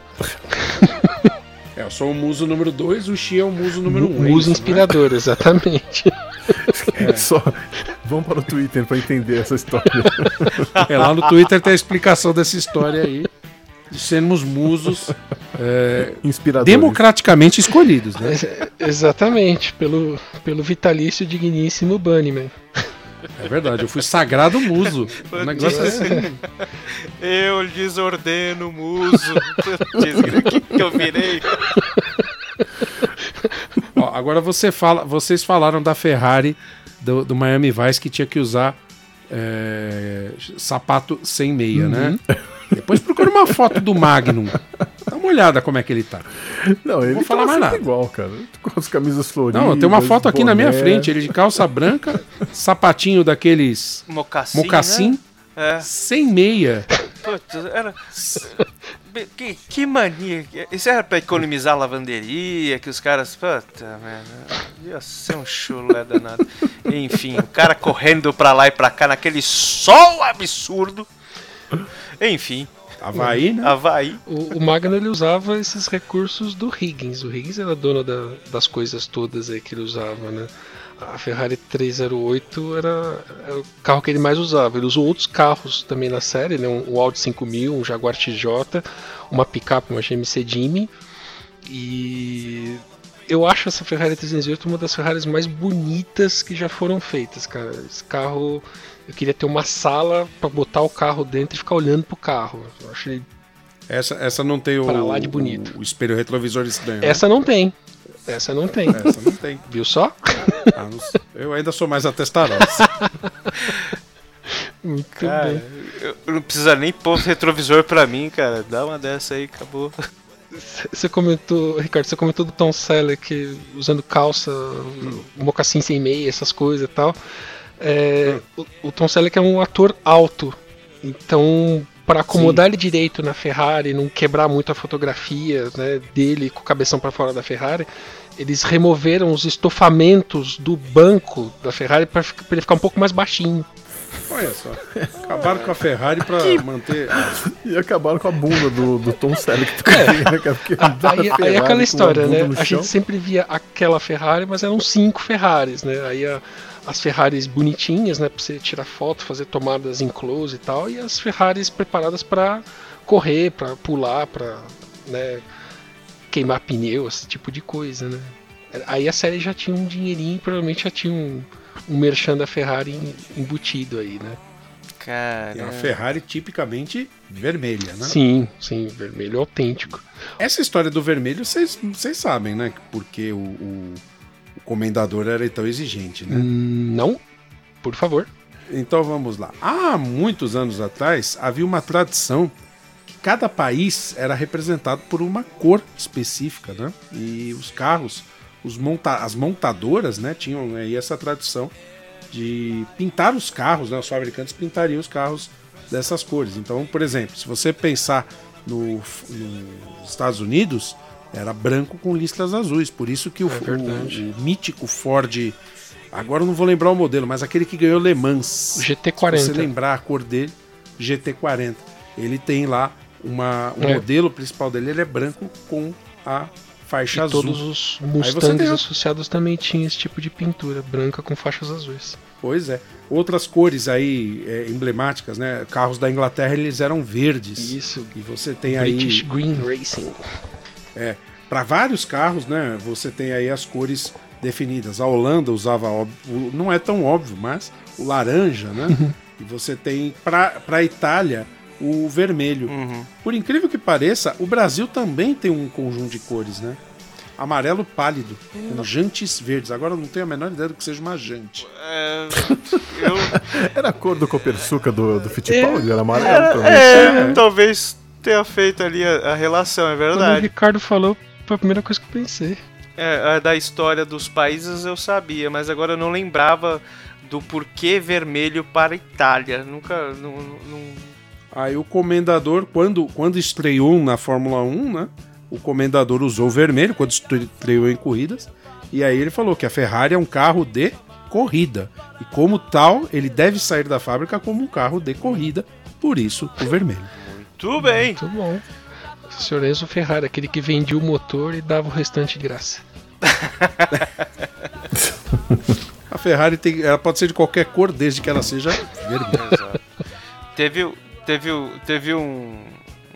É, eu sou o muso número 2, o Xi é o muso número 1. Um, é Muso isso, né? inspirador, exatamente. só vamos para o Twitter para entender essa história. É, lá no Twitter tem a explicação dessa história aí. De sermos musos é, Inspirador. democraticamente escolhidos, né? Exatamente, pelo, pelo vitalício digníssimo Bunnyman. É verdade, eu fui sagrado muso. Um negócio assim. Eu lhes ordeno, muso. O que, que eu virei? Ó, agora você fala, vocês falaram da Ferrari do, do Miami Vice que tinha que usar é, sapato sem meia, né? Uhum. Depois procura uma foto do Magnum. Dá uma olhada como é que ele tá. Não, ele Vou falar tá mais sempre nada. igual, cara. Com as camisas floridas. Não, tem uma foto aqui na minha boné. frente, ele de calça branca, sapatinho daqueles Mocassim. mocassim, Né? É. sem meia. Putz, era. Que, que mania. Isso era pra economizar lavanderia, que os caras. Puta merda. Ia ser um chulé danado. Enfim, o cara correndo pra lá e pra cá naquele sol absurdo. Enfim, Havaí, né? Havaí. O, o Magno ele usava esses recursos do Higgins. O Higgins era dono da- das coisas todas aí que ele usava, né? A Ferrari 308 era, era o carro que ele mais usava. Ele usou outros carros também na série, né? Um, um Audi 5000, um Jaguar TJ, uma picape, uma GMC Jimmy. E eu acho essa Ferrari 308 uma das Ferraris mais bonitas que já foram feitas, cara. Esse carro, eu queria ter uma sala para botar o carro dentro e ficar olhando pro carro. Eu acho ele Essa, essa não tem o, lá de bonito. o, o espelho retrovisor estranho. né? Essa não tem. Essa não tem. Essa não tem. Viu só? Ah, eu ainda sou mais atestarosa. Muito Cara, bem. eu eu não precisa nem pôr retrovisor pra mim, cara. Dá uma dessa aí, acabou. Você comentou, Ricardo, você comentou do Tom Selleck usando calça, mocassim sem meia, essas coisas e tal. É, o, o Tom Selleck é um ator alto, então para acomodar ele direito na Ferrari, não quebrar muito a fotografia né, dele com o cabeção para fora da Ferrari, eles removeram os estofamentos do banco da Ferrari para ele ficar um pouco mais baixinho. Olha só. Acabaram com a Ferrari pra manter. E acabaram com a bunda do, do Tom Selleck também, né? Porque na Aí, aí é aquela história, né? A chão. gente sempre via aquela Ferrari, mas eram cinco Ferraris, né? Aí a- as Ferraris bonitinhas, né? Pra você tirar foto, fazer tomadas em close e tal, e as Ferraris preparadas pra correr, pra pular, pra né, queimar pneu, esse tipo de coisa, né? Aí a série já tinha um dinheirinho, provavelmente já tinha um, um merchan da Ferrari em- embutido aí, né? Cara. É uma Ferrari tipicamente vermelha, né? Sim, sim, vermelho autêntico. Essa história do vermelho, vocês vocês sabem, né? Porque o, o comendador era tão exigente, né? Hum, Não, por favor. Então vamos lá. Há muitos anos atrás havia uma tradição que cada país era representado por uma cor específica, né? E os carros, os monta as montadoras, né, tinham aí essa tradição de pintar os carros, né? Os fabricantes pintariam os carros dessas cores. Então, por exemplo, se você pensar no, nos Estados Unidos, era branco com listras azuis. Por isso que o, É o- o mítico Ford Agora eu não vou lembrar o modelo, mas aquele que ganhou Le Mans. O Se GT40. você lembrar a cor dele, GT40. Ele tem lá uma, o É. modelo principal dele, ele é branco com a faixa E azul. todos os Mustangs associados também tinham esse tipo de pintura, branca com faixas azuis. Pois é. Outras cores aí é, emblemáticas, né? Carros da Inglaterra eles eram verdes. Isso. E você tem British aí Green Racing. É, para vários carros, né, você tem aí as cores definidas. A Holanda usava, óbvio, não é tão óbvio, mas o laranja, né? e você tem para a Itália o vermelho. Uhum. Por incrível que pareça, o Brasil também tem um conjunto de cores, né? Amarelo pálido, com jantes verdes. Agora eu não tenho a menor ideia do que seja uma jante. É, eu, Era a cor do Copersuca do, do Fittipaldi, era amarelo é, também. é, talvez tenha feito ali a, a relação, é Quando o verdade. Ricardo falou, foi a primeira coisa que eu pensei. É, a da história dos países eu sabia, mas agora eu não lembrava do porquê vermelho para a Itália. Nunca. Não, não- Aí o comendador, quando, quando estreou na Fórmula 1, né? O comendador usou o vermelho quando estreou em corridas. E aí ele falou que a Ferrari é um carro de corrida. E como tal, ele deve sair da fábrica como um carro de corrida. Por isso, o vermelho. Tudo bem. Muito bom. O senhor Enzo Ferrari, aquele que vendia o motor e dava o restante de graça. A Ferrari tem, ela pode ser de qualquer cor, desde que ela seja vermelha. Exato. teve, o- teve, o- teve um,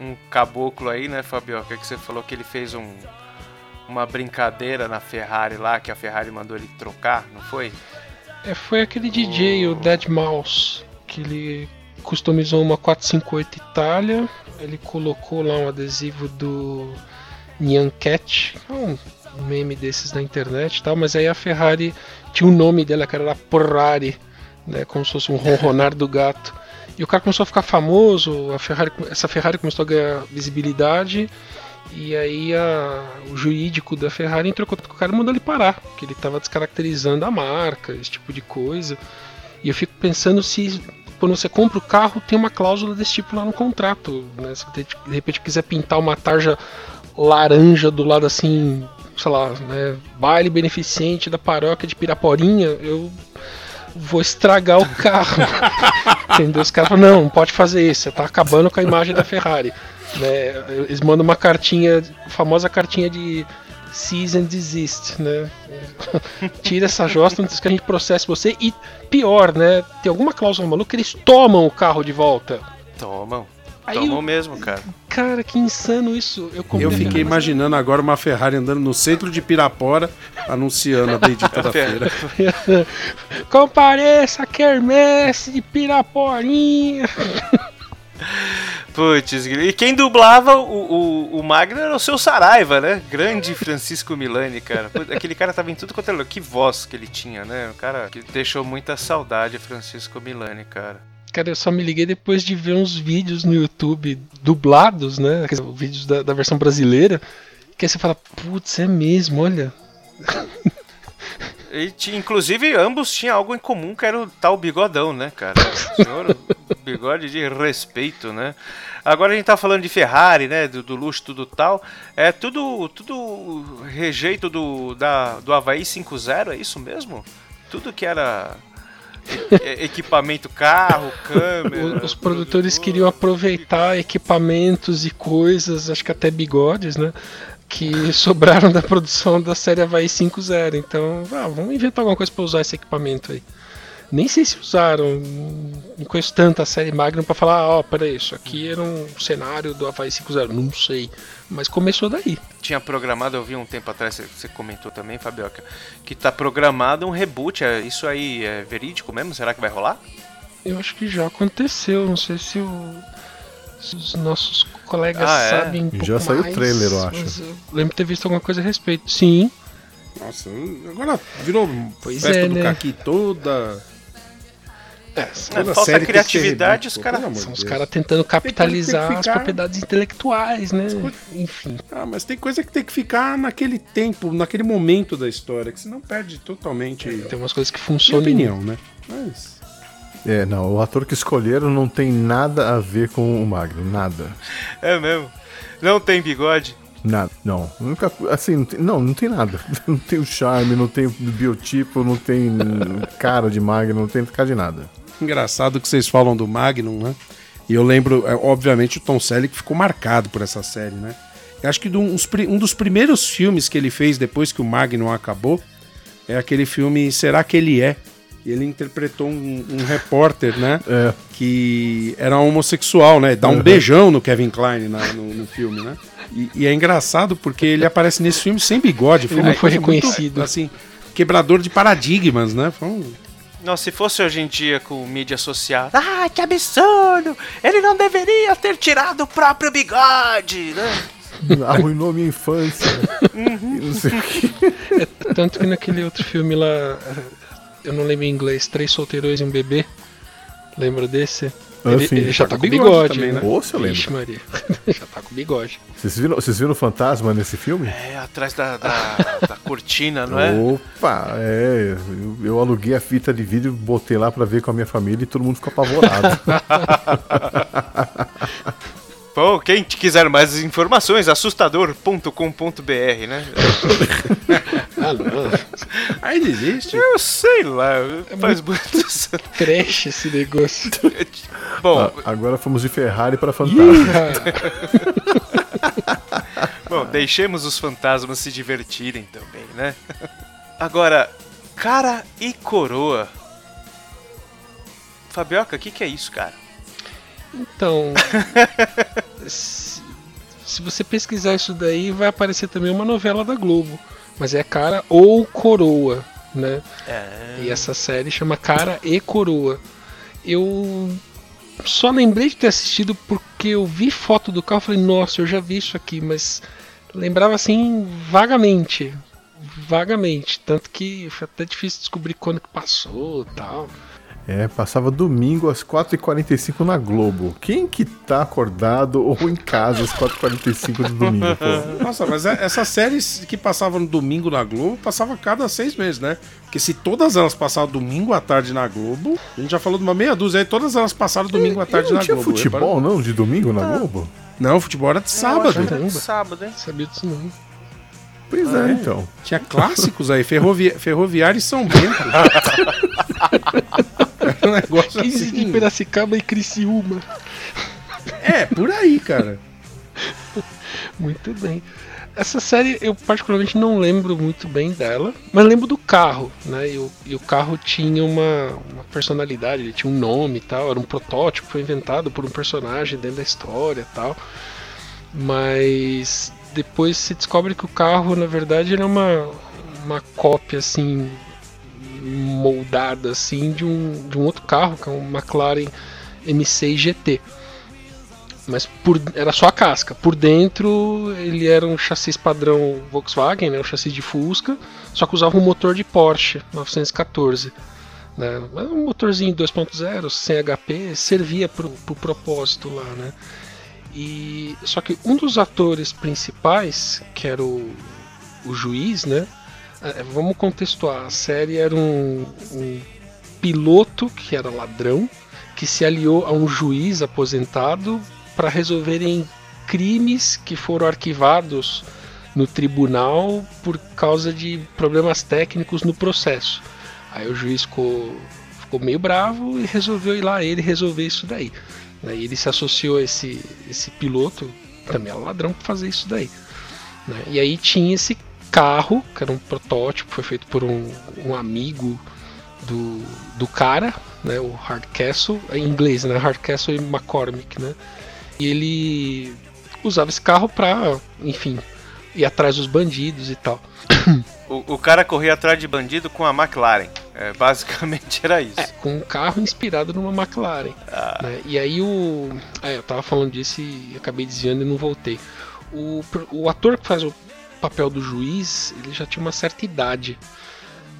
um caboclo aí, né, Fabioca, que você falou que ele fez um, uma brincadeira na Ferrari lá, que a Ferrari mandou ele trocar, não foi? É, foi aquele DJ, o Dead Mouse, que ele customizou uma 458 Itália, ele colocou lá um adesivo do Nyan Cat, é um meme desses na internet e tal, mas aí a Ferrari tinha o nome dela, que era a Porrari, né, como se fosse um ronronar do gato. E o cara começou a ficar famoso, a Ferrari, essa Ferrari começou a ganhar visibilidade, e aí a, o jurídico da Ferrari entrou com o cara e mandou ele parar, porque ele estava descaracterizando a marca, esse tipo de coisa. E eu fico pensando se quando você compra o carro tem uma cláusula desse tipo lá no contrato. Né? Se de repente quiser pintar uma tarja laranja do lado assim, sei lá, né? Baile beneficente da paróquia de Piraporinha, eu vou estragar o carro. Entendeu? Os caras falam, não, não pode fazer isso, você tá acabando com a imagem da Ferrari. Né? Eles mandam uma cartinha, famosa cartinha de cease and desist, né? Tira essa josta antes que a gente processe você. E pior, né? Tem alguma cláusula maluca, eles tomam o carro de volta. Tomam. Aí Tomam eu- mesmo, cara. Cara, que insano isso. Eu, Eu fiquei mas- imaginando agora uma Ferrari andando no centro de Pirapora, anunciando a bendita da feira. Compareça a quermesse de Piraporinha. Putz, e quem dublava o, o, o Magno era o seu Saraiva, né? Grande Francisco Milani, cara. Aquele cara tava em tudo quanto é lugar. Que voz que ele tinha, né? O cara que deixou muita saudade, Francisco Milani, cara. Cara, eu só me liguei depois de ver uns vídeos no YouTube dublados, né? Vídeos da, da versão brasileira. Que aí você fala, putz, é mesmo, olha. E inclusive, ambos tinham algo em comum, que era o tal bigodão, né, cara? O senhor, bigode de respeito, né? Agora a gente tá falando de Ferrari, né? Do, do luxo, tudo tal. É tudo, tudo rejeito do, da, do Havaí 5.0, é isso mesmo? Tudo que era equipamento carro, câmera. Os produtores queriam aproveitar equipamentos e coisas, acho que até bigodes, né? Que sobraram da produção da série Havaí 5.0. Então, ah, vamos inventar alguma coisa para usar esse equipamento aí. Nem sei se usaram, não conheço tanto a série Magnum para falar, ó, peraí, isso aqui era um cenário do Havaí 5.0. Não sei, mas começou daí. Tinha programado, eu vi um tempo atrás, você- comentou também, Fabioca, que tá programado um reboot. É, isso aí é verídico mesmo? Será que vai rolar? Eu acho que já aconteceu, não sei se, o- os nossos colegas Ah, é? sabem um Já pouco saiu o mais, trailer, eu acho. mas eu lembro de ter visto alguma coisa a respeito. Sim, Nossa, agora virou Pois festa é, do né? caqui toda. é, É, toda falta criatividade, os caras. São os caras tentando capitalizar tem que as ficar- propriedades intelectuais, né? Enfim. Ah, mas tem coisa que tem que ficar naquele tempo, naquele momento da história, que senão perde totalmente Tem umas coisas que minha funcionam. opinião, né? Mas. É, não, o ator que escolheram não tem nada a ver com o Magno, nada. É mesmo. Não tem bigode. Nada, não. Nunca, assim, não tem, não, não tem nada. Não tem o charme, não tem o biotipo, não tem cara de Magno, não tem cara de nada. Engraçado que vocês falam do Magnum, né? E eu lembro, é, obviamente, o Tom Selleck ficou marcado por essa série, né? Eu acho que um dos primeiros filmes que ele fez depois que o Magnum acabou é aquele filme Será que ele é? E ele interpretou um, um repórter, né? É, que era homossexual, né? Dá um beijão no Kevin Klein na- no, no filme, né? E, e é engraçado porque ele aparece nesse filme sem bigode. Ele uma não foi coisa muito, reconhecido. assim, quebrador de paradigmas, né? Foi um- Nossa, se fosse hoje em dia com mídia social. Ah, que absurdo! Ele não deveria ter tirado o próprio bigode, né? arruinou minha infância. E não sei o que. Tanto que naquele outro filme lá, eu não lembro em inglês, Três Solteirões e um Bebê. Lembra desse? Ah, ele, ele já Tá tá com bigode bigode, também, né? Ou se eu lembro. Vixe, Maria. já tá com bigode. Vocês viram, vocês viram o fantasma nesse filme? É, atrás da, da, da cortina, não é? Opa, é. Eu, eu aluguei a fita de vídeo, botei lá pra ver com a minha família e todo mundo ficou apavorado. Bom, quem quiser mais informações, assustador.com.br, né? Ah, não. Ainda existe? Eu sei lá, faz muito. Trash esse negócio. Bom, Ah, Agora fomos de Ferrari pra fantasma. Bom, deixemos os fantasmas se divertirem também, né? Agora, cara e coroa. Fabioca, o que, que é isso, cara? Então, se, se você pesquisar isso daí, vai aparecer também uma novela da Globo. Mas é Cara ou Coroa, né? É. E essa série chama Cara e Coroa. Eu só lembrei de ter assistido porque eu vi foto do carro e falei, nossa, eu já vi isso aqui, mas lembrava assim vagamente. Vagamente. Tanto que foi até difícil descobrir quando que passou e tal. É, passava domingo às 4h45 na Globo. Quem que tá acordado ou em casa às 4h45 do domingo, pô? Nossa, mas é- essas séries que passavam no domingo na Globo, passava cada seis meses, né? Porque se todas elas passavam domingo à tarde na Globo, a gente já falou de uma meia dúzia aí, todas elas passaram domingo à tarde não na tinha Globo. futebol, não, de domingo na Globo? Não, futebol era de sábado. Era de sábado, hein? Sabia disso não. Pois é, então. Tinha clássicos aí, ferrovi... Ferroviário e São Bento. Era um negócio 15 de assim. Piracicaba e Criciúma. É, por aí, cara. Muito bem. Essa série eu particularmente não lembro muito bem dela, mas lembro do carro, né? E o, e o carro tinha uma, uma personalidade, ele tinha um nome e tal, era um protótipo, foi inventado por um personagem dentro da história e tal. Mas depois se descobre que o carro, na verdade, era uma, uma cópia assim moldada assim de um, de um outro carro, que é um McLaren M6 GT mas por, era só a casca. Por dentro ele era um chassi padrão Volkswagen, né, um chassi de Fusca, só que usava um motor de Porsche 914. Né, um motorzinho 2.0, sem HP, servia para o pro propósito lá. Né. E, só que um dos atores principais, que era o, o juiz, né, eh, vamos contextuar, a série era um, um piloto que era ladrão, que se aliou a um juiz aposentado para resolverem crimes que foram arquivados no tribunal por causa de problemas técnicos no processo. Aí o juiz ficou, ficou meio bravo e resolveu ir lá ele resolver isso daí. Aí ele se associou a esse, esse piloto, também era ladrão, para fazer isso daí. né? E aí tinha esse carro, que era um protótipo, foi feito por um, um amigo do, do cara, né, o Hardcastle, em inglês, né, Hardcastle e McCormick, né, e ele usava esse carro pra, enfim, ir atrás dos bandidos e tal. O, o cara corria atrás de bandido com a McLaren. É, basicamente era isso. É, com um carro inspirado numa McLaren. né? E aí o. É, eu tava falando disso e acabei desviando e não voltei. O, o ator que faz o papel do juiz, ele já tinha uma certa idade.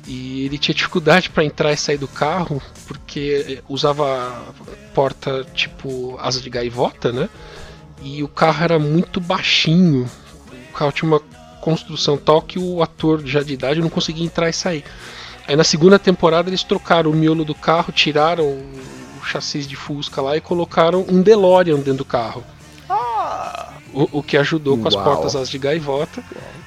E ele tinha dificuldade para entrar e sair do carro, porque usava porta tipo asa de gaivota, né? E o carro era muito baixinho. O carro tinha uma construção tal que o ator já de idade não conseguia entrar e sair. Aí na segunda temporada eles trocaram o miolo do carro, tiraram o chassi de Fusca lá e colocaram um DeLorean dentro do carro. O, o que ajudou com as Uau. portas as de gaivota.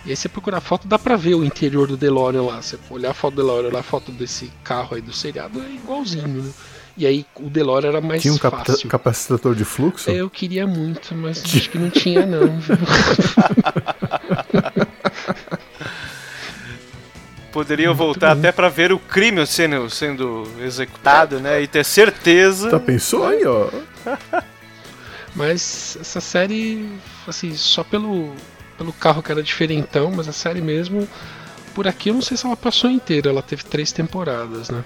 E aí você procurar a foto, dá pra ver o interior do DeLorean lá. Você olhar a foto do DeLorean, olhar a foto desse carro aí do seriado, é igualzinho, né? E aí o DeLorean era mais Tinha um capta- fácil. capacitador de fluxo? É, Eu queria muito, mas acho que não tinha não. Poderiam voltar até pra ver o crime sendo, sendo executado, né? E ter certeza. Tá pensou aí, ó? Mas essa série, assim, só pelo, pelo carro que era diferentão, mas a série mesmo, por aqui eu não sei se ela passou inteira, ela teve três temporadas, né?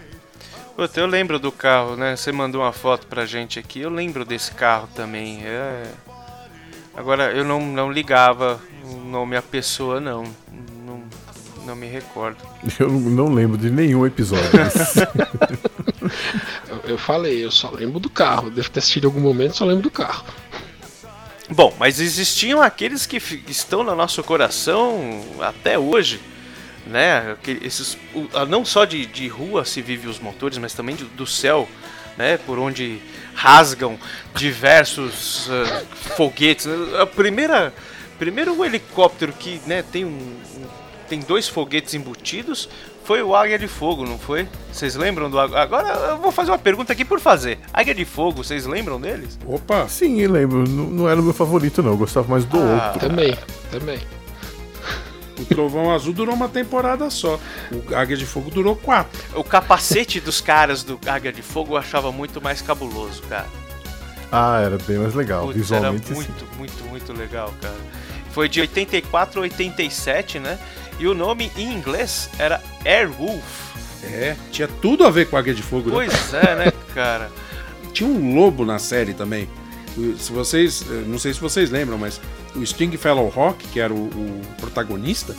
Puta, eu lembro do carro, né? Você mandou uma foto pra gente aqui. Eu lembro desse carro também. É... Agora, eu não, não ligava o nome à pessoa, não. Não, me recordo. Eu não lembro de nenhum episódio. Eu, eu falei, eu só lembro do carro, devo ter assistido em algum momento, só lembro do carro. Bom, mas existiam aqueles que estão no nosso coração até hoje, né? Esses, não só de, de rua se vive os motores, mas também de- do céu, né? Por onde rasgam diversos ah, foguetes. A primeira, primeiro o helicóptero que, né? Tem um, um- tem dois foguetes embutidos. Foi o Águia de Fogo, não foi? Vocês lembram do Águia? Agora eu vou fazer uma pergunta aqui por fazer. Águia de Fogo, vocês lembram deles? Opa, Sim, eu lembro. Não, não era o meu favorito, não. Eu gostava mais do Ah. outro. Também, também. o Trovão Azul durou uma temporada só. O Águia de Fogo durou quatro. O capacete dos caras do Águia de Fogo eu achava muito mais cabuloso, cara. Ah, era bem mais legal. Putz, Visualmente, era sim. muito, muito, muito legal, cara. Foi de 84 a 87, né? E o nome em inglês era Airwolf. É, tinha tudo a ver com Águia de Fogo. né? Pois é, né, cara? Tinha um lobo na série também. Se vocês, eh, não sei se vocês lembram, mas o Stringfellow Rock, que era o, o protagonista,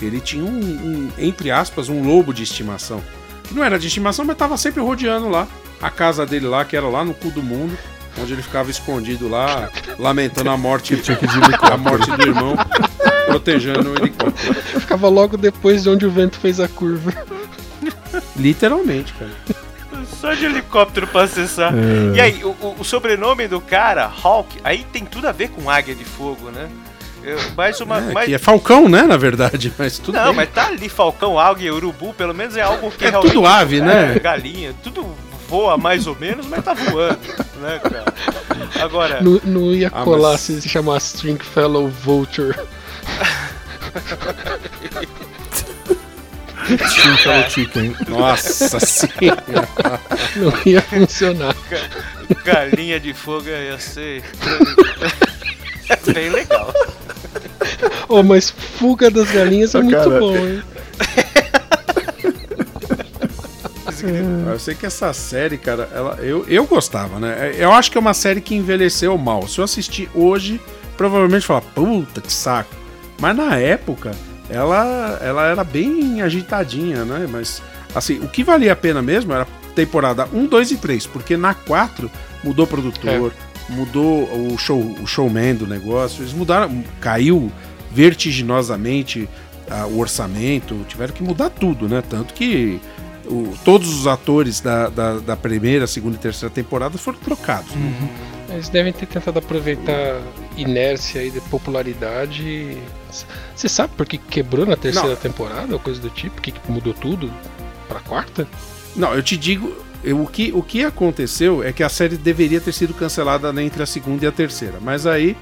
ele tinha um, um, entre aspas, um lobo de estimação. Que não era de estimação, mas tava sempre rodeando lá. a casa dele lá, que era lá no cu do mundo, onde ele ficava escondido lá, lamentando a morte, a morte do irmão, protegendo o helicóptero. Ficava logo depois de onde o vento fez a curva. Literalmente, cara. Só de helicóptero pra acessar. É. E aí, o, o- o sobrenome do cara, Hawk, aí tem tudo a ver com águia de fogo, né? Eu- mais uma. É, mais- que é Falcão, né, na verdade, mas tudo Não, bem. mas tá ali Falcão, águia, urubu, pelo menos é algo que É realmente. tudo ave, né? É, galinha, tudo voa mais ou menos, mas tá voando, né, cara? Agora. Não, não ia Ah, colar mas- se se chamasse Stringfellow Vulture. Chicken, chicken. Nossa senhora. Não ia funcionar. Galinha de fogo ia ser. É bem legal. Oh, mas Fuga das Galinhas é Ah, muito cara, bom, hein? Eu sei que essa série, cara, ela, eu, eu gostava, né? Eu acho que é uma série que envelheceu mal. Se eu assistir hoje, provavelmente falar, puta que saco. Mas na época, ela, ela era bem agitadinha, né? Mas, assim, o que valia a pena mesmo era temporada 1, 2 e 3, porque na 4 mudou produtor, mudou o, show, o showman do negócio, eles mudaram, caiu vertiginosamente ah, o orçamento, tiveram que mudar tudo, né? Tanto que o- todos os atores da, da, da primeira, segunda e terceira temporada foram trocados. né? Eles devem ter tentado aproveitar inércia e de popularidade. Você sabe por que quebrou na terceira Não. temporada ou coisa do tipo? Que mudou tudo pra quarta? Não, eu te digo, eu- o, que, o que aconteceu é que a série deveria ter sido cancelada entre a segunda e a terceira, mas aí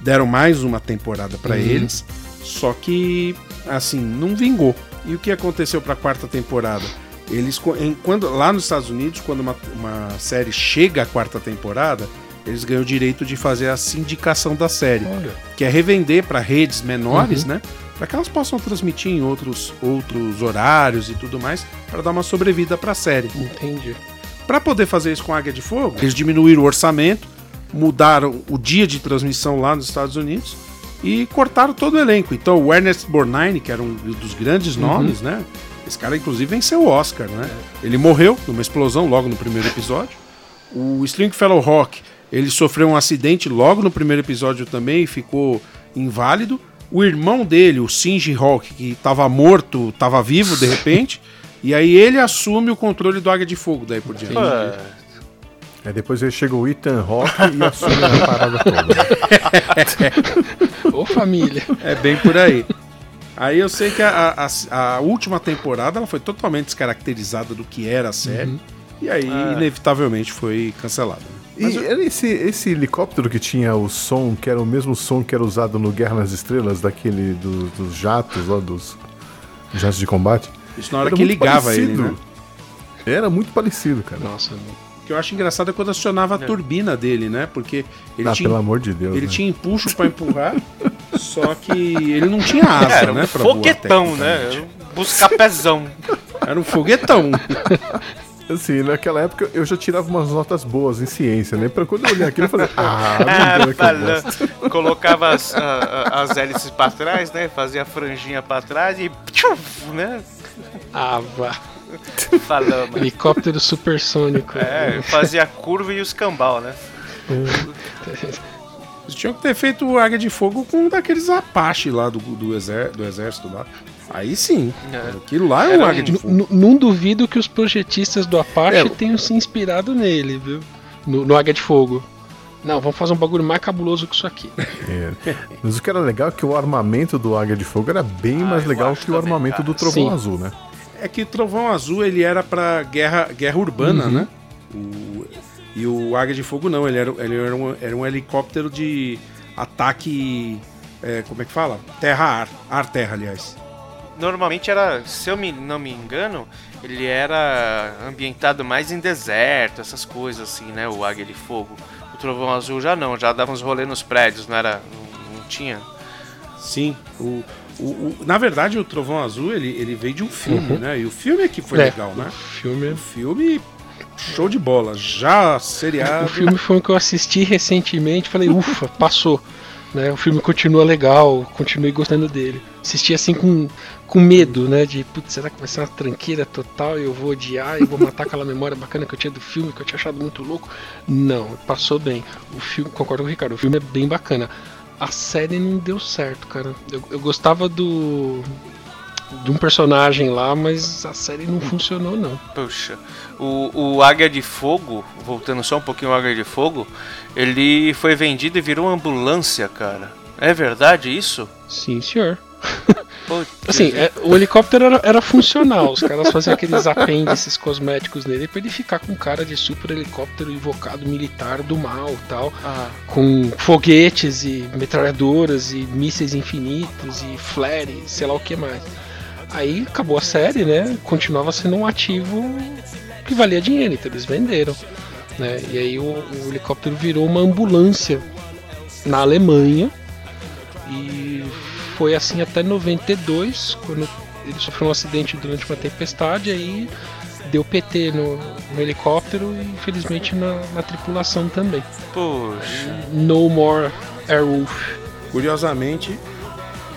deram mais uma temporada pra Uhum. eles, só que assim não vingou. E o que aconteceu pra quarta temporada? Eles em- quando lá nos Estados Unidos, quando uma, uma série chega à quarta temporada, eles ganham o direito de fazer a sindicação da série Olha, que é revender para redes menores, né? Para que elas possam transmitir em outros, outros horários e tudo mais, para dar uma sobrevida para a série. entendi. Para poder fazer isso com Águia de Fogo, eles diminuíram o orçamento, mudaram o dia de transmissão lá nos Estados Unidos e cortaram todo o elenco. Então o Ernest Borgnine, que era um dos grandes nomes, né? Esse cara inclusive venceu o Oscar, né? Ele morreu numa explosão logo no primeiro episódio. O Stringfellow Rock, ele sofreu um acidente logo no primeiro episódio também e ficou inválido. O irmão dele, o Shinji Rock, que estava morto, estava vivo de repente, e aí ele assume o controle do Águia de Fogo daí por diante. Aí depois ele chega o Ethan Rock e assume a parada toda. Ô família. É bem por aí. Aí eu sei que a, a- a última temporada ela foi totalmente descaracterizada do que era a série. E aí, inevitavelmente, foi cancelada. E era esse, esse helicóptero que tinha o som, que era o mesmo som que era usado no Guerra nas Estrelas, daquele do- dos jatos lá, dos jatos de combate? Isso na hora Era que muito ligava ele, parecido. né? Era muito parecido, cara. Nossa, O que eu acho engraçado é quando acionava a turbina dele, né? Porque ele ah, tinha, pelo amor de Deus. ele né? tinha empuxo pra empurrar, só que ele não tinha asa, era né? um foguetão, né? Buscar pezão. Era um foguetão. Assim, naquela época eu já tirava umas notas boas em ciência, né? Pra quando eu olhar aquilo eu falei, ah, Ah, não que eu falou. Colocava as, a- as hélices pra trás, né? Fazia a franjinha pra trás e. tchuf, né? ah, vá. Falamos. Helicóptero supersônico. É, fazia a curva e os cambal, né? Eles tinham que ter feito o Águia de Fogo com um daqueles Apache lá do, do, exer- do exército lá. Aí sim. É. Aquilo lá é um um- Águia de Fogo. n- Não duvido que os projetistas do Apache É. tenham se inspirado nele, viu? No, no Águia de Fogo. Não, vamos fazer um bagulho mais cabuloso que isso aqui. É. Mas o que era legal é que o armamento do Águia de Fogo era bem Ah, mais legal que o também, armamento cara. do Trovão Sim. Azul, né? É que o Trovão Azul ele era pra guerra, guerra urbana, Uhum. né? O- e o Águia de Fogo não, ele era, ele era, um, era um helicóptero de ataque. é, como é que fala? Terra-ar. Ar-terra, aliás. Normalmente era, se eu me, não me engano, ele era ambientado mais em deserto, essas coisas assim, né? O Águia de Fogo. O Trovão Azul já não, já dava uns rolê nos prédios, não era. Não, não tinha. Sim. O, o, o- na verdade, o Trovão Azul ele, ele veio de um filme, né? E o filme é que foi É, legal, né? O filme, O filme, show de bola. Já o seriado. filme foi um que eu assisti recentemente falei, ufa, passou. Né? O filme continua legal, continuei gostando dele. Assisti assim com, com medo, né? De, putz, será que vai ser uma tranqueira total e eu vou odiar e vou matar aquela memória bacana que eu tinha do filme, que eu tinha achado muito louco? Não, passou bem. O filme, concordo com o Ricardo, o filme é bem bacana. A série não deu certo, cara. Eu, eu gostava do. de um personagem lá, mas a série não funcionou, não. Puxa, o, o Águia de Fogo, voltando só um pouquinho ao Águia de Fogo, ele foi vendido e virou uma ambulância, cara. É verdade isso? Sim, senhor. Assim, é, o helicóptero era, era funcional, os caras faziam aqueles apêndices cosméticos nele pra ele ficar com cara de super helicóptero invocado militar do mal tal, ah, com foguetes e metralhadoras e mísseis infinitos e flare, sei lá o que mais. Aí acabou a série, né? Continuava sendo um ativo que valia dinheiro, então eles venderam. Né? E aí o, o helicóptero virou uma ambulância na Alemanha e foi assim até 92, quando ele sofreu um acidente durante uma tempestade, aí deu PT no, no helicóptero e infelizmente na, na tripulação também. Poxa. No more Airwolf. Curiosamente,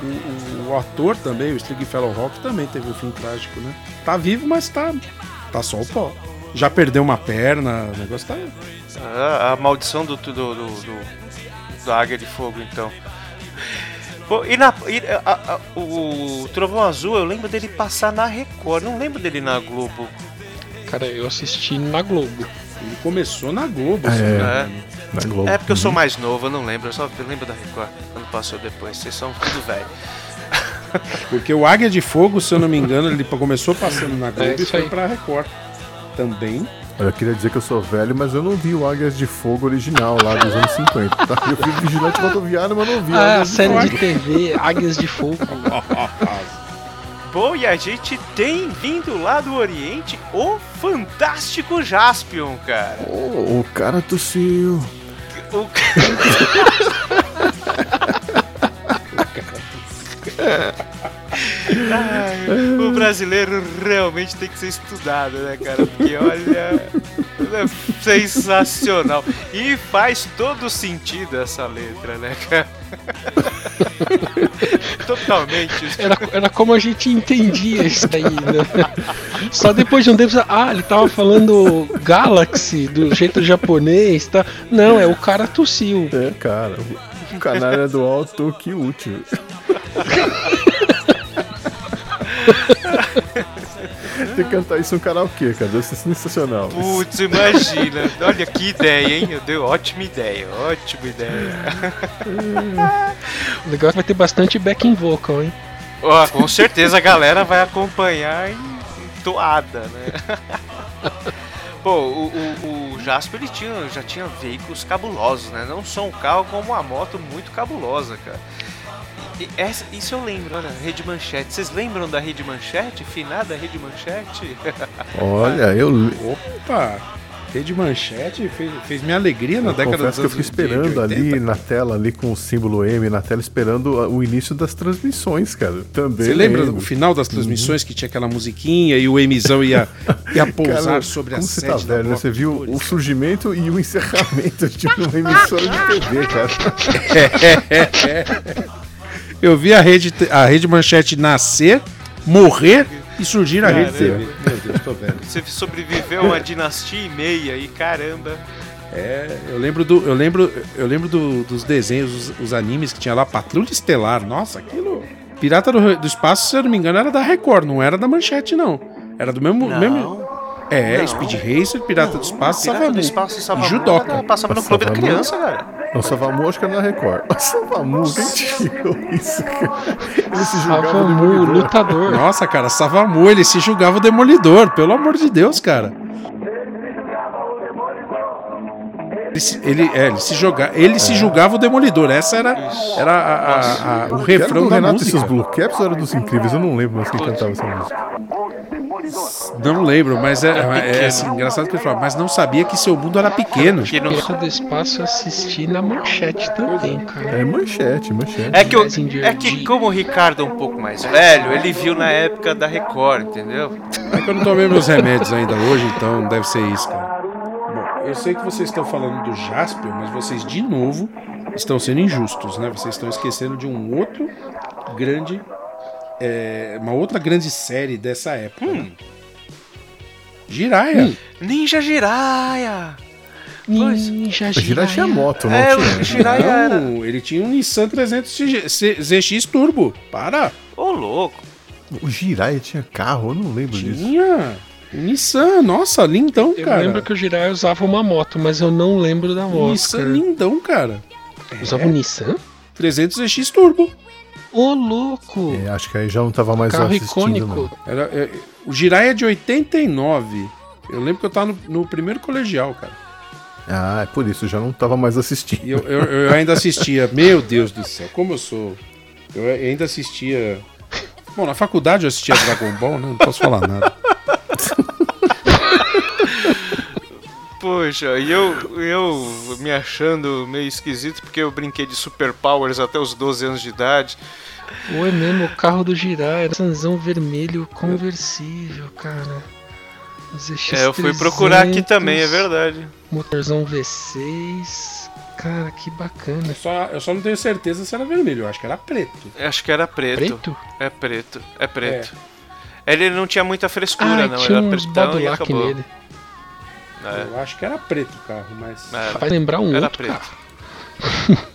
o, o- o ator também, o Stringfellow Rock, também teve um fim trágico, né? Tá vivo, mas tá, tá só o pó. Já perdeu uma perna, o negócio tá. Ah, a maldição do, do, do, do, do Águia de Fogo, então. E na, e, a- a- o Trovão Azul, eu lembro dele passar na Record, não lembro dele na Globo. Cara, eu assisti na Globo. Ele começou na Globo, É. assim, É, Na Globo. é porque eu sou mais novo, eu não lembro, eu só lembro da Record, quando passou depois, vocês são tudo velho. Porque o Águia de Fogo, se eu não me engano, ele começou passando na Globo É e foi aí. pra Record. Também. Eu queria dizer que eu sou velho, mas eu não vi o Águias de Fogo original lá dos anos 50. Tá? Eu vi o Vigilante Rodoviário, mas não vi Ah, a de série Fogo. de TV, Águias de Fogo. Bom, e a gente tem vindo lá do Oriente o fantástico Jaspion, cara. Oh, o cara tossiu. O... Ai, o brasileiro realmente tem que ser estudado, né, cara? Porque olha, é sensacional. E faz todo sentido essa letra, né, cara? Totalmente. Era, era como a gente entendia isso aí, né? Só depois de um tempo, ah, ele tava falando Galaxy do jeito japonês, tá? Não, é o cara tossiu. É, cara. O canalha do alto, que útil. Tem que cantar isso no karaokê, cara. Deve ser sensacional. Putz, imagina. Olha que ideia, hein? Eu dei ótima ideia, ótima ideia. O legal é que vai ter bastante backing vocal, hein? Ó, com certeza a galera vai acompanhar em, em toada, né? Pô, o, o, o Jasper ele tinha, já tinha veículos cabulosos, né? Não só um carro, como uma moto muito cabulosa, cara. E essa, isso eu lembro, olha, Rede Manchete. Vocês lembram da Rede Manchete? Finada Rede Manchete? Olha, eu, Opa! Rede Manchete fez, fez minha alegria na eu década confesso que eu dos fiquei anos de- de esperando 80. ali na tela, ali com o símbolo M na tela, esperando o início das transmissões, cara. Também. Você lembra do final das transmissões que tinha aquela musiquinha e o Emizão ia, ia pousar Cara, sobre a você sede tá da né? Você viu o surgimento e o encerramento de uma emissora de TV, cara. Eu vi a rede, a rede Manchete nascer, morrer e surgir na rede. TV. Meu Deus, tô velho. Você sobreviveu a uma dinastia e meia e caramba. É, eu lembro do, eu lembro, eu lembro do- dos desenhos, os, os animes que tinha lá, Patrulha Estelar. Nossa, aquilo. Pirata do, do Espaço, se eu não me engano, era da Record, não era da Manchete, não. Era do mesmo. mesmo é, Não. Speed Racer, Pirata do Espaço, Pirata Savamu. do Espaço e Savamu. E Judoca. era- Passava no Clube da. Criança, cara. O Savamu acho que era na Record. O Savamu, quem tirou isso, cara? Ele se julgava Savamu, demolidor. lutador. Nossa, cara, Savamu, ele se julgava o demolidor, pelo amor de Deus, cara. Ele, se- ele, é, ele se joga, ele se julgava o demolidor. Essa era, era a- a- a- o Era refrão do da Renato e seus música. Blue Caps ou era dos Incríveis? Eu não lembro mais quem cantava essa música. Não lembro, mas é, é, assim, engraçado que ele falava, mas não sabia que seu mundo era pequeno. Que não- Pirata do Espaço eu assisti na manchete também, cara. É manchete, manchete. É que, Messenger é que como o Ricardo é um pouco mais velho, ele viu na época da Record, entendeu? É que eu não tomei meus remédios ainda hoje, então deve ser isso, cara. Eu sei que vocês estão falando do Jaspion, mas vocês de novo estão sendo injustos, né? Vocês estão esquecendo de um outro grande. é, uma outra grande série dessa época. né? Jiraiya. Hum. Ninja Jiraiya! Pois. Ninja O Jiraiya tinha moto, não É, o tinha? Jiraiya era. Não, ele tinha um Nissan 300 CG C- ZX Turbo. Para. Ô, louco. O Jiraiya tinha carro, eu não lembro disso. Tinha. Nissan. Nossa, lindão, Eu cara. lembro que o Jiraiya usava uma moto, mas eu não lembro da moto. Nissan cara. lindão, cara. Usava um Nissan? 300 ZX Turbo. Ô, louco! É, acho que aí já não tava mais Carro assistindo, icônico. Era, é, o Jiraiya é de 89. Eu lembro que eu tava no, no primeiro colegial, cara. Ah, é por isso, já não tava mais assistindo. Eu, eu, eu ainda assistia. Meu Deus do céu, como eu sou. Eu ainda assistia. Bom, na faculdade eu assistia Dragon Ball, né? Não posso falar nada. Poxa, e eu, eu me achando meio esquisito porque eu brinquei de Super Powers até os 12 anos de idade. Ou é mesmo o carro do Jiraiya, era sanzão vermelho conversível, cara. É, eu fui procurar aqui 300, também, é verdade. Motorzão V6. Cara, que bacana. Eu só, eu só não tenho certeza se era vermelho, eu acho que era preto. Acho que era preto. Preto? É preto, é preto. Ele não tinha muita frescura, Ah, não. tinha Era uns pretão e acabou. nele. É, Eu acho que era preto o carro, mas. é. Vai lembrar um Era outro preto. carro.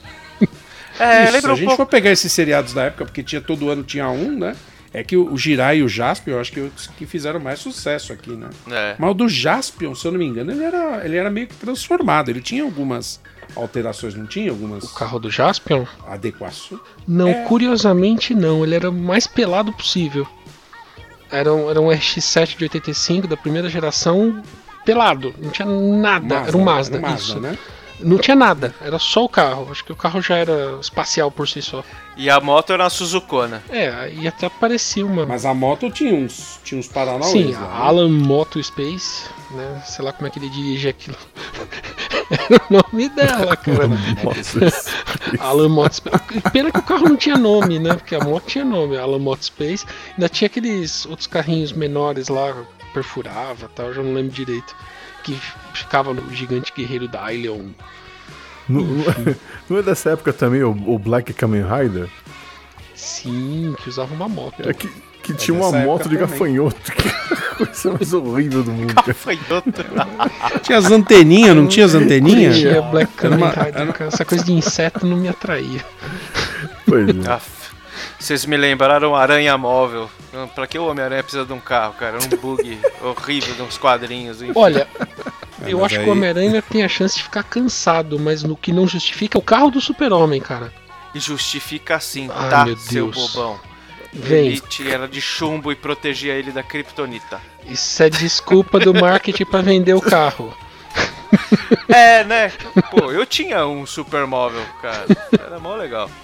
É, Isso, se lembra a um gente pouco. for pegar esses seriados da época, porque tinha todo ano tinha um, né? É que o, Jirai e o Jaspion, eu acho que os que fizeram mais sucesso aqui, né? É. Mas o do Jaspion, se eu não me engano, ele era, ele era meio que transformado. Ele tinha algumas alterações, não tinha? Algumas O carro do Jaspion? adequações. Não, É. curiosamente não. Ele era o mais pelado possível. Era um, era um RX-7 de 85 da primeira geração pelado. Não tinha nada. era um Mazda, isso. né? Não tinha nada. Era só o carro. Acho que o carro já era espacial por si só. E a moto era uma Suzukona. É, e até parecia uma. Mas a moto tinha uns, tinha uns Paranauês Sim, lá, a né? Alan Moto Space, né? Sei lá como é que ele dirige aquilo. Era o nome dela, cara. Alan Moto Space. Pena que o carro não tinha nome, né? Porque a moto tinha nome, Alan Moto Space. Ainda tinha aqueles outros carrinhos menores lá, perfurava e tal, já não lembro direito. Que ficava no gigante guerreiro da Ilion. não, não é- é dessa época também o, o Black Kamen Rider? Sim, que usava uma moto. É que, que tinha uma moto de também. gafanhoto. Que é a coisa mais horrível do mundo. Gafanhoto. Tinha as anteninhas, não tinha as anteninhas? Tinha Black Kamen uma- Rider. Essa coisa de inseto não me atraía. Pois é. Vocês me lembraram Aranha Móvel. Pra que o Homem-Aranha precisa de um carro, cara? Um bug horrível de uns quadrinhos. enfim. Olha, eu mas acho que aí- o Homem-Aranha tem a chance de ficar cansado, mas no que não justifica é o carro do Super-Homem, cara. E justifica assim, Ai, tá, meu seu Deus. bobão. Vem, Elite era de chumbo e protegia ele da Kryptonita. isso é desculpa do marketing pra vender o carro. É, né? Pô, eu tinha um supermóvel, cara. Era mó legal.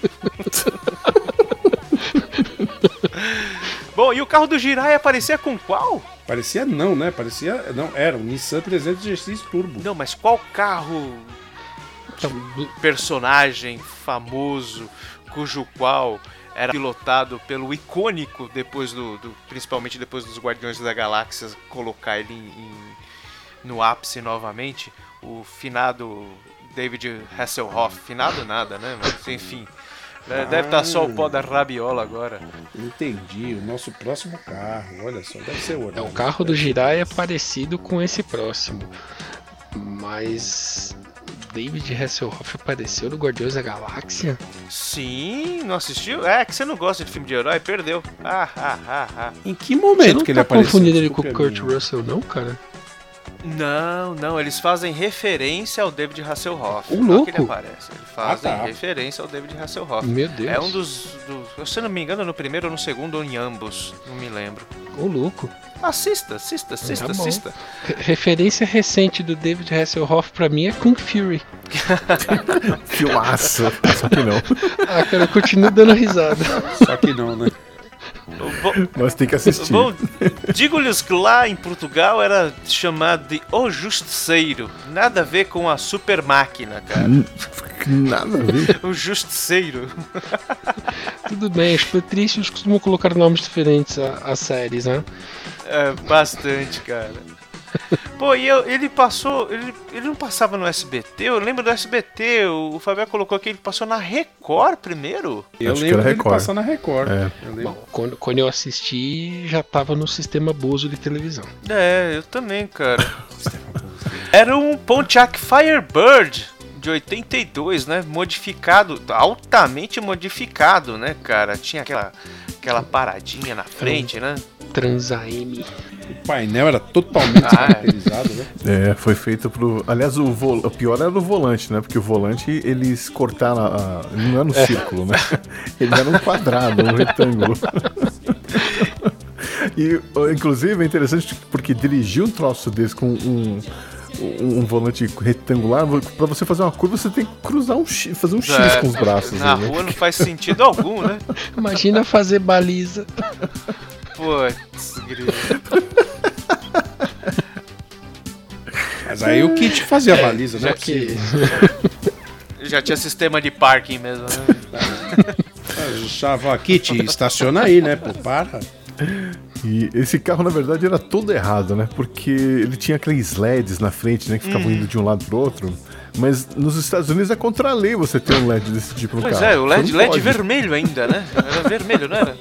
Bom, e o carro do Jirai aparecia com qual? Parecia não, né? Parecia. Não, era um Nissan 300 GX Turbo. Não, mas qual carro Então, personagem famoso cujo qual era pilotado pelo icônico depois do, do- principalmente depois dos Guardiões da Galáxia colocar ele em- em- no ápice novamente o finado David Hasselhoff finado nada né mas enfim né, deve estar só o pó da rabiola agora Entendi. O nosso próximo carro. Olha só, deve ser o É, o carro do Jirai é parecido com esse próximo. Mas. David Hasselhoff apareceu no Guardiões da Galáxia? sim não assistiu é que você não gosta de filme de herói perdeu ah ah ah, ah. Em que Você momento não que ele tá apareceu? confundindo ele com o Kurt Russell, não, cara? Não, não, eles fazem referência ao David Hasselhoff. Não louco. que ele aparece, eles fazem Ah, tá. referência ao David Hasselhoff. Meu Deus. É um dos, dos. Se eu não me engano, no primeiro ou no segundo ou em ambos. Não me lembro. Ô, louco. Assista, assista, assista, Tá assista. Re- Referência recente do David Hasselhoff pra mim é Kung Fury. Filmaço. Só que não. Ah, cara, eu continuo dando risada. Só que não, né? Mas tem que assistir. bom, digo-lhes que lá em Portugal era chamado de O Justiceiro. Nada a ver com a super máquina, cara. Nada a ver. O Justiceiro. Tudo bem, os patrícios costumam colocar nomes diferentes a- às séries, né? É, bastante, cara. Pô, e eu- ele passou. Ele, ele não passava no SBT? Eu lembro do SBT. O, o Fabiano colocou aqui, ele passou na Record primeiro. Eu Acho que lembro dele Record. passar na Record. É. Bom, quando, quando eu assisti, já tava no sistema Bozo de televisão. É, eu também, cara. Era um Pontiac Firebird de 82, né? Modificado, altamente modificado, né, cara? Tinha aquela, aquela paradinha na frente, né? Transa M. O painel era totalmente Ah, é. caracterizado, né? É, foi feito pro. Aliás, o, vol... o pior era o volante, né? Porque o volante eles cortaram. A... Ele não era um círculo, né? Ele era um quadrado, um retângulo. E, inclusive, é interessante porque dirigir um troço desse com um. Um, um volante retangular, pra você fazer uma curva, você tem que cruzar um X, fazer um X É, com os braços. Na aí, né? rua não faz sentido algum, né? Imagina fazer baliza. Putz, grilo. Mas aí o kit fazia a baliza, né? Já que Já tinha sistema de parking mesmo, né? Chava, kit, estaciona aí, né? Pô, para. E esse carro, na verdade, era todo errado, né? Porque ele tinha aqueles LEDs na frente, né? Que ficavam indo de um lado pro outro. Mas nos Estados Unidos é contra a lei você ter um LED desse tipo no Pois carro. é, o LED, LED vermelho ainda, né? Era vermelho, não era?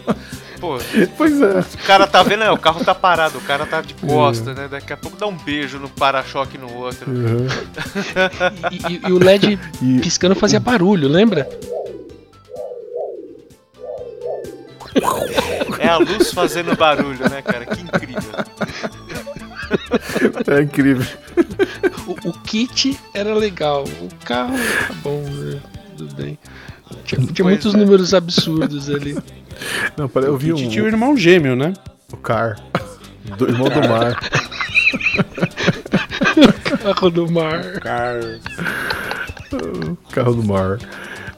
Pô, Pois é. o cara tá vendo, é, o carro tá parado, o cara tá de costa, né? Daqui a pouco dá um beijo no para-choque no outro. Uhum. E, e- e o LED piscando fazia barulho, lembra? É a luz fazendo barulho, né, cara? Que incrível. É incrível. O, o kit era legal, o carro tá bom, né? Tudo bem. Tinha, tinha muitos é. números absurdos ali. Não, peraí, eu vi O um. kit tinha o irmão gêmeo, né? O Car. Do irmão do mar. Carro do mar. Car... Carro do mar.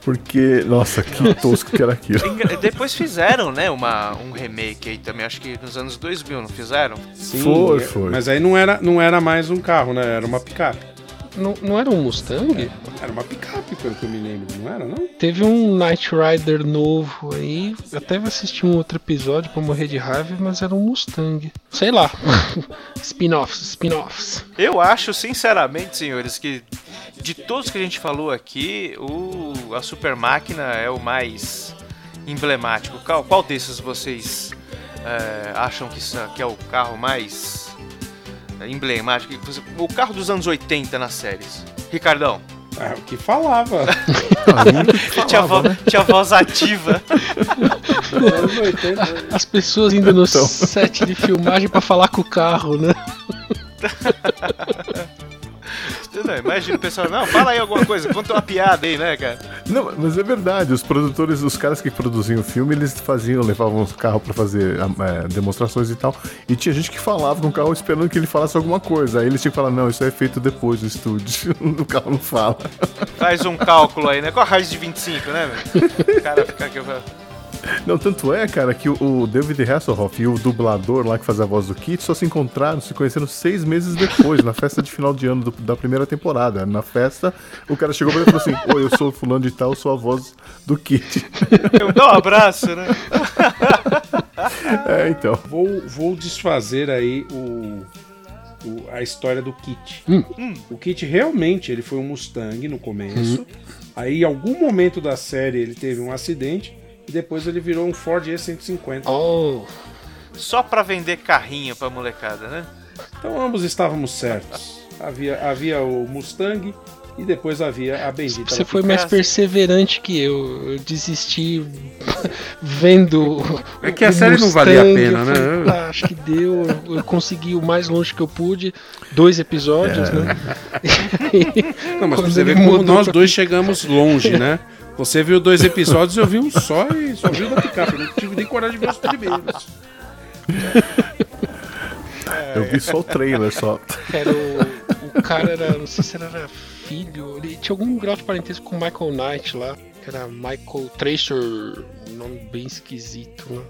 Porque, nossa, que tosco que era aquilo. Depois fizeram, né, uma, um remake aí também, acho que nos anos 2000, não fizeram? Sim, Foi, foi. Mas aí não era, não era mais um carro, né? Era uma picape. Não, não era um Mustang? Era uma picape, pelo que eu me lembro, não era, não? Teve um Knight Rider novo aí. eu Até vou assistir um outro episódio pra morrer de raiva, mas era um Mustang. Sei lá. spin-offs, spin-offs. Eu acho, sinceramente, senhores, que de todos que a gente falou aqui, o, a Super Máquina é o mais emblemático. Qual, qual desses vocês é, acham que, que é o carro mais você- O carro dos anos 80 nas séries. Ricardão, É o que falava. Ah, que tinha, vo- né? tinha voz ativa. Nos anos 80. As pessoas indo no Então. set de filmagem pra falar com o carro, né? Não, imagina o pessoal, não, fala aí alguma coisa, conta uma piada aí, né, cara? Não, mas é verdade, os produtores, os caras que produziam o filme, eles faziam, levavam os carros pra fazer é, demonstrações e tal. E tinha gente que falava com o carro esperando que ele falasse alguma coisa. Aí eles tinham que falar, não, isso é feito depois do estúdio. o carro não fala. Faz um cálculo aí, né? Qual a raiz de 25, né, velho? O cara fica aqui. Não, tanto é, cara, que o, David Hasselhoff e o dublador lá que faz a voz do Kit só se encontraram, se conheceram seis meses depois, na festa de final de ano do- da primeira temporada. Na festa, o cara chegou pra ele e falou assim: Oi, eu sou o fulano de tal, sou a voz do Kit. Eu dou um abraço, né? é, então. Vou, vou desfazer aí o, o- a história do Kit. O Kit realmente ele foi um Mustang no começo. Aí, em algum momento da série, ele teve um acidente. E depois ele virou um Ford E150. Oh, Só pra vender carrinho pra molecada, né? Então ambos estávamos certos. Havia, havia o Mustang e depois havia a bendita. você foi mais perseverante que eu. Eu desisti vendo. É que a o série não valia a Mustang, pena, né? falei, "Ah, acho que deu. Eu consegui o mais longe que eu pude. Dois episódios, né? Não, mas pra Quando você ver como nós pra- dois chegamos longe, né? Você viu dois episódios, eu vi um só e só vi o da picape. Eu não tive nem coragem de ver os primeiros. Eu vi só o trailer só. Era o, o cara era, não sei se era filho, ele tinha algum grau de parentesco com o Michael Knight lá, que era Michael Tracer, um nome bem esquisito, né?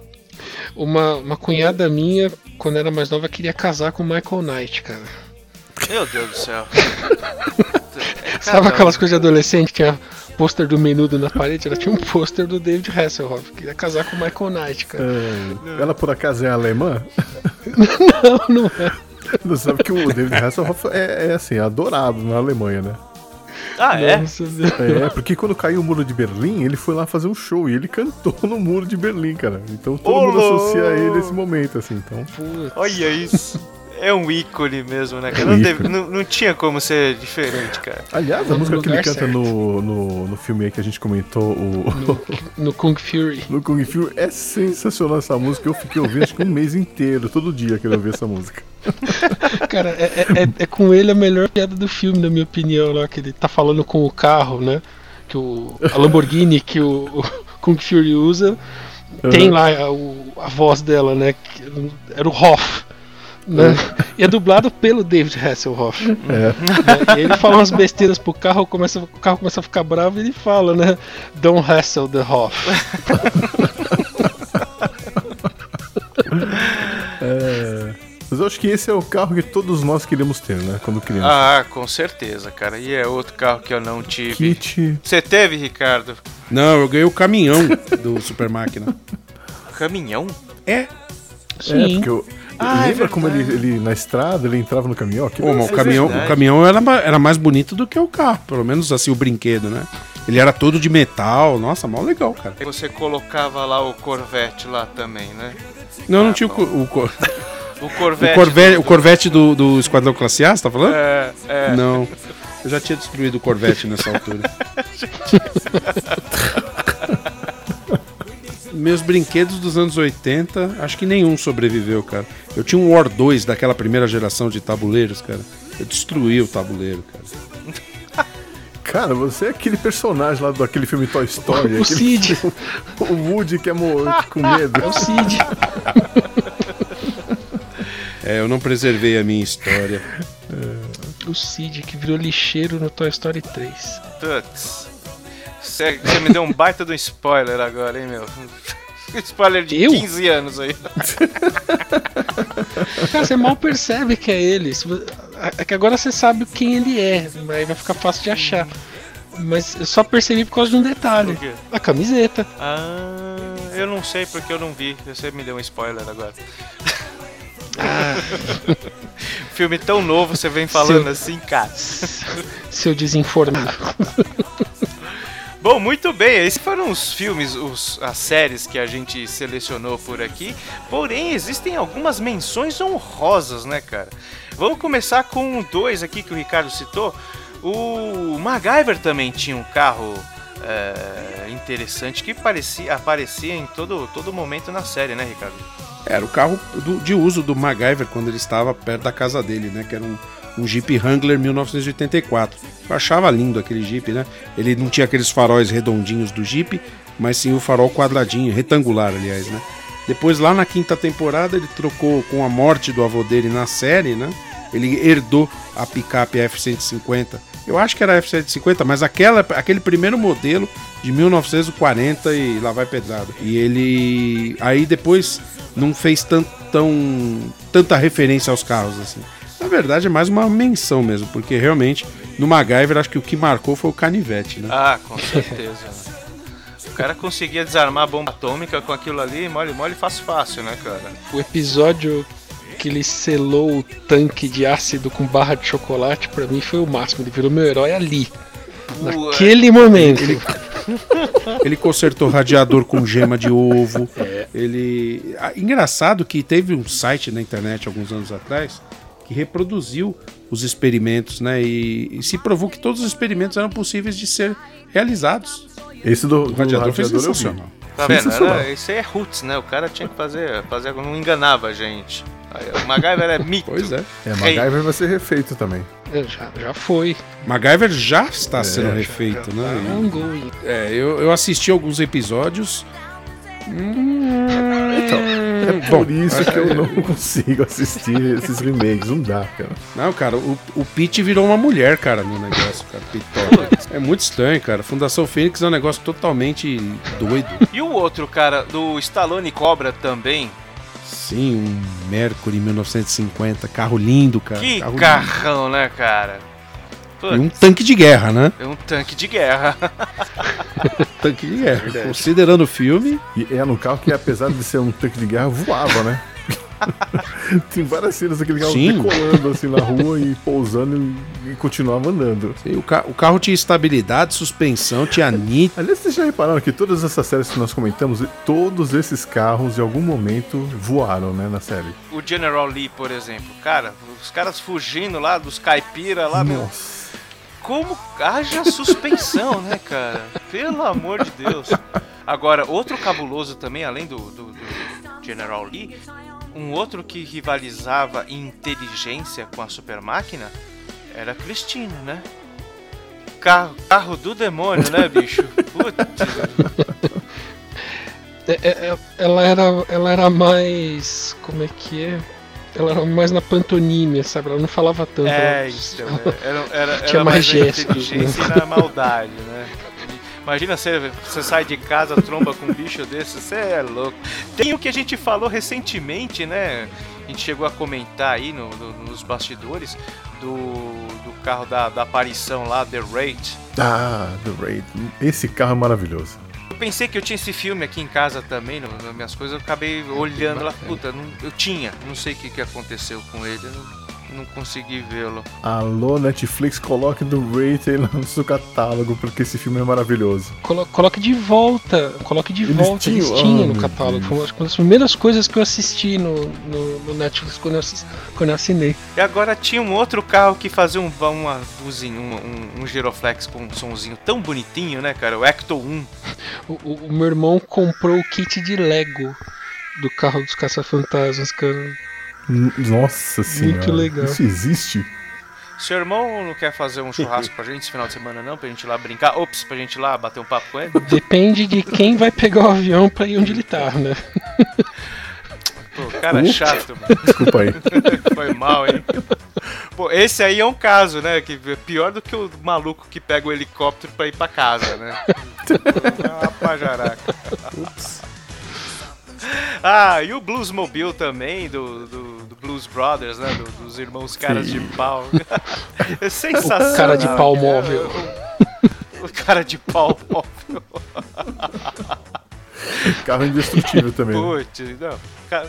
Uma, uma cunhada minha, quando era mais nova, queria casar com o Michael Knight, cara. Meu Deus do céu. Sabe aquelas coisas de adolescente? Tinha pôster do menudo na parede, ela tinha um pôster do David Hasselhoff, queria casar com o Michael Knight, cara. É, ela por acaso é alemã? Não, não é. Você sabe que o David Hasselhoff é, é assim, adorado na Alemanha, né? Ah, é? É, porque quando caiu o muro de Berlim, ele foi lá fazer um show e ele cantou no muro de Berlim, cara. Então todo Ô, mundo associa louco! ele a esse momento, assim. Então, Putz. Olha isso. É um ícone mesmo, né? cara? É um Não, teve- não- não tinha como ser diferente, cara. aliás, a No música que ele canta no, no, no filme aí que a gente comentou, o, No Kung Fury. no Kung Fu, é sensacional essa música. Eu fiquei ouvindo acho que um mês inteiro, todo dia querendo ouvir essa música. Cara, é, é- é- é com ele a melhor piada do filme, na minha opinião, lá, que ele tá falando com o carro, né? Que o, a Lamborghini que o, o Kung Fury usa tem lá a, a voz dela, né? era o Hoff. Né? E é dublado pelo David Hasselhoff. É. né? E ele fala umas besteiras pro carro, começa, o carro começa a ficar bravo e ele fala, né? Don't hassle the Hoff. É, Mas eu acho que esse é o carro que todos nós queríamos ter, né? Quando criança. Ah, com certeza, cara. E é outro carro que eu não tive. Kit. Você teve, Ricardo? Não, eu ganhei o caminhão do Super Máquina. Caminhão? É. É, Sim. porque eu. Ah, é lembra como ele, ele na estrada, ele entrava no caminhão? Aquilo é o caminhão, verdade. o caminhão era, era mais bonito do que o carro, pelo menos assim o brinquedo, né? Ele era todo de metal, nossa, mó legal, cara. E Você colocava lá o Corvette lá também, né? Não, não Ah, tinha o, co- o, O o Corvette. Corvette, do- o Corvette do, do Esquadrão Classe A, você tá falando? É, é. Não. Eu já tinha destruído o Corvette nessa altura. Meus brinquedos dos anos 80, acho que nenhum sobreviveu, cara. Eu tinha um War 2 daquela primeira geração de tabuleiros, cara. Eu destruí o tabuleiro, cara. Cara, você é aquele personagem lá daquele filme Toy Story. O aquele- Cid. o Woody que é com medo. É o Cid. É, eu não preservei a minha história. O Cid que virou lixeiro no Toy Story 3. Tuts. Você você me deu um baita do spoiler agora, hein, meu? spoiler de Eu? 15 anos aí. Cara, você mal percebe que é ele. Vo- É que agora você sabe quem ele é, aí vai ficar fácil de achar. Mas eu só percebi por causa de um detalhe: a camiseta. Ah, eu não sei porque eu não vi. Você me deu um spoiler agora. Filme tão novo, você vem falando Seu- assim, cara. Seu desinformado. Bom, muito bem, esses foram os filmes, os, as séries que a gente selecionou por aqui. Porém, existem algumas menções honrosas, né, cara? Vamos começar com dois aqui que o Ricardo citou. O MacGyver também tinha um carro é, interessante que parecia, aparecia em todo, todo momento na série, né, Ricardo? Era o carro do- de uso do MacGyver quando ele estava perto da casa dele, né? Que era um, um Jeep Wrangler 1984. Eu achava lindo aquele Jeep, né? Ele não tinha aqueles faróis redondinhos do Jeep, mas sim o farol quadradinho, retangular, aliás, né? Depois, lá na quinta temporada, ele trocou com a morte do avô dele na série, né? Ele herdou a picape F-150. Eu acho que era a F-150, mas aquela, aquele primeiro modelo de 1940 e lá vai pedrada. E ele aí depois não fez tan, tão, tanta referência aos carros assim. Na verdade é mais uma menção mesmo, porque realmente no MacGyver acho que o que marcou foi o canivete, né? Ah, com certeza. né? O cara conseguia desarmar a bomba atômica com aquilo ali, mole, mole, fácil, fácil, né, cara? O episódio que ele selou o tanque de ácido com barra de chocolate, pra mim foi o máximo. Ele virou meu herói ali. Naquele momento. Ele consertou radiador com gema de ovo. Ele. Ah, Engraçado que teve um site na internet alguns anos atrás que reproduziu os experimentos, né? E, e se provou que todos os experimentos eram possíveis de ser realizados. Esse do, do radiador foi eu vi. sensacional. Tá vendo? Era, isso aí é roots, né? O cara tinha que fazer, fazer não enganava a gente. O MacGyver é mito. Pois é. É, MacGyver vai ser refeito também. É, Já, já foi. MacGyver já está sendo refeito, Tá né? ongoing. É, eu, eu assisti alguns episódios. Então, é Bom, por isso que eu não consigo assistir esses remakes. Não dá, cara. Não, cara, o, o Pete virou uma mulher, cara, no negócio, cara. Pitola. É muito estranho, cara. Fundação Fênix é um negócio totalmente doido. E o outro, cara, do Stallone Cobra também. Sim, um Mercury 1950, carro lindo, cara. que carro carrão, né, cara? Lindo. E um tanque de guerra, né? é um tanque de guerra. Tanque de guerra. Considerando o filme, E era um carro que, apesar de ser um tanque de guerra, voava, né? Tem várias cenas daquele carro Sim. decolando assim na rua e pousando e, e continuava andando. E o, ca- o carro tinha estabilidade, suspensão, tinha nitro. Aliás, vocês já repararam que todas essas séries que nós comentamos, todos esses carros em algum momento voaram, né, na série. O General Lee, por exemplo. Cara, os caras fugindo lá dos caipira lá, meu. Como haja suspensão, né, cara? Pelo amor de Deus. Agora, outro cabuloso também, além do, do- do General Lee, um outro que rivalizava em inteligência com a super máquina era a Cristina, né? Carro, carro do demônio, né, bicho? Putz. É, é, é, ela, era, ela era mais. Como é que é? Ela era mais na pantonímia, sabe? Ela não falava tanto. É, ela- isso. Era, era, era, Tinha era mais mais gestos, inteligência e na maldade, né? Imagina você, você sai de casa, tromba com um bicho desse, você é louco. Tem o que a gente falou recentemente, né? A gente chegou a comentar aí no- no- nos bastidores do, do carro da, da aparição lá, The Raid. Ah, The Raid. Esse carro é maravilhoso. Eu pensei que eu tinha esse filme aqui em casa também, nas minhas coisas, eu acabei olhando lá, puta, não- eu tinha, não sei o que, que aconteceu com ele, não, não consegui vê-lo. Alô, Netflix, coloque Raid aí no seu catálogo, porque esse filme é maravilhoso. Colo- Coloque de volta, coloque de Eles volta, eles tinham- tinham Ah, no catálogo. Deus. Foi uma das primeiras coisas que eu assisti no, no, no Netflix quando eu, quando eu assinei. E agora tinha um outro carro que fazia um, uma buzinha, um, um, um giroflex com um sonzinho tão bonitinho, né, cara? O Ecto 1. O, o- o meu irmão comprou o kit de Lego do carro dos caça-fantasmas, cara. Nossa senhora. legal. Isso existe? Seu irmão não quer fazer um churrasco pra gente esse final de semana, não? Pra gente ir lá brincar? Ops, pra gente ir lá bater um papo com ele? Depende de quem vai pegar o avião pra ir onde ele tá, né? Pô, cara Ups. chato, mano. Desculpa aí. Foi mal, hein? Pô, esse aí é um caso, né? Que é pior do que o maluco que pega o helicóptero pra ir pra casa, né? É uma pajaraca. Ah, e o Bluesmobile também, do, do, do Blues Brothers, né? do- dos irmãos caras de pau. É sensacional. O cara de pau móvel. O, cara de pau móvel. Carro indestrutível também. né? Putz, não. ca-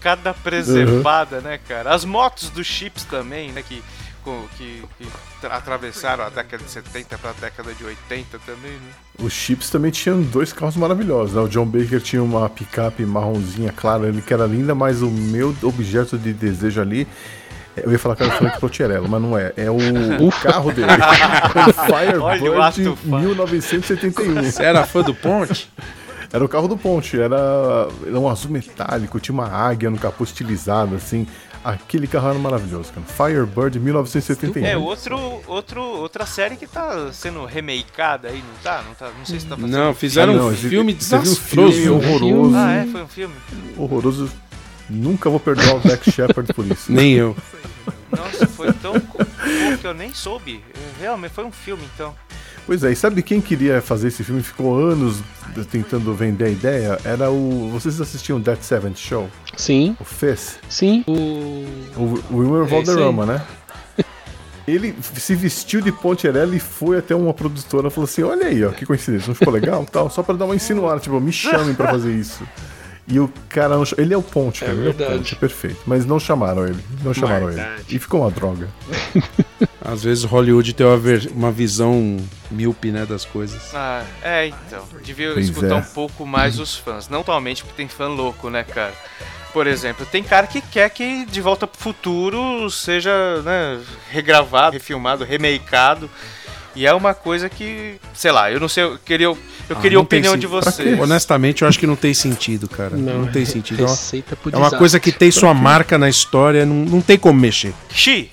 Cada preservada, né, cara? As motos dos chips também, né? Que, que, que tra- atravessaram a década de 70 pra década de 80 também, né? Os Chips também tinham dois carros maravilhosos. Né? O John Baker tinha uma picape marronzinha clara, ele que era linda, mas o meu objeto de desejo ali. Eu ia falar que era o Frank Protirello, mas não é. É o, o carro dele. o Olha o Firebird ato fã. 1971. Você era fã do Ponte? Era o carro do Ponte, era, era um azul metálico, tinha uma águia no capô estilizado, assim. Aquele carro era maravilhoso, cara. Firebird 1971. É, outro, outro, outra série que tá sendo remakeada aí, não tá? Não, tá, não sei se tá fazendo. Não, fizeram Ah, não, um filme teve um desastroso. filme horroroso. Ah, é? Foi um filme? Horroroso. Nunca vou perdoar o Zack Shepard por isso. Nem eu. Nossa, foi tão que eu nem soube. Realmente, foi um filme, então. Pois é, e sabe quem queria fazer esse filme? Ficou anos tentando vender a ideia? Era o. Vocês assistiam Dead Seventh Show? Sim, O Fez? sim. O... O, o Wilmer É. Valderrama, né? Ele se vestiu de Poncherella e foi até uma produtora e falou assim: Olha aí, ó, que coincidência, não ficou legal? Tal, só pra dar uma insinuada, tipo, me chamem pra fazer isso. E o cara não Ele é o Ponte, cara. ele é o verdade. Ponte, é perfeito. Mas não chamaram ele. Não chamaram ele. E ficou uma droga. Às vezes Hollywood tem uma, ver- uma visão míope, né, das coisas. Ah, é, então. Devia Pois escutar é. um pouco mais os fãs. Não totalmente porque tem fã louco, né, cara? Por exemplo, tem cara que quer que De Volta pro Futuro seja, né, regravado, refilmado, remakeado. E é uma coisa que, sei lá, eu não sei, eu queria, eu Ah, queria a opinião de Pra vocês. quê? Honestamente, eu acho que não tem sentido, cara. Não, Não, tem sentido. É É uma coisa que tem sua marca na história, não, não tem como mexer. Xi,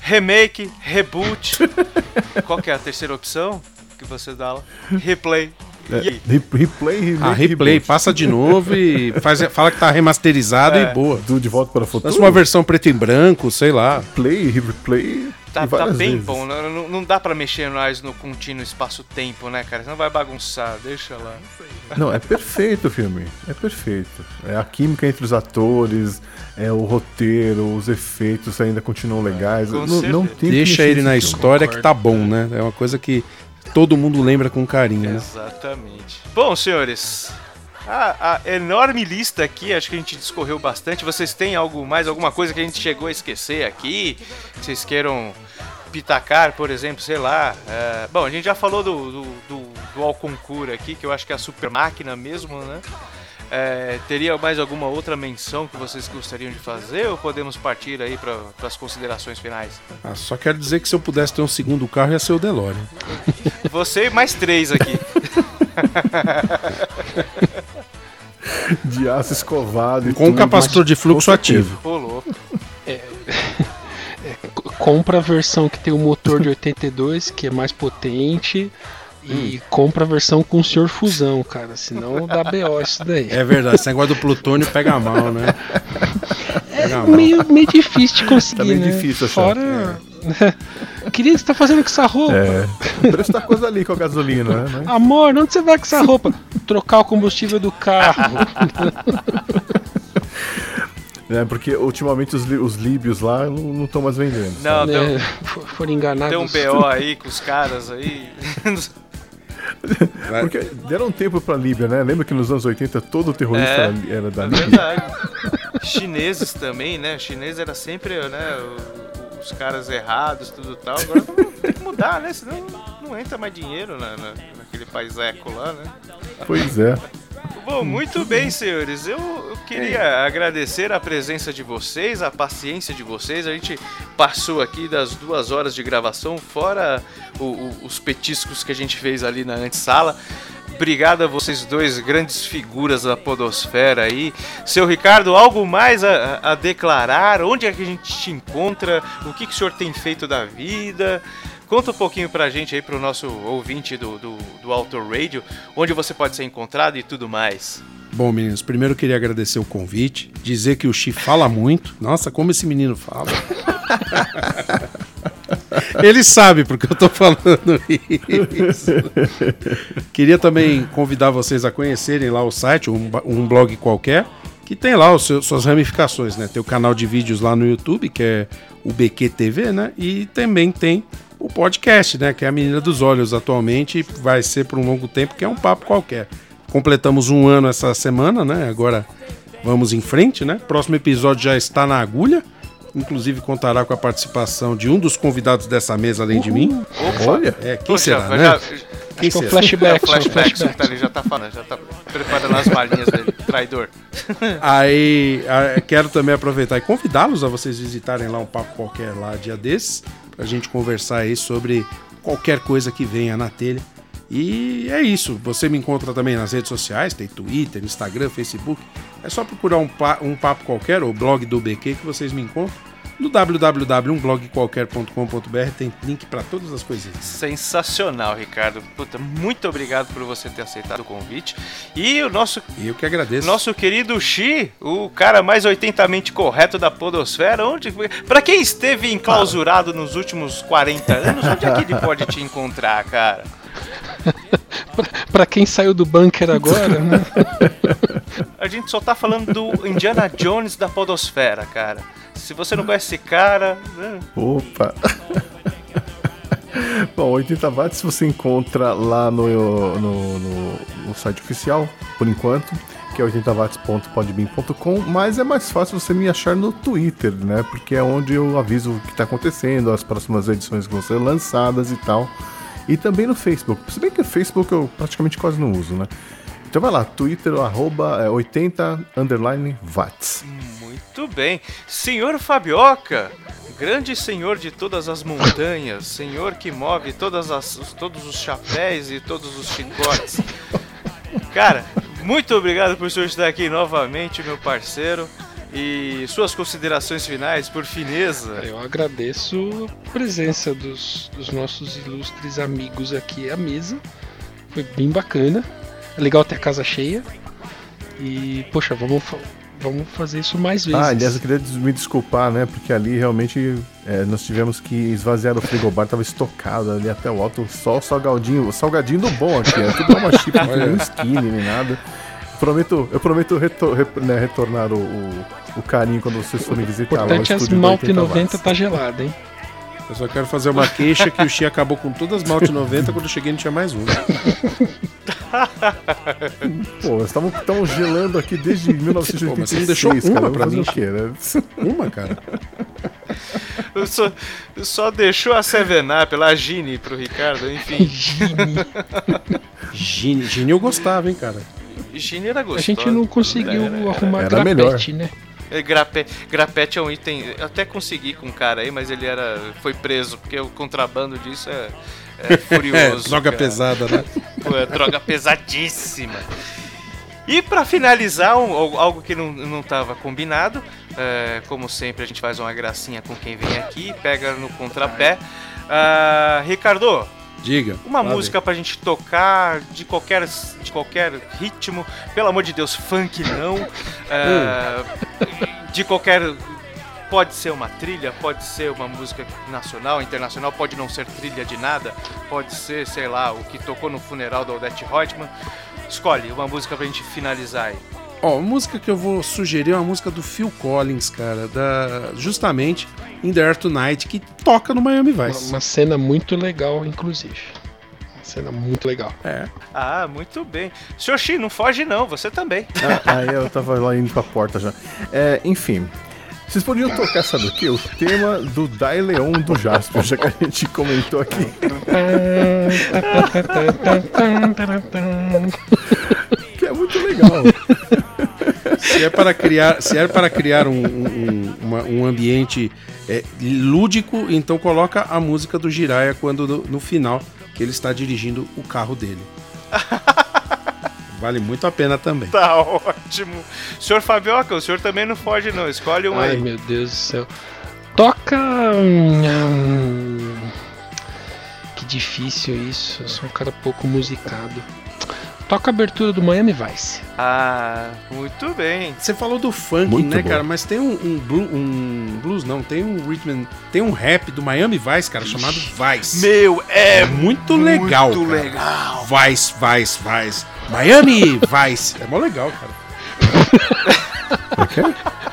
remake, reboot. Qual que é a terceira opção que você dá lá? Replay. É, re- replay, remake, Ah, replay, reboot. passa de novo e faz, fala que tá remasterizado É. e boa. Do De Volta para o Futuro. Lança uma versão preto e branco, sei lá. Play, replay. Tá, tá bem vezes. bom, não, não- não dá pra mexer mais no contínuo espaço-tempo, né, cara? Senão vai bagunçar, deixa lá. Não, é perfeito o filme. É perfeito. É a química entre os atores, é o roteiro, os efeitos ainda continuam legais. Com Não, não Deixa ele na história que tá bom, né? É uma coisa que todo mundo lembra com carinho, né? Exatamente. Bom, senhores, a, a enorme lista aqui, acho que a gente discorreu bastante. Vocês têm algo mais, alguma coisa que a gente chegou a esquecer aqui? Que vocês queiram pitacar, por exemplo, sei lá. é, bom, a gente já falou do, do, do, do Alconcur aqui, que eu acho que é a super máquina mesmo, né? É, teria mais alguma outra menção que vocês gostariam de fazer ou podemos partir aí para as considerações finais? Ah, só quero dizer que se eu pudesse ter um segundo carro, ia ser o DeLorean. Você e mais três aqui. De aço escovado e Com um tudo. capacitor de fluxo ativo. Louco. C- Compra a versão que tem o motor de 82, que é mais potente. E compra a versão com o senhor fusão, cara. Senão dá BO isso daí. É verdade, esse negócio do plutônio pega mal, né? Pega mal. meio, meio difícil de conseguir, Tá meio né? difícil achar. Fora... Queria que você tá fazendo com essa roupa? É, o preço da coisa ali com a gasolina, né? Amor, onde você vai com essa roupa? Trocar o combustível do carro. É, porque ultimamente os, os líbios lá não estão mais vendendo. Não, deu, For- Foram enganados. deu um BO aí com os caras aí. Porque deram um tempo pra Líbia, né? Lembra que nos anos 80 todo terrorista É. era- da É Líbia? verdade. Chineses também, né? Chinês era sempre, né? o- Os caras errados, tudo tal. Agora tem que mudar, né? Senão não entra mais dinheiro na, na- naquele país eco lá, né? Pois é. Bom, muito bem, senhores. Eu, eu queria agradecer a presença de vocês, a paciência de vocês. A gente passou aqui das duas horas de gravação, fora o- o- os petiscos que a gente fez ali na antessala. Obrigado a vocês dois, grandes figuras da podosfera aí. Seu Ricardo, algo mais a, a- declarar? Onde é que a gente te encontra? O que, que o senhor tem feito da vida? Conta um pouquinho pra gente aí, pro nosso ouvinte do, do, do Auto Radio, onde você pode ser encontrado e tudo mais. Bom, meninos, primeiro eu queria agradecer o convite, dizer que o Chi fala muito. Nossa, como esse menino fala. Ele sabe porque eu tô falando isso. Queria também convidar vocês a conhecerem lá o site, um, um blog qualquer, que tem lá os seus, suas ramificações, né? Tem o canal de vídeos lá no YouTube, que é o BQ TV, né? E também tem o podcast, né? Que é a Menina dos Olhos atualmente, vai ser por um longo tempo, que é um papo qualquer. Completamos um ano essa semana, né? Agora vamos em frente, né? Próximo episódio já está na agulha. Inclusive contará com a participação de um dos convidados dessa mesa, além de mim. Olha, É, quem Poxa, será, né? já- Quem Acho que é o será? É flashback. flashback, você flashbacks. tá ali, já tá falando, já tá preparando as malinhas dele, traidor. Aí quero também aproveitar e convidá-los a vocês visitarem lá um papo qualquer lá dia desses, pra gente conversar aí sobre qualquer coisa que venha na telha. E é isso. Você me encontra também nas redes sociais, tem Twitter, Instagram, Facebook. É só procurar um, pa- um papo qualquer ou blog do BQ que vocês me encontram. No www.umblogqualquer.com.br tem link para todas as coisinhas. Sensacional, Ricardo. Puta, muito obrigado por você ter aceitado o convite. E o nosso, eu que agradeço. nosso querido Xi, o cara mais 80mente correto da podosfera, onde para quem esteve enclausurado nos últimos 40 anos, onde é que ele pode te encontrar, cara? Pra quem saiu do bunker agora, né? A gente só tá falando do Indiana Jones da podosfera, cara. Se você não conhece esse cara, né? Opa! Bom, 80 watts você encontra lá no, no, no- no site oficial, por enquanto, que é 80watts.podbean.com, mas é mais fácil você me achar no Twitter, né? Porque é onde eu aviso o que está acontecendo, as próximas edições que vão ser lançadas e tal. E também no Facebook. Se bem que o Facebook eu praticamente quase não uso, né? Então vai lá, Twitter, arroba é, 80 underline watts. Muito bem. Senhor Fabioca, grande senhor de todas as montanhas, senhor que move todas as, os- todos os chapéus e todos os chicotes. Cara, muito obrigado por o senhor estar aqui novamente, meu parceiro. E suas considerações finais, por fineza. Eu agradeço a presença dos, dos nossos ilustres amigos aqui à mesa. Foi bem bacana. É legal ter a casa cheia. E, poxa, vamos, vamos fazer isso mais vezes. Ah, aliás, eu queria me desculpar, né? Porque ali realmente é, nós tivemos que esvaziar o frigobar, tava estocado ali até o alto, só o salgadinho, o salgadinho do bom aqui, é tudo uma chip, não skinny nem nada. Prometo, eu prometo retor- rep- né, retornar o, o, o carinho quando vocês forem visitar o importante é as Malte 80 90 watts. tá gelada, hein? Eu só quero fazer uma queixa que o Xi acabou com todas as malte 90, quando eu cheguei não tinha mais um. Pô, nós estamos gelando aqui desde 1986, Pô, mas você não deixou uma cara. pra mim? o quê, né? Uma, cara. Só, só deixou a Seven Up lá, Gini, pro Ricardo, enfim. Gini. Gini, Gini eu gostava, hein, cara. Gini era A gostoso. gente não conseguiu Era- era- arrumar era grapete, né? É, Grape, grapete é um item. Eu até consegui com um cara aí, mas ele era. foi preso, porque o contrabando disso é, é É, furioso. droga cara. pesada, né? Pô, é droga pesadíssima. E pra finalizar, um- algo que não, não tava combinado, é, como sempre a gente faz uma gracinha com quem vem aqui, pega no contrapé. Ah, Ricardo, Diga. uma Lá música pra gente tocar de qualquer, de qualquer ritmo, pelo amor de Deus, funk não. É, de qualquer. Pode ser uma trilha, pode ser uma música nacional, internacional, pode não ser trilha de nada, pode ser, sei lá, o que tocou no funeral da Odette Reutemann. Escolhe uma música pra gente finalizar aí. Ó, a música que eu vou sugerir é uma música do Phil Collins, cara, da justamente In the Air Tonight, que toca no Miami Uma, Vice. uma cena muito legal, inclusive. Uma cena muito legal. É. Ah, muito bem. Senhor Xi, não foge não, você também. Ah, aí eu tava lá indo pra porta já. É, enfim. Vocês poderiam tocar, sabe o quê? O tema do Dai Leon do Jasper, já que a gente comentou aqui. É muito legal. Se é para criar, se é para criar um, um, uma- um ambiente é, lúdico, então coloca a música do Jiraya quando no, no final que ele está dirigindo o carro dele. Vale muito a pena também. Tá ótimo. Senhor Fabioca, o senhor também não foge não, escolhe um Ai, aí. meu Deus do céu. Toca. que difícil isso. Eu sou um cara pouco musicado. Toca a abertura do Miami Vice. Ah, muito bem. Você falou do funk, Muito né, bom. cara? Mas tem um, um, blu- um blues, não, tem um rhythm, tem um rap do Miami Vice, cara, chamado Vice. Meu, é É muito legal, muito cara. legal. Vice, Vice, Vice. Miami Vice. É mó legal, cara. Como é que é?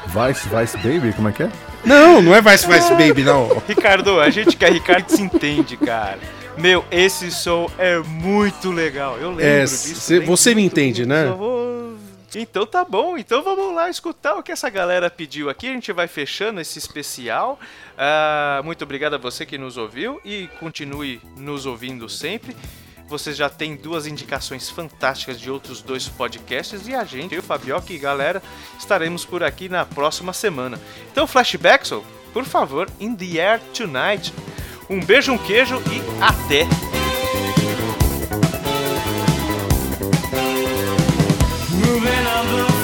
Vice, Vice Baby, como é que é? Não, não é Vice, Vice Baby, não. Ricardo, a gente quer Ricardo se entende, cara. Meu, esse som é muito legal. Eu lembro É, disso. cê- você me entende, né? Vou- Então tá bom, então vamos lá escutar o que essa galera pediu aqui. A gente vai fechando esse especial. Ah, muito obrigado a você que nos ouviu e continue nos ouvindo sempre. Vocês já têm duas indicações fantásticas de outros dois podcasts e a gente, eu, Fabioca e galera, estaremos por aqui na próxima semana. Então, Flashbackson, por favor, In the Air Tonight. Um beijo, um queijo e até! Moving on the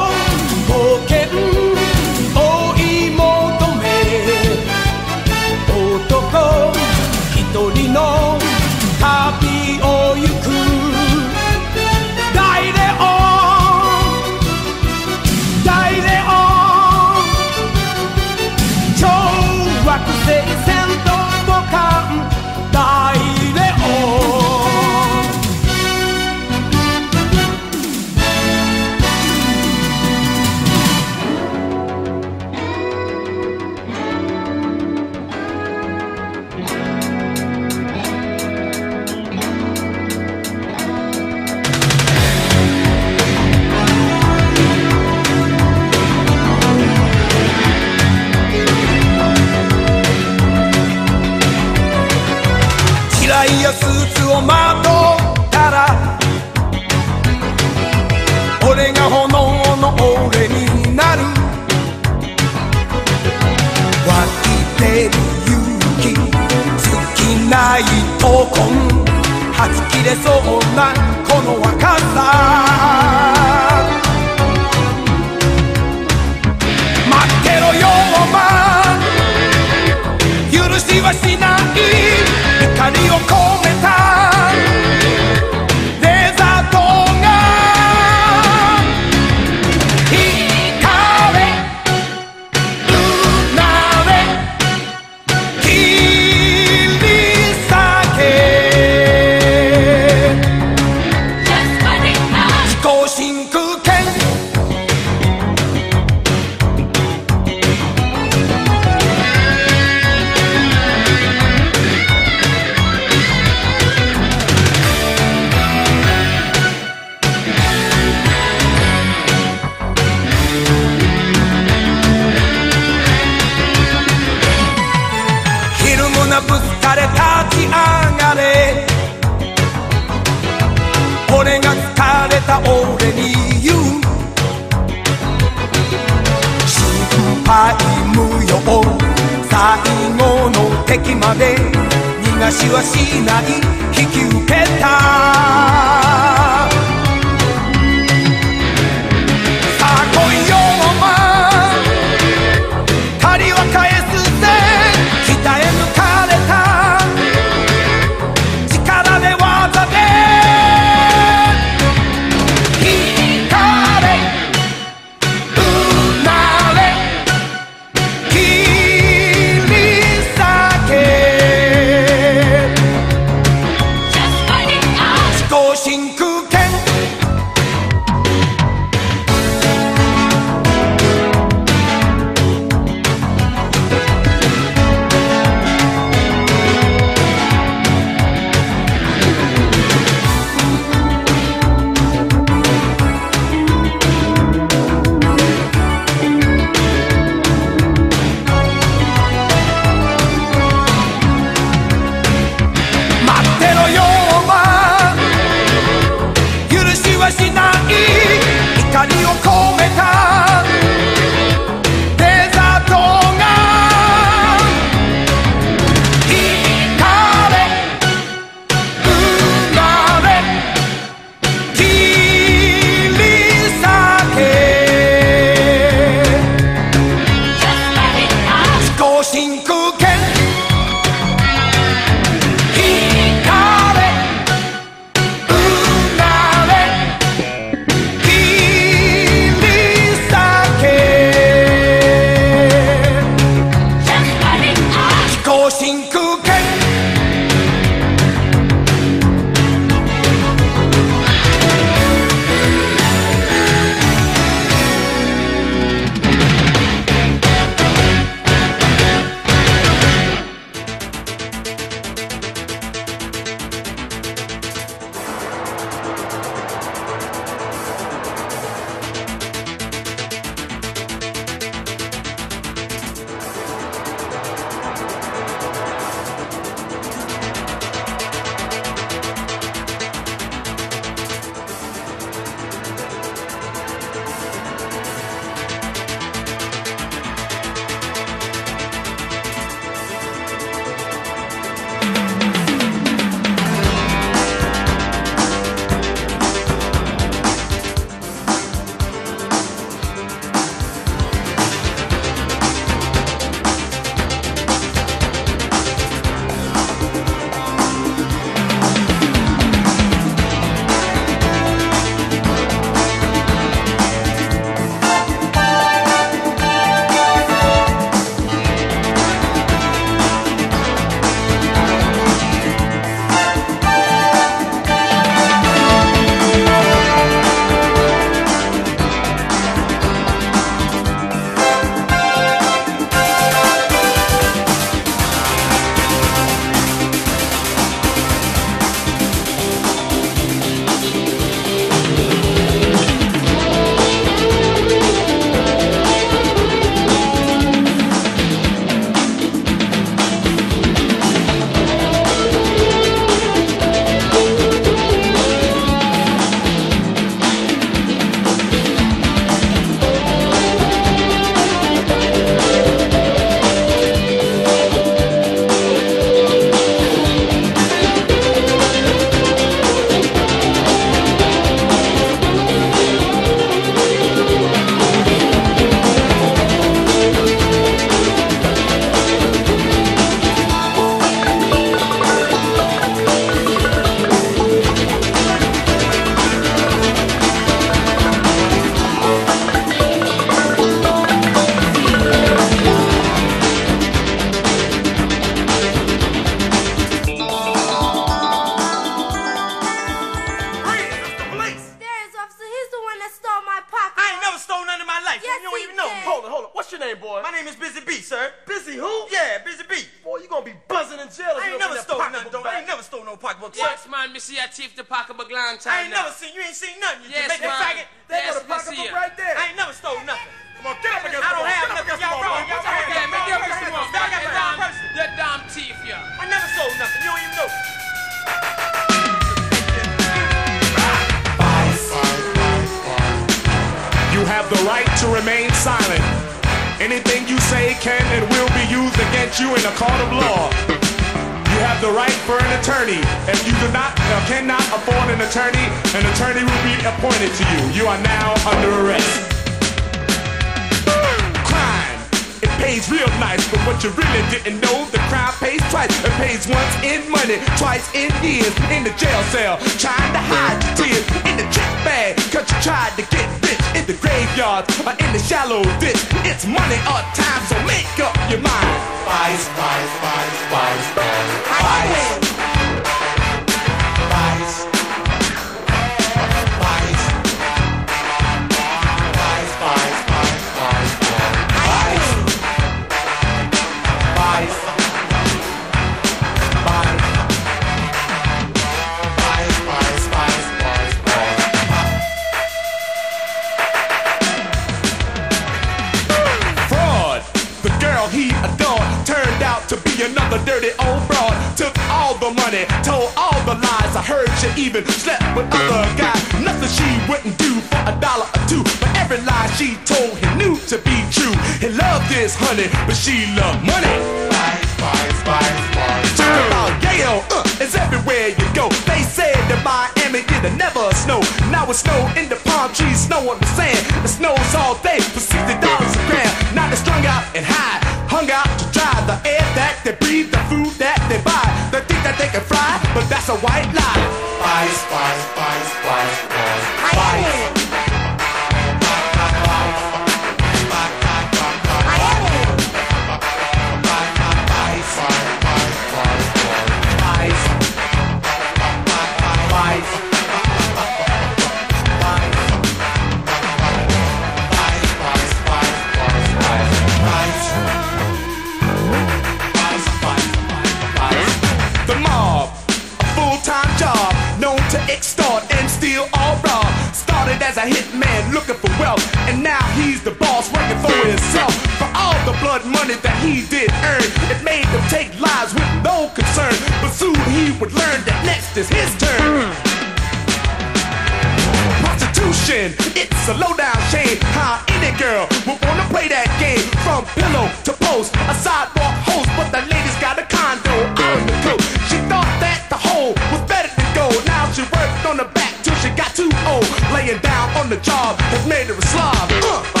So low down shame, how any girl would wanna play that game from pillow to post, a sidewalk host, but the lady's got a condo on the coast. She thought that the hole was better than gold. Now she worked on the back till she got too old, laying down on the job has made her a slob. Uh.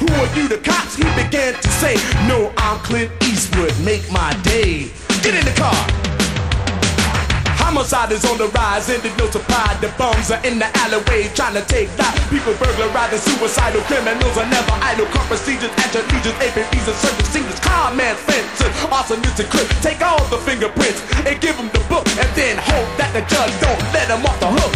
Who are you, the cops? He began to say, No, I'm Clint Eastwood, make my day. Get in the car. Homicide is on the rise, and it's no surprise. The bums are in the alleyway trying to take that. People burglarizing, suicidal criminals are never idle. Car procedures, action legions, APBs, and circus singers. Con man, fences, arsonists, and clips. Take all the fingerprints and give them the book, and then hope that the judge don't let them off the hook.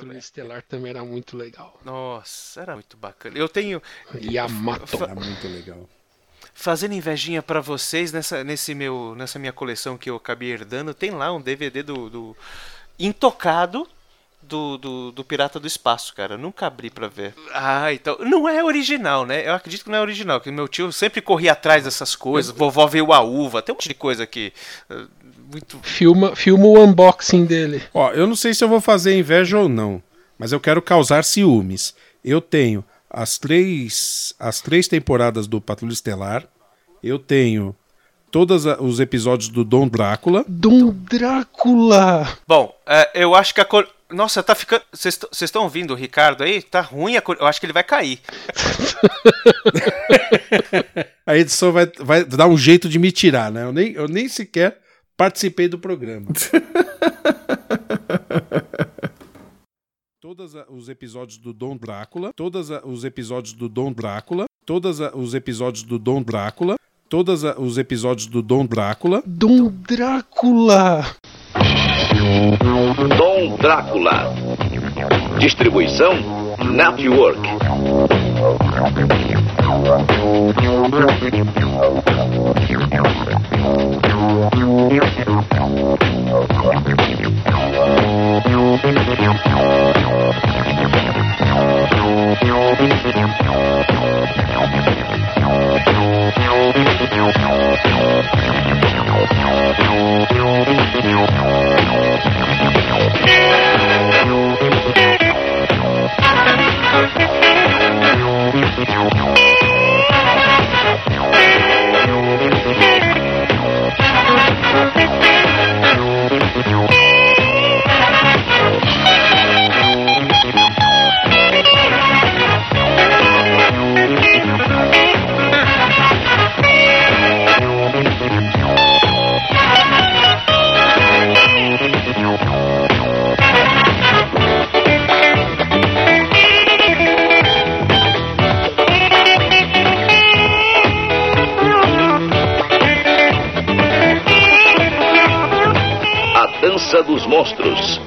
Patrulha Estelar também era muito legal. Nossa, era muito bacana. Eu tenho. Yamato. Era muito legal. Fazendo invejinha para vocês, nessa, nesse meu, nessa minha coleção que eu acabei herdando, tem lá um DVD do. do... Intocado, do, do, do, Pirata do Espaço, cara. Nunca abri para ver. Ah, então. Não é original, né? Eu acredito que não é original, que meu tio sempre corria atrás dessas coisas. Vovó veio a uva, tem um monte de coisa que muito. Filma, filma o unboxing dele. Ó, eu não sei se eu vou fazer inveja ou não, mas eu quero causar ciúmes. Eu tenho as três, as três temporadas do Patrulha Estelar. Eu tenho todos os episódios do Dom Drácula. Dom Drácula! Bom, eh, eu acho que a cor. Nossa, tá ficando. Vocês estão ouvindo o Ricardo aí? Tá ruim a cor. Eu acho que ele vai cair. A edição vai, vai dar um jeito de me tirar, né? Eu nem, eu nem sequer participei do programa. Todos os episódios do Dom Drácula, todos os episódios do Dom Drácula, todos os episódios do Dom Drácula, todos os episódios do Dom Drácula, Dom Drácula! Dom Drácula. Distribuição not work. Network. A Dança dos Monstros.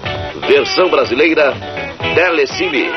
Versão brasileira Telecine.